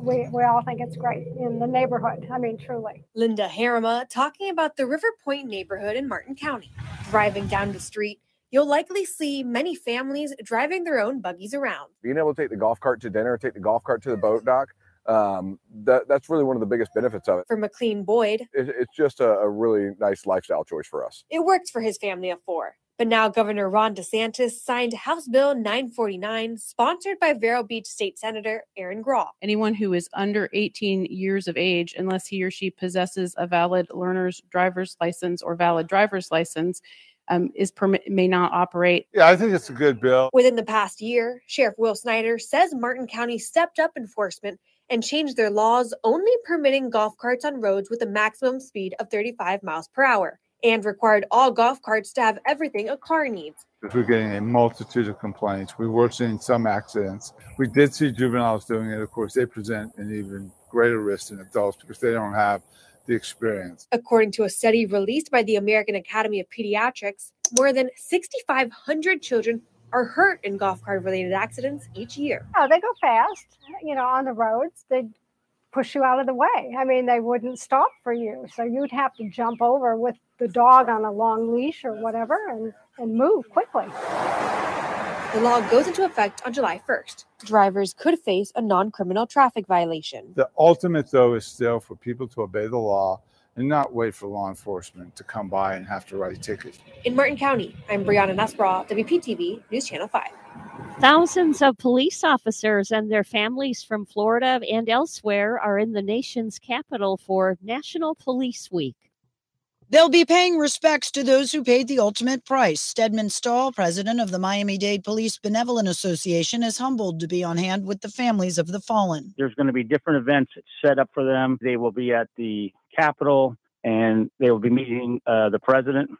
We, we all think it's great in the neighborhood. I mean, truly. Linda Harima talking about the River Point neighborhood in Martin County. Driving down the street, you'll likely see many families driving their own buggies around. being able to take the golf cart to dinner, take the golf cart to the boat dock, um, that, that's really one of the biggest benefits of it. For McLean Boyd, it it's just a, a really nice lifestyle choice for us. it works for his family of four. But now Governor Ron DeSantis signed House Bill 949, sponsored by Vero Beach State Senator Erin Grall. anyone who is under 18 years of age, unless he or she possesses a valid learner's driver's license or valid driver's license, um, is permit may not operate. Yeah, I think it's a good bill. Within the past year, Sheriff Will Snyder says Martin County stepped up enforcement and changed their laws, only permitting golf carts on roads with a maximum speed of 35 miles per hour, and required all golf carts to have everything a car needs. We're getting a multitude of complaints. We were seeing some accidents. We did see juveniles doing it. Of course, they present an even greater risk than adults because they don't have the experience. According to a study released by the American Academy of Pediatrics, more than 6,500 children are hurt in golf cart related accidents each year. Oh, they go fast, you know, on the roads. They push you out of the way. I mean, they wouldn't stop for you. So you'd have to jump over with the dog on a long leash or whatever and, and move quickly. The law goes into effect on July 1st. Drivers could face a non criminal traffic violation. The ultimate, though, is still for people to obey the law and not wait for law enforcement to come by and have to write tickets. In Martin County, I'm Brianna Nussbaugh, WPTV News Channel 5. Thousands of police officers and their families from Florida and elsewhere are in the nation's capital for National Police Week. They'll be paying respects to those who paid the ultimate price. Steadman Stahl, president of the Miami Dade Police Benevolent Association, is humbled to be on hand with the families of the fallen. There's going to be different events set up for them. They will be at the Capitol and they will be meeting uh, the president,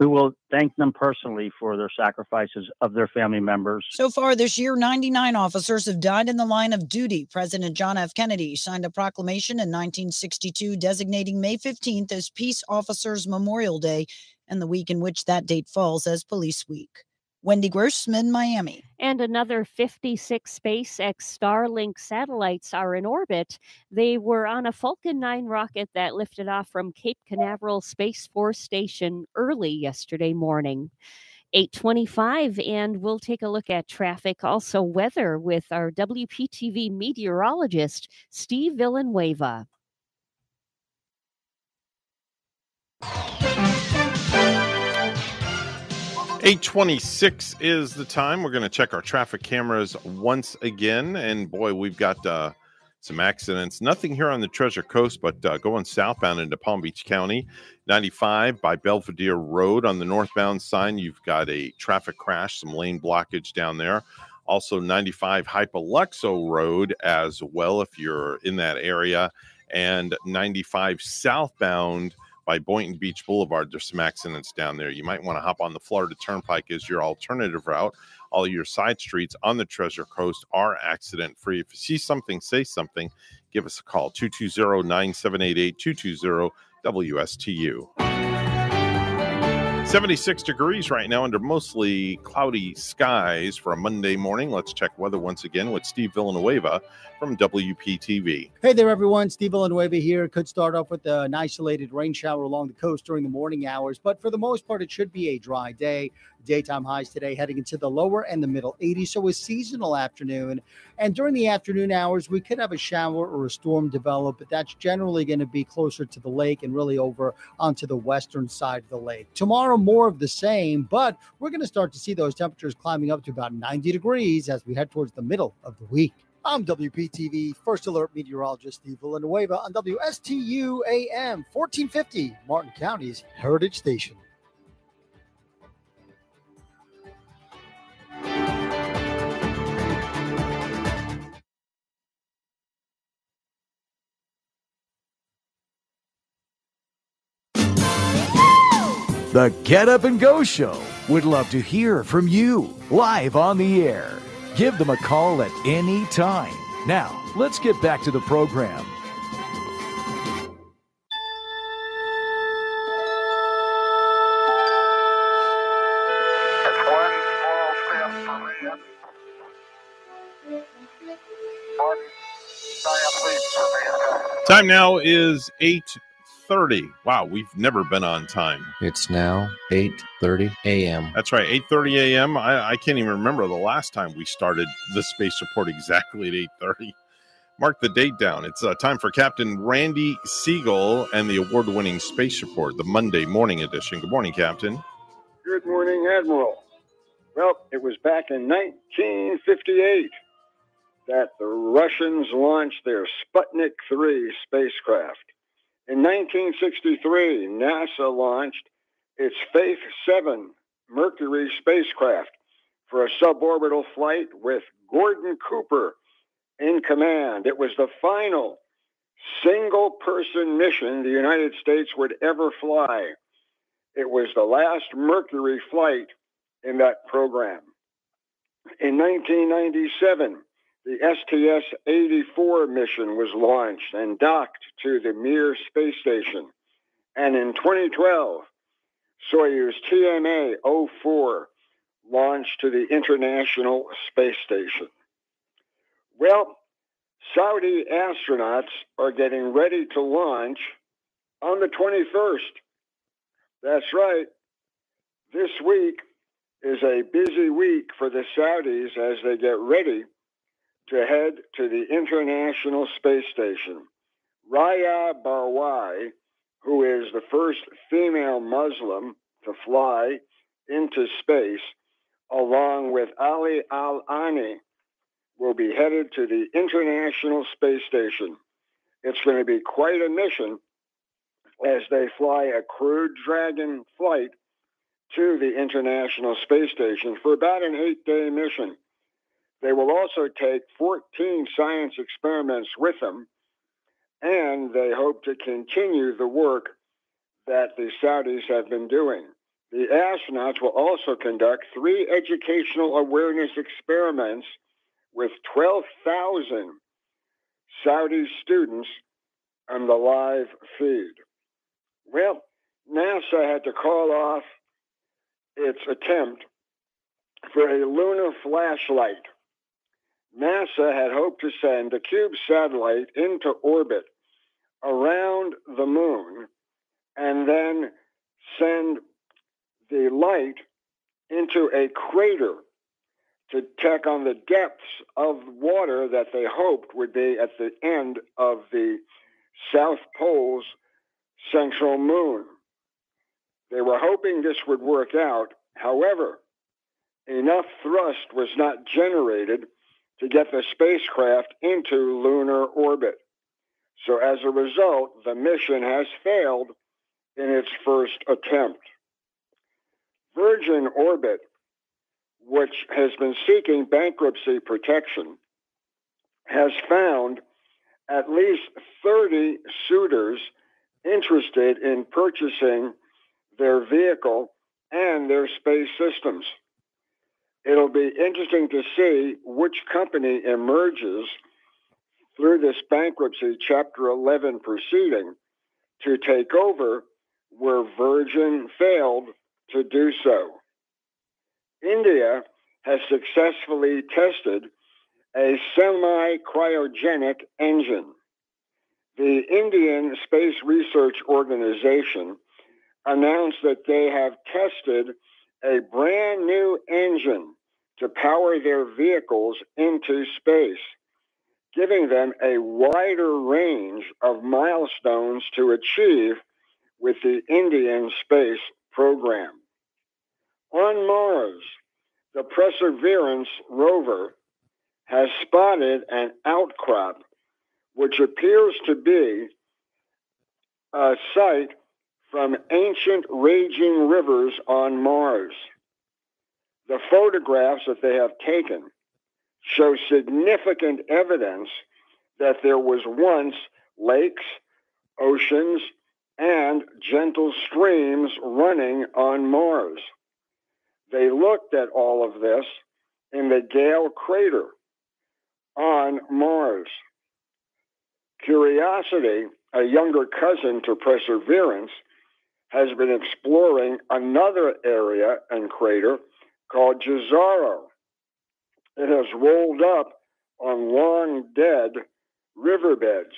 who will thank them personally for their sacrifices of their family members. So far this year, 99 officers have died in the line of duty. President John F. Kennedy signed a proclamation in 1962 designating May 15th as Peace Officers Memorial Day and the week in which that date falls as Police Week. Wendy Grossman, Miami. And another 56 SpaceX Starlink satellites are in orbit. They were on a Falcon 9 rocket that lifted off from Cape Canaveral Space Force Station early yesterday morning. 825 and we'll take a look at traffic also weather with our WPTV meteorologist Steve Villanueva. 826 is the time. We're going to check our traffic cameras once again. And boy, we've got uh, some accidents. Nothing here on the Treasure Coast, but uh, going southbound into Palm Beach County. 95 by Belvedere Road on the northbound sign. You've got a traffic crash, some lane blockage down there. Also, 95 Hypoluxo Road as well, if you're in that area. And 95 southbound by Boynton Beach Boulevard. There's some accidents down there. You might want to hop on the Florida Turnpike as your alternative route. All your side streets on the Treasure Coast are accident free. If you see something, say something. Give us a call 220 9788 220 WSTU. 76 degrees right now under mostly cloudy skies for a Monday morning. Let's check weather once again with Steve Villanueva from WPTV. Hey there, everyone. Steve Villanueva here. Could start off with an isolated rain shower along the coast during the morning hours, but for the most part, it should be a dry day. Daytime highs today heading into the lower and the middle 80s, so a seasonal afternoon. And during the afternoon hours, we could have a shower or a storm develop, but that's generally going to be closer to the lake and really over onto the western side of the lake. Tomorrow, more of the same, but we're going to start to see those temperatures climbing up to about 90 degrees as we head towards the middle of the week. I'm WPTV First Alert Meteorologist Steve Villanueva on WSTU AM 1450, Martin County's Heritage Station. The Get Up and Go Show would love to hear from you live on the air. Give them a call at any time. Now, let's get back to the program. Time now is 8:30. Wow, we've never been on time. It's now 8:30 a.m. That's right, 8:30 a.m. I, I can't even remember the last time we started the space report exactly at 8:30. Mark the date down. It's uh, time for Captain Randy Segal and the award-winning space report, the Monday morning edition. Good morning, Captain. Good morning, Admiral. Well, it was back in 1958 that the Russians launched their Sputnik 3 spacecraft. In 1963, NASA launched its Faith 7 Mercury spacecraft for a suborbital flight with Gordon Cooper in command. It was the final single person mission the United States would ever fly. It was the last Mercury flight in that program. In 1997, the STS 84 mission was launched and docked to the Mir space station. And in 2012, Soyuz TMA 04 launched to the International Space Station. Well, Saudi astronauts are getting ready to launch on the 21st. That's right. This week is a busy week for the Saudis as they get ready to head to the International Space Station. Raya Barwai, who is the first female Muslim to fly into space, along with Ali Al Ani, will be headed to the International Space Station. It's going to be quite a mission as they fly a Crew Dragon flight to the International Space Station for about an eight day mission. They will also take 14 science experiments with them, and they hope to continue the work that the Saudis have been doing. The astronauts will also conduct three educational awareness experiments with 12,000 Saudi students on the live feed. Well, NASA had to call off its attempt for a lunar flashlight. NASA had hoped to send a Cube satellite into orbit around the moon and then send the light into a crater to check on the depths of water that they hoped would be at the end of the South Pole's central moon. They were hoping this would work out. However, enough thrust was not generated to get the spacecraft into lunar orbit. So, as a result, the mission has failed in its first attempt. Virgin Orbit, which has been seeking bankruptcy protection, has found at least 30 suitors interested in purchasing their vehicle and their space systems. It'll be interesting to see which company emerges through this bankruptcy Chapter 11 proceeding to take over where Virgin failed to do so. India has successfully tested a semi cryogenic engine. The Indian Space Research Organization announced that they have tested a brand new engine to power their vehicles into space, giving them a wider range of milestones to achieve with the Indian space program. On Mars, the Perseverance rover has spotted an outcrop which appears to be a site from ancient raging rivers on Mars. The photographs that they have taken show significant evidence that there was once lakes, oceans, and gentle streams running on Mars. They looked at all of this in the Gale crater on Mars. Curiosity, a younger cousin to Perseverance, has been exploring another area and crater called Jezero. It has rolled up on long dead riverbeds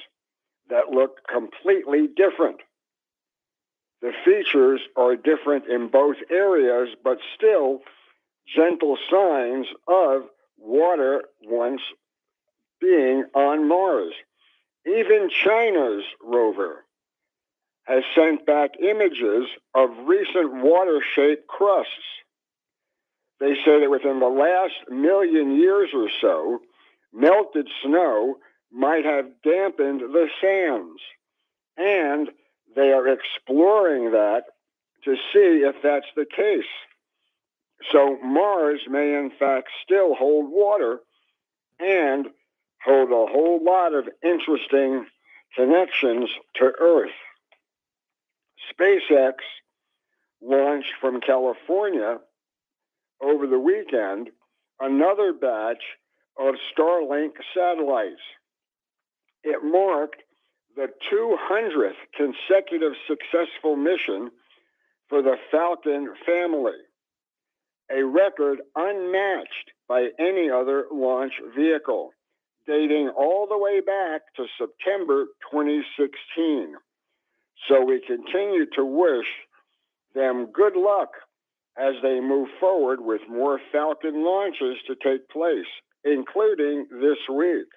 that look completely different. The features are different in both areas, but still gentle signs of water once being on Mars. Even China's rover has sent back images of recent water shaped crusts. They say that within the last million years or so, melted snow might have dampened the sands. And they are exploring that to see if that's the case. So Mars may, in fact, still hold water and hold a whole lot of interesting connections to Earth. SpaceX launched from California over the weekend another batch of Starlink satellites. It marked the 200th consecutive successful mission for the Falcon family, a record unmatched by any other launch vehicle, dating all the way back to September 2016. So we continue to wish them good luck as they move forward with more Falcon launches to take place, including this week.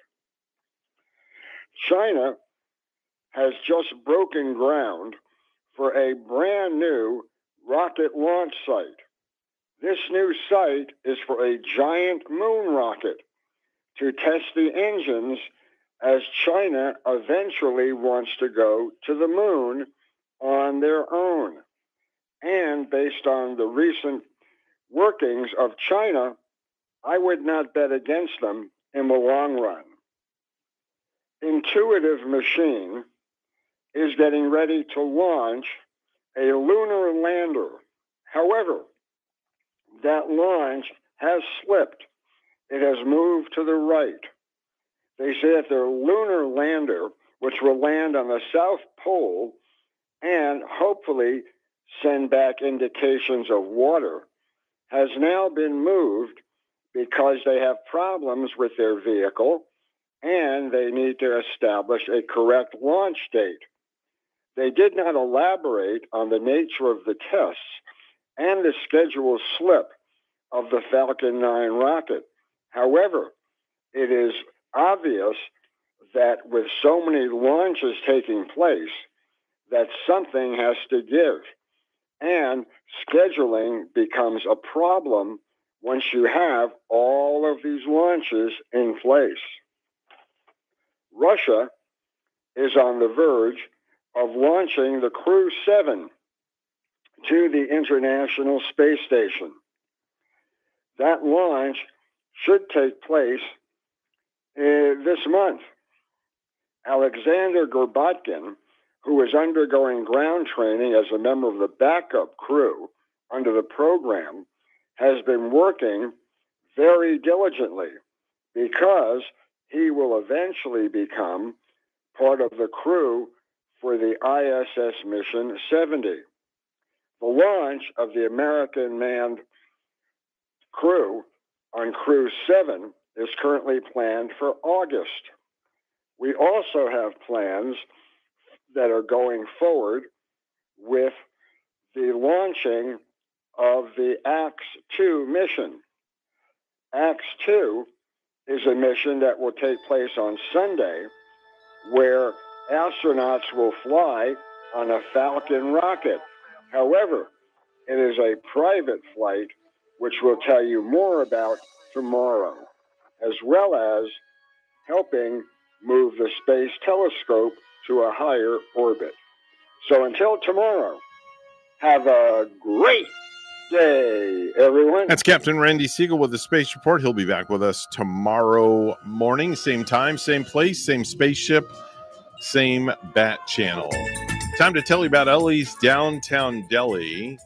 China has just broken ground for a brand new rocket launch site. This new site is for a giant moon rocket to test the engines as China eventually wants to go to the moon on their own. And based on the recent workings of China, I would not bet against them in the long run. Intuitive Machine is getting ready to launch a lunar lander. However, that launch has slipped. It has moved to the right. They say that their lunar lander, which will land on the South Pole and hopefully send back indications of water, has now been moved because they have problems with their vehicle and they need to establish a correct launch date. They did not elaborate on the nature of the tests and the schedule slip of the Falcon 9 rocket. However, it is obvious that with so many launches taking place, that something has to give. And scheduling becomes a problem once you have all of these launches in place. Russia is on the verge of launching the Crew 7 to the International Space Station. That launch should take place uh, this month. Alexander Gorbatkin, who is undergoing ground training as a member of the backup crew under the program, has been working very diligently because he will eventually become part of the crew for the ISS mission 70. The launch of the American manned crew on Crew 7 is currently planned for August. We also have plans that are going forward with the launching of the AX 2 mission. AX 2 is a mission that will take place on Sunday where astronauts will fly on a Falcon rocket. However, it is a private flight, which we'll tell you more about tomorrow, as well as helping move the space telescope to a higher orbit. So until tomorrow, have a great day, everyone. That's Captain Randy Segal with the Space Report. He'll be back with us tomorrow morning, same time, same place, same spaceship, same bat channel. Time to tell you about Ellie's Downtown Deli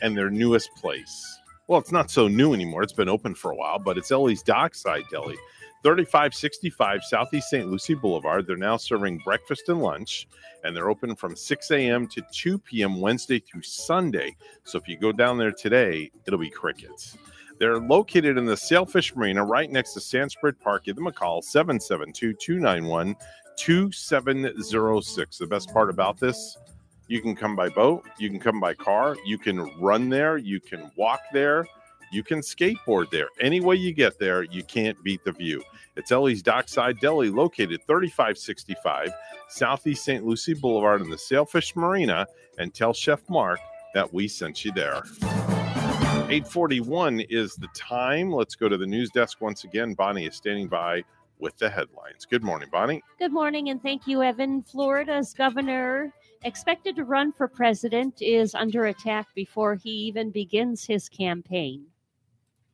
and their newest place. Well, it's not so new anymore. It's been open for a while, but it's Ellie's Dockside Deli. 3565 Southeast St. Lucie Boulevard. They're now serving breakfast and lunch, and they're open from 6 a.m. to 2 p.m. Wednesday through Sunday. So if you go down there today, it'll be crickets. They're located in the Sailfish Marina right next to Sandsprit Park. Give them a call 772 291 2706. The best part about this, you can come by boat, you can come by car, you can run there, you can walk there. You can skateboard there. Any way you get there, you can't beat the view. It's Ellie's Dockside Deli, located 3565 Southeast St. Lucie Boulevard in the Sailfish Marina, and tell Chef Mark that we sent you there. 841 is the time. Let's go to the news desk once again. Bonnie is standing by with the headlines. Good morning, Bonnie. Good morning, and thank you, Evan. Florida's governor, expected to run for president, is under attack before he even begins his campaign.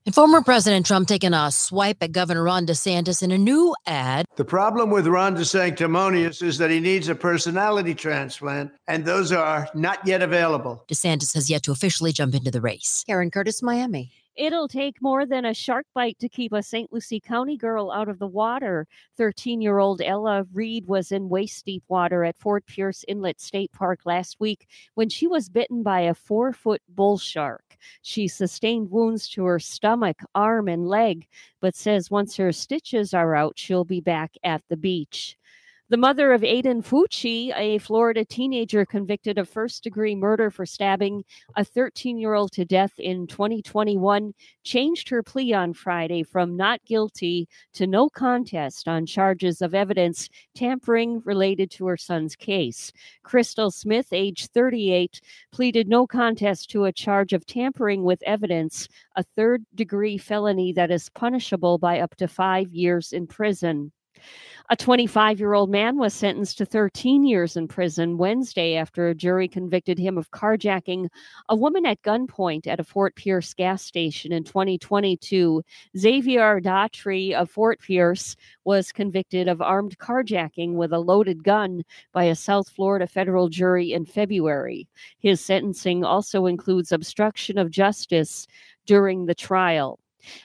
And former President Trump taking a swipe at Governor Ron DeSantis in a new ad. The problem with Ron DeSanctimonious is that he needs a personality transplant, and those are not yet available. DeSantis has yet to officially jump into the race. Karen Curtis, Miami. It'll take more than a shark bite to keep a St. Lucie County girl out of the water. 13 year old Ella Reed was in waist deep water at Fort Pierce Inlet State Park last week when she was bitten by a four foot bull shark. She sustained wounds to her stomach, arm, and leg, but says once her stitches are out, she'll be back at the beach. The mother of Aiden Fucci, a Florida teenager convicted of first degree murder for stabbing a 13 year old to death in 2021, changed her plea on Friday from not guilty to no contest on charges of evidence tampering related to her son's case. Crystal Smith, age 38, pleaded no contest to a charge of tampering with evidence, a third degree felony that is punishable by up to five years in prison. A 25 year old man was sentenced to 13 years in prison Wednesday after a jury convicted him of carjacking a woman at gunpoint at a Fort Pierce gas station in 2022. Xavier Daughtry of Fort Pierce was convicted of armed carjacking with a loaded gun by a South Florida federal jury in February. His sentencing also includes obstruction of justice during the trial.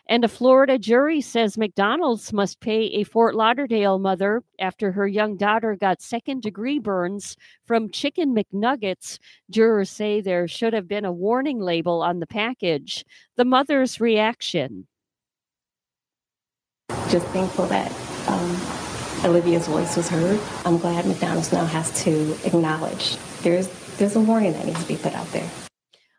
And a Florida jury says McDonald's must pay a Fort Lauderdale mother after her young daughter got second degree burns from chicken McNuggets. Jurors say there should have been a warning label on the package. The mother's reaction. Just thankful that um, Olivia's voice was heard. I'm glad McDonald's now has to acknowledge there's there's a warning that needs to be put out there.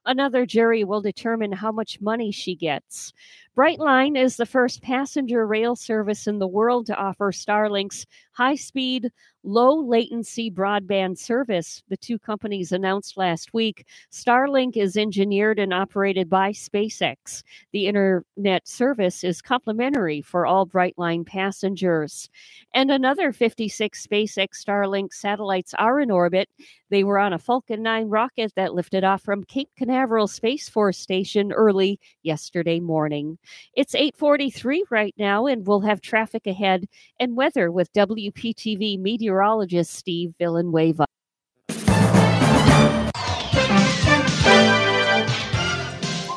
Another jury will determine how much money she gets. Brightline is the first passenger rail service in the world to offer Starlink's high speed, low latency broadband service, the two companies announced last week. Starlink is engineered and operated by SpaceX. The internet service is complimentary for all Brightline passengers. And another 56 SpaceX Starlink satellites are in orbit. They were on a Falcon 9 rocket that lifted off from Cape Canaveral Space Force Station early yesterday morning. It's 8:43 right now and we'll have traffic ahead and weather with WPTV meteorologist Steve Villanueva.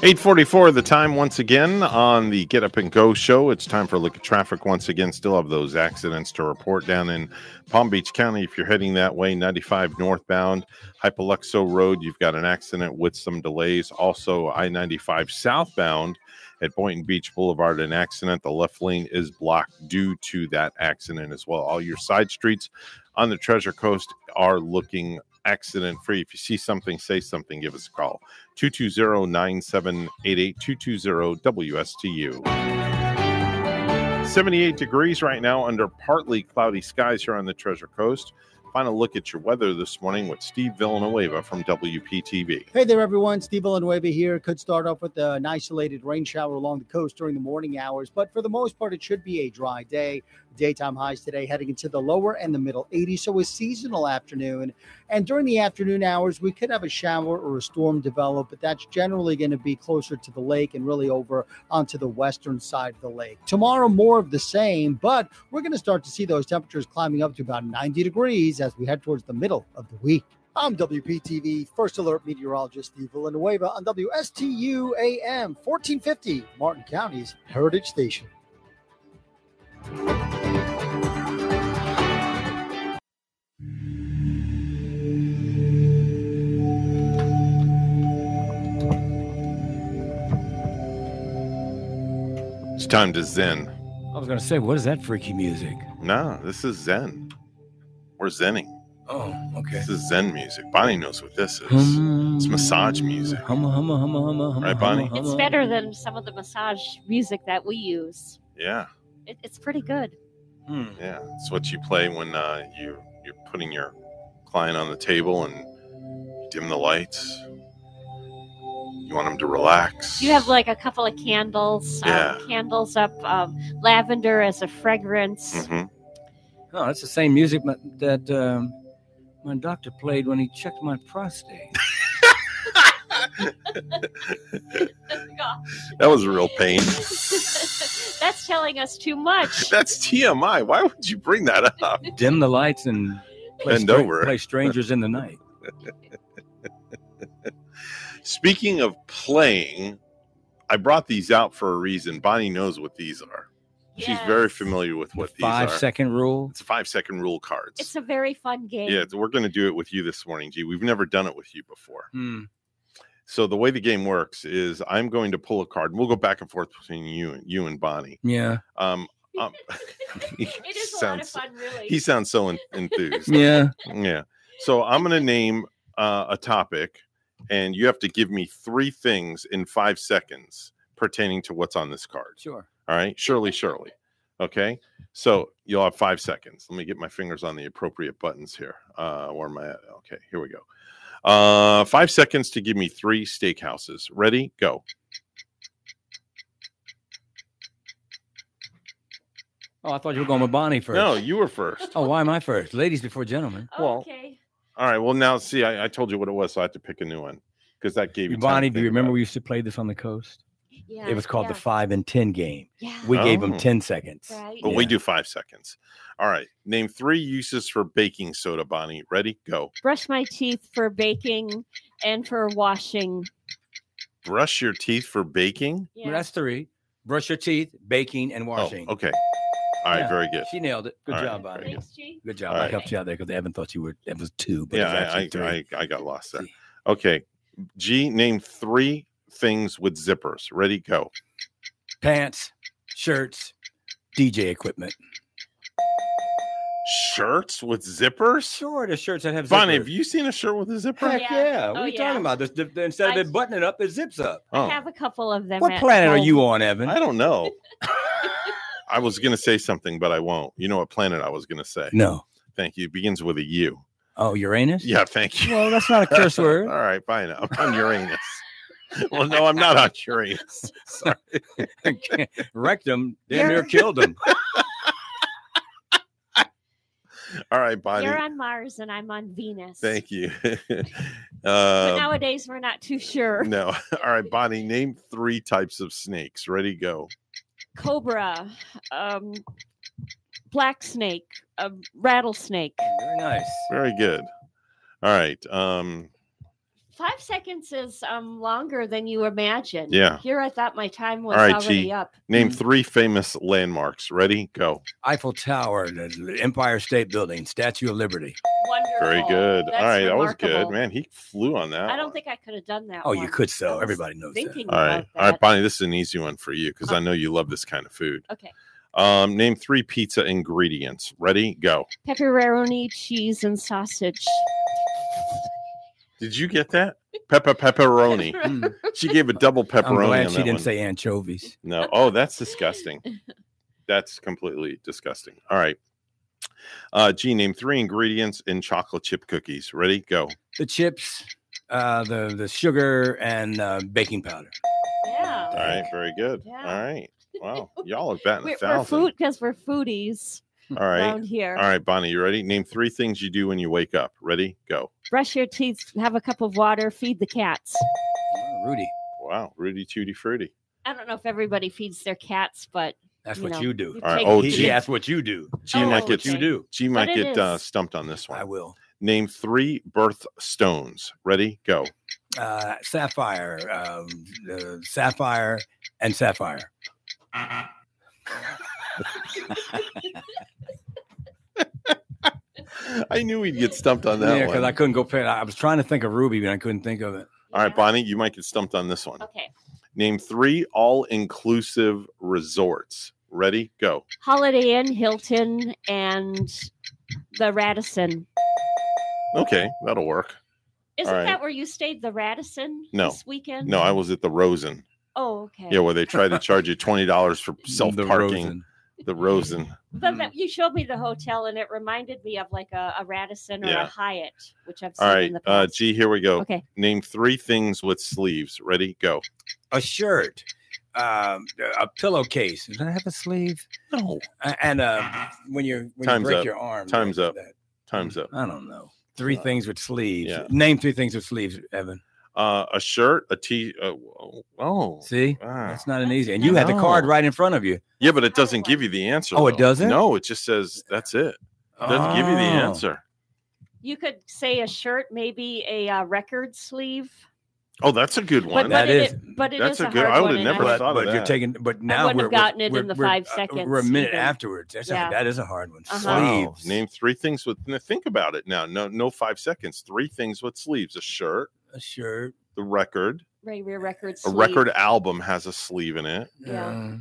844 the time once again on the Get Up and Go show. It's time for a look at traffic once again. Still have those accidents to report down in Palm Beach County. If you're heading that way, 95 northbound, Hypoluxo Road, you've got an accident with some delays. Also, I 95 southbound at Boynton Beach Boulevard, an accident. The left lane is blocked due to that accident as well. All your side streets on the Treasure Coast are looking accident free. If you see something, say something, give us a call. 220 9788 220 WSTU. 78 degrees right now under partly cloudy skies here on the Treasure Coast. Final look at your weather this morning with Steve Villanueva from WPTV. Hey there, everyone. Steve Villanueva here. Could start off with an isolated rain shower along the coast during the morning hours, but for the most part, it should be a dry day. Daytime highs today heading into the lower and the middle 80s, so a seasonal afternoon. And during the afternoon hours, we could have a shower or a storm develop, but that's generally going to be closer to the lake and really over onto the western side of the lake. Tomorrow, more of the same, but we're going to start to see those temperatures climbing up to about 90 degrees as we head towards the middle of the week. I'm WPTV First Alert Meteorologist Steve Villanueva on WSTU AM 1450, Martin County's Heritage Station. It's time to Zen. I was going to say, what is that freaky music? No, this is Zen. We're Zenning. Oh, okay. This is Zen music. Bonnie knows what this is. Hmm. It's massage music. Humma, humma, humma, humma, humma, Right, Bonnie? It's better than some of the massage music that we use. Yeah. It, it's pretty good. Yeah. It's what you play when uh, you you're putting your client on the table and dim the lights. You want them to relax. You have like a couple of candles, Yeah. um, candles up, um, lavender as a fragrance. Mm-hmm. Oh, that's the same music that um, my doctor played when he checked my prostate. That was a real pain. That's telling us too much. That's TMI. Why would you bring that up? Dim the lights and play, Bend stra- over. play strangers in the night. Speaking of playing, I brought these out for a reason. Bonnie knows what these are. She's very familiar with what these Five are. second rule. It's five second rule cards. It's a very fun game. Yeah, we're going to do it with you this morning, G. We've never done it with you before. Hmm. So the way the game works is I'm going to pull a card. and We'll go back and forth between you and you and Bonnie. Yeah. Um, um he it is sounds, a lot of fun, really. He sounds so en- enthused. Yeah. Yeah. So I'm going to name uh, a topic, and you have to give me three things in five seconds pertaining to what's on this card. Sure. All right. Shirley, Shirley. Okay. So you'll have five seconds. Let me get my fingers on the appropriate buttons here. Uh, where am I at? Okay. Here we go. Uh, five seconds to give me three steakhouses. Ready? Go. Oh, I thought you were going with Bonnie first. No, you were first. Oh, why am I first? Ladies before gentlemen. Well, all right. Well, now see, I, I told you what it was, so I have to pick a new one because that gave you Bonnie, do you remember about we used to play this on the coast? Yeah, It was called yeah. the five and ten game. Yeah. We gave them Oh. ten seconds. Right. But we do five seconds. All right. Name three uses for baking soda, Bonnie. Ready? Go. Brush my teeth for baking and for washing. Brush your teeth for baking. Well, that's three. Brush your teeth, baking, and oh, washing. Oh, okay. All right. Yeah, very good. She nailed it. Good All right, job, Bonnie. very good. Good job. All I right. helped you out there because Evan thought you were that was two, but Yeah, I, actually I, three. I, I got lost there. Okay. G, name three things with zippers. Ready? Go. Pants, shirts, DJ equipment. Shirts with zippers? Sure, the shirts that have zippers. Bonnie, have you seen a shirt with a zipper? Heck yeah. Oh, what Oh, are you yeah. talking about? This, the, the- instead of it buttoning up, it zips up. Oh. I have a couple of them. What at planet are you on, Evan? I don't know. I was going to say something, but I won't. You know what planet I was going to say? No. Thank you. It begins with a U. Oh, Uranus? Yeah, thank you. Well, that's not a curse word. All right, fine. I'm on Uranus. well, no, I'm not on Uranus. Sorry. Wrecked him, damn near killed him. All right, Bonnie. You're on Mars and I'm on Venus. Thank you. But uh, nowadays we're not too sure. no. All right, Bonnie. Name three types of snakes. Ready? Go. Cobra, um, black snake, a rattlesnake. Very nice. Very good. All right. Um, Five seconds is um longer than you imagine. Yeah. Here, I thought my time was All right, already G. up. Name three famous landmarks. Ready? Go. Eiffel Tower, the Empire State Building, Statue of Liberty. Wonderful. Very good. That's All right, that was good, man. He flew on that. I don't think I could have done that. Oh, you could so. Everybody knows that. thinking All right, about all right. Bonnie. This is an easy one for you because I know you love this kind of food. Okay. Um, name three pizza ingredients. Ready? Go. Pepperoni, cheese, and sausage. Did you get that? Pepper pepperoni. she gave a double pepperoni. I'm glad on she that didn't one. say anchovies. No. Oh, that's disgusting. That's completely disgusting. All right. Uh, G, name three ingredients in chocolate chip cookies. Ready? Go. The chips, uh, the the sugar, and uh, baking powder. Yeah. All right. Very good. Yeah. All right. Wow. Y'all are batting We're, a we're food because we're foodies All right. around here. All right, Bonnie, you ready? Name three things you do when you wake up. Ready? Go. Brush your teeth, have a cup of water, feed the cats. Rudy. Wow. Rudy Tooty Fruity. I don't know if everybody feeds their cats, but That's you what know, you do. All right. take Oh, the- G. That's what you do. G Oh, might get okay. you do. G might But get uh, stumped on this one. I will. Name three birth stones. Ready? Go. Uh, sapphire, um, the sapphire, and sapphire. I knew we'd get stumped on that yeah, one. because I couldn't go pay. I was trying to think of Ruby, but I couldn't think of it. All right, Bonnie, you might get stumped on this one. Okay. Name three all-inclusive resorts. Ready? Go. Holiday Inn, Hilton, and the Radisson. Okay, that'll work. Isn't right. that where you stayed? The Radisson No. this weekend? No, I was at the Rosen. Oh, okay. Yeah, where they tried to charge you twenty dollars for self parking. Rosen. The Rosen. But that, you showed me the hotel, and it reminded me of like a, a Radisson or Yeah. a Hyatt, which I've seen All in right, the uh, past. G. Here we go. Okay. Name three things with sleeves. Ready? Go. A shirt, um, a pillowcase. Does that have a sleeve? No. And uh, when you when Time's you break up. your arm, Time's like up. that. Time's up. I don't know. Three things with sleeves. yeah. Name three things with sleeves, Evan. Uh, a shirt, a t. Uh, oh, See, ah. that's not an easy. And you had the card right in front of you. Yeah, but it doesn't give you the answer. Oh, it doesn't? No, it just says that's it. It doesn't give you the Oh. answer. You could say a shirt, maybe a uh, record sleeve. Oh, that's a good one. But, but it, but it That's is a a good- hard I would've never I- thought of but you're taking. But now wouldn't we're, have gotten it we're- in the we're- five uh, seconds We're a minute even. afterwards. That's a- Yeah. that is a hard one. Uh-huh. Wow. Sleeves. Name three things with. Think about it now. No, no five seconds. Three things with sleeves: a shirt, A shirt. the record, Ray Ray record a sleeve. record album has a sleeve in it. Yeah.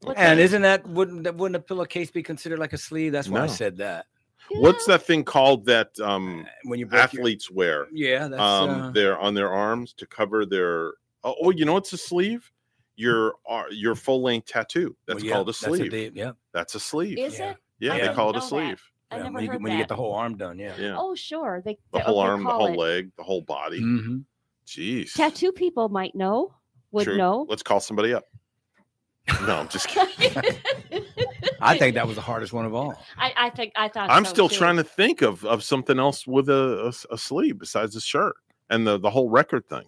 What's and isn't that wouldn't that wouldn't a pillowcase be considered like a sleeve? That's why I said that. What's that thing called that um When you break your- athletes wear? Yeah, that's um uh, they're on their arms to cover their oh, oh you know what's a sleeve? Your uh, your full length tattoo. That's well, yeah, called a that's sleeve. de- yeah. That's a sleeve. Is it? Yeah, I they call it a know that. sleeve. I yeah, never when you, heard get- when you get the whole arm done, yeah. Yeah. Oh, sure. They, the they- whole arm, the whole it. leg, the whole body. Mhm. Jeez. Tattoo people might know. Would True. know. Let's call somebody up. No, I'm just kidding. I think that was the hardest one of all. I, I think I thought. I'm so, still too. trying to think of, of something else with a a sleeve besides the shirt and the, the whole record thing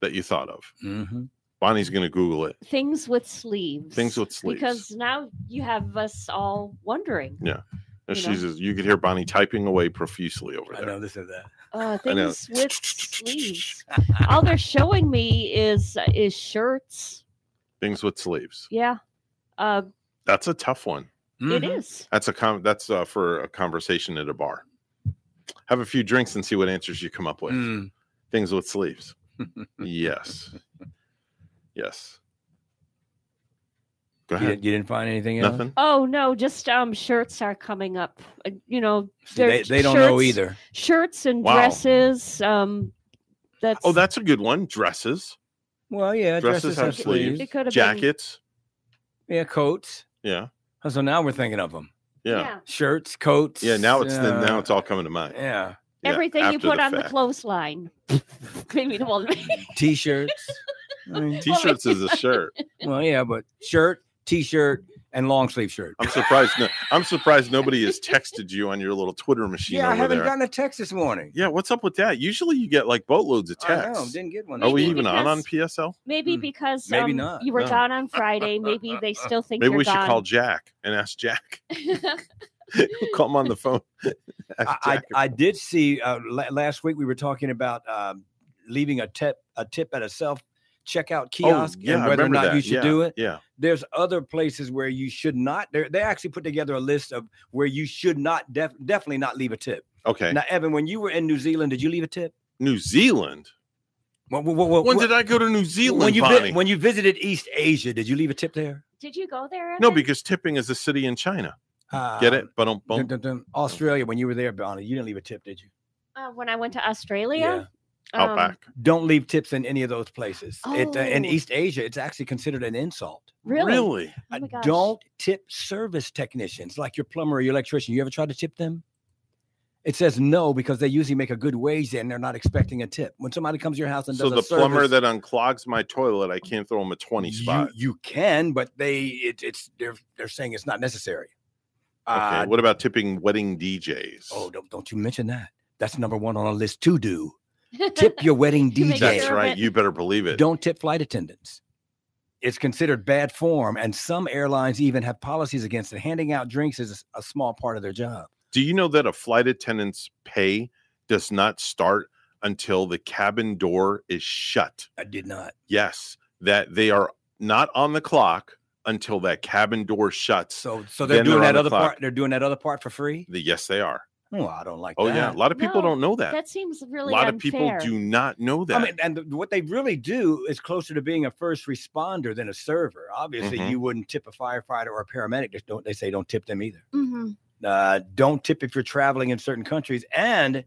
that you thought of. Mm-hmm. Bonnie's going to Google it. things with sleeves. Things with sleeves. Because now you have us all wondering. Yeah. And You she's know? just- you could hear Bonnie typing away profusely over there. I there. know this is that. Uh, things with sleeves. all they're showing me is is shirts. Things with sleeves. Yeah. Uh, That's a tough one. it Mhm. is. That's a com- that's uh, for a conversation at a bar. Have a few drinks and see what answers you come up with. Mm. Things with sleeves. yes. Yes. Go You, ahead. didn't, you didn't find anything else? Nothing. Oh no, just um shirts are coming up. Uh, you know, See, they, they're don't know either. Shirts and Wow. dresses. Um, that's Oh, that's a good one. Dresses. Well, yeah, Dresses, dresses, have have sleeves. It could have been- Jackets. Yeah, coats. Yeah. Oh, So now we're thinking of them. Yeah. yeah. Shirts, coats. Yeah. Now it's the, now uh, it's all coming to mind. yeah. Yeah, Everything you after put on the clothesline. Maybe the one. T-shirts. I mean, T-shirts is a shirt. well, yeah, but shirt, T-shirt, and long sleeve shirt. I'm surprised. No, I'm surprised nobody has texted you on your little Twitter machine Yeah, I haven't there. gotten a text this morning. yeah, what's up with that? Usually you get like boatloads of I know, texts. didn't get one. Are we Maybe even on on PSL? Maybe because Maybe um, not, you were no. gone on Friday. Maybe they still think Maybe you're we should gone. call Jack and ask Jack. Call him on the phone. I, I, I did see uh, la- last week we were talking about um, leaving a tip a tip at a self checkout kiosk Oh, yeah, and whether or remember not you should Yeah, do it. yeah. There's other places where you should not. They they actually put together a list of where you should not def- definitely not leave a tip. Okay. Now, Evan, when you were in New Zealand, did you leave a tip? New Zealand. When, when, When did I go to New Zealand, When you Bonnie? when you visited East Asia, did you leave a tip there? Did you go there? No, because tipping is a city in China. Uh, Get it? But dun- dun- dun. Australia, when you were there, Bonnie, you didn't leave a tip, did you? Uh, when I went to Australia. Out Um, Don't leave tips in any of those places. It, uh, in Oh. East Asia, it's actually considered an insult. Really? Really? Oh my gosh. Don't tip service technicians like your plumber or your electrician. You ever try to tip them? It says no because they usually make a good wage and they're not expecting a tip. When somebody comes to your house and So does the a plumber that unclogs my toilet, I can't throw him a 20 spot. you, you can, but they it, it's they're they're saying it's not necessary. okay. Uh, what about tipping wedding DJs? Oh, don't don't you mention that. That's number one on a list to do. Tip your wedding DJ. That's right. You better believe it. Don't tip flight attendants. It's considered bad form, and some airlines even have policies against it. Handing out drinks is a small part of their job. Do you know that a flight attendant's pay does not start until the cabin door is shut? I did not. Yes, that they are not on the clock until that cabin door shuts. So, so they're Then doing on that the other clock. part. They're doing that other part for free. The- yes, they are. Oh, I don't like Oh that. yeah, a lot of people No, don't know that. That seems really. a really lot of people do not know that. I mean, and th- what they really do is closer to being a first responder than a server. Obviously, Mhm. you wouldn't tip a firefighter or a paramedic. Just don't they say don't tip them either. Mhm. Uh, don't tip if you're traveling in certain countries, and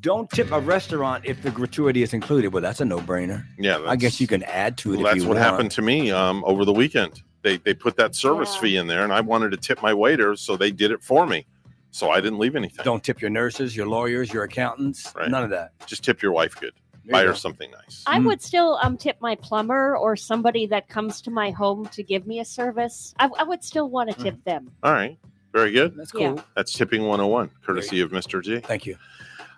don't tip a restaurant if the gratuity is included. Well, that's a no-brainer. yeah, I guess you can add to it. Well, if that's you what want. happened to me um, over the weekend. They they put that service fee in there, and I wanted to tip my waiter, so they did it for me. So I didn't leave anything. Don't tip your nurses, your lawyers, your accountants. Right. None of that. Just tip your wife good. There Buy her go. something nice. I would still um tip my plumber or somebody that comes to my home to give me a service. I, I would still want to tip them. All right. Very good. That's Yeah. cool. That's tipping 101, courtesy of Mr. G. Thank you.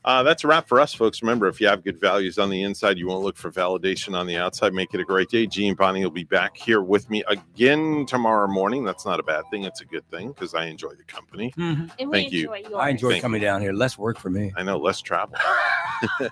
Uh, that's a wrap for us, folks. Remember, if you have good values on the inside, you won't look for validation on the outside. Make it a great day. G and Bonnie will be back here with me again tomorrow morning. That's not a bad thing. It's a good thing because I enjoy the company. And we Thank you. yours. I enjoy Thank coming down here. Less work for me. I know, less travel. uh,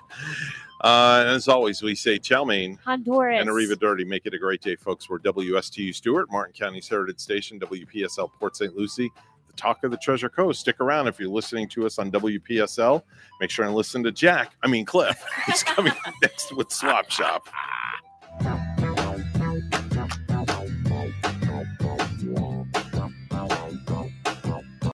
and as always, we say ciao, Maine. Honduras. And Arriva Dirty. Make it a great day, folks. We're WSTU Stuart, Martin County's Heritage Station, WPSL Port St. Lucie, the talk of the Treasure Coast. Stick around if you're listening to us on WPSL. Make sure and listen to Jack, I mean Cliff. He's coming next with Swap Shop.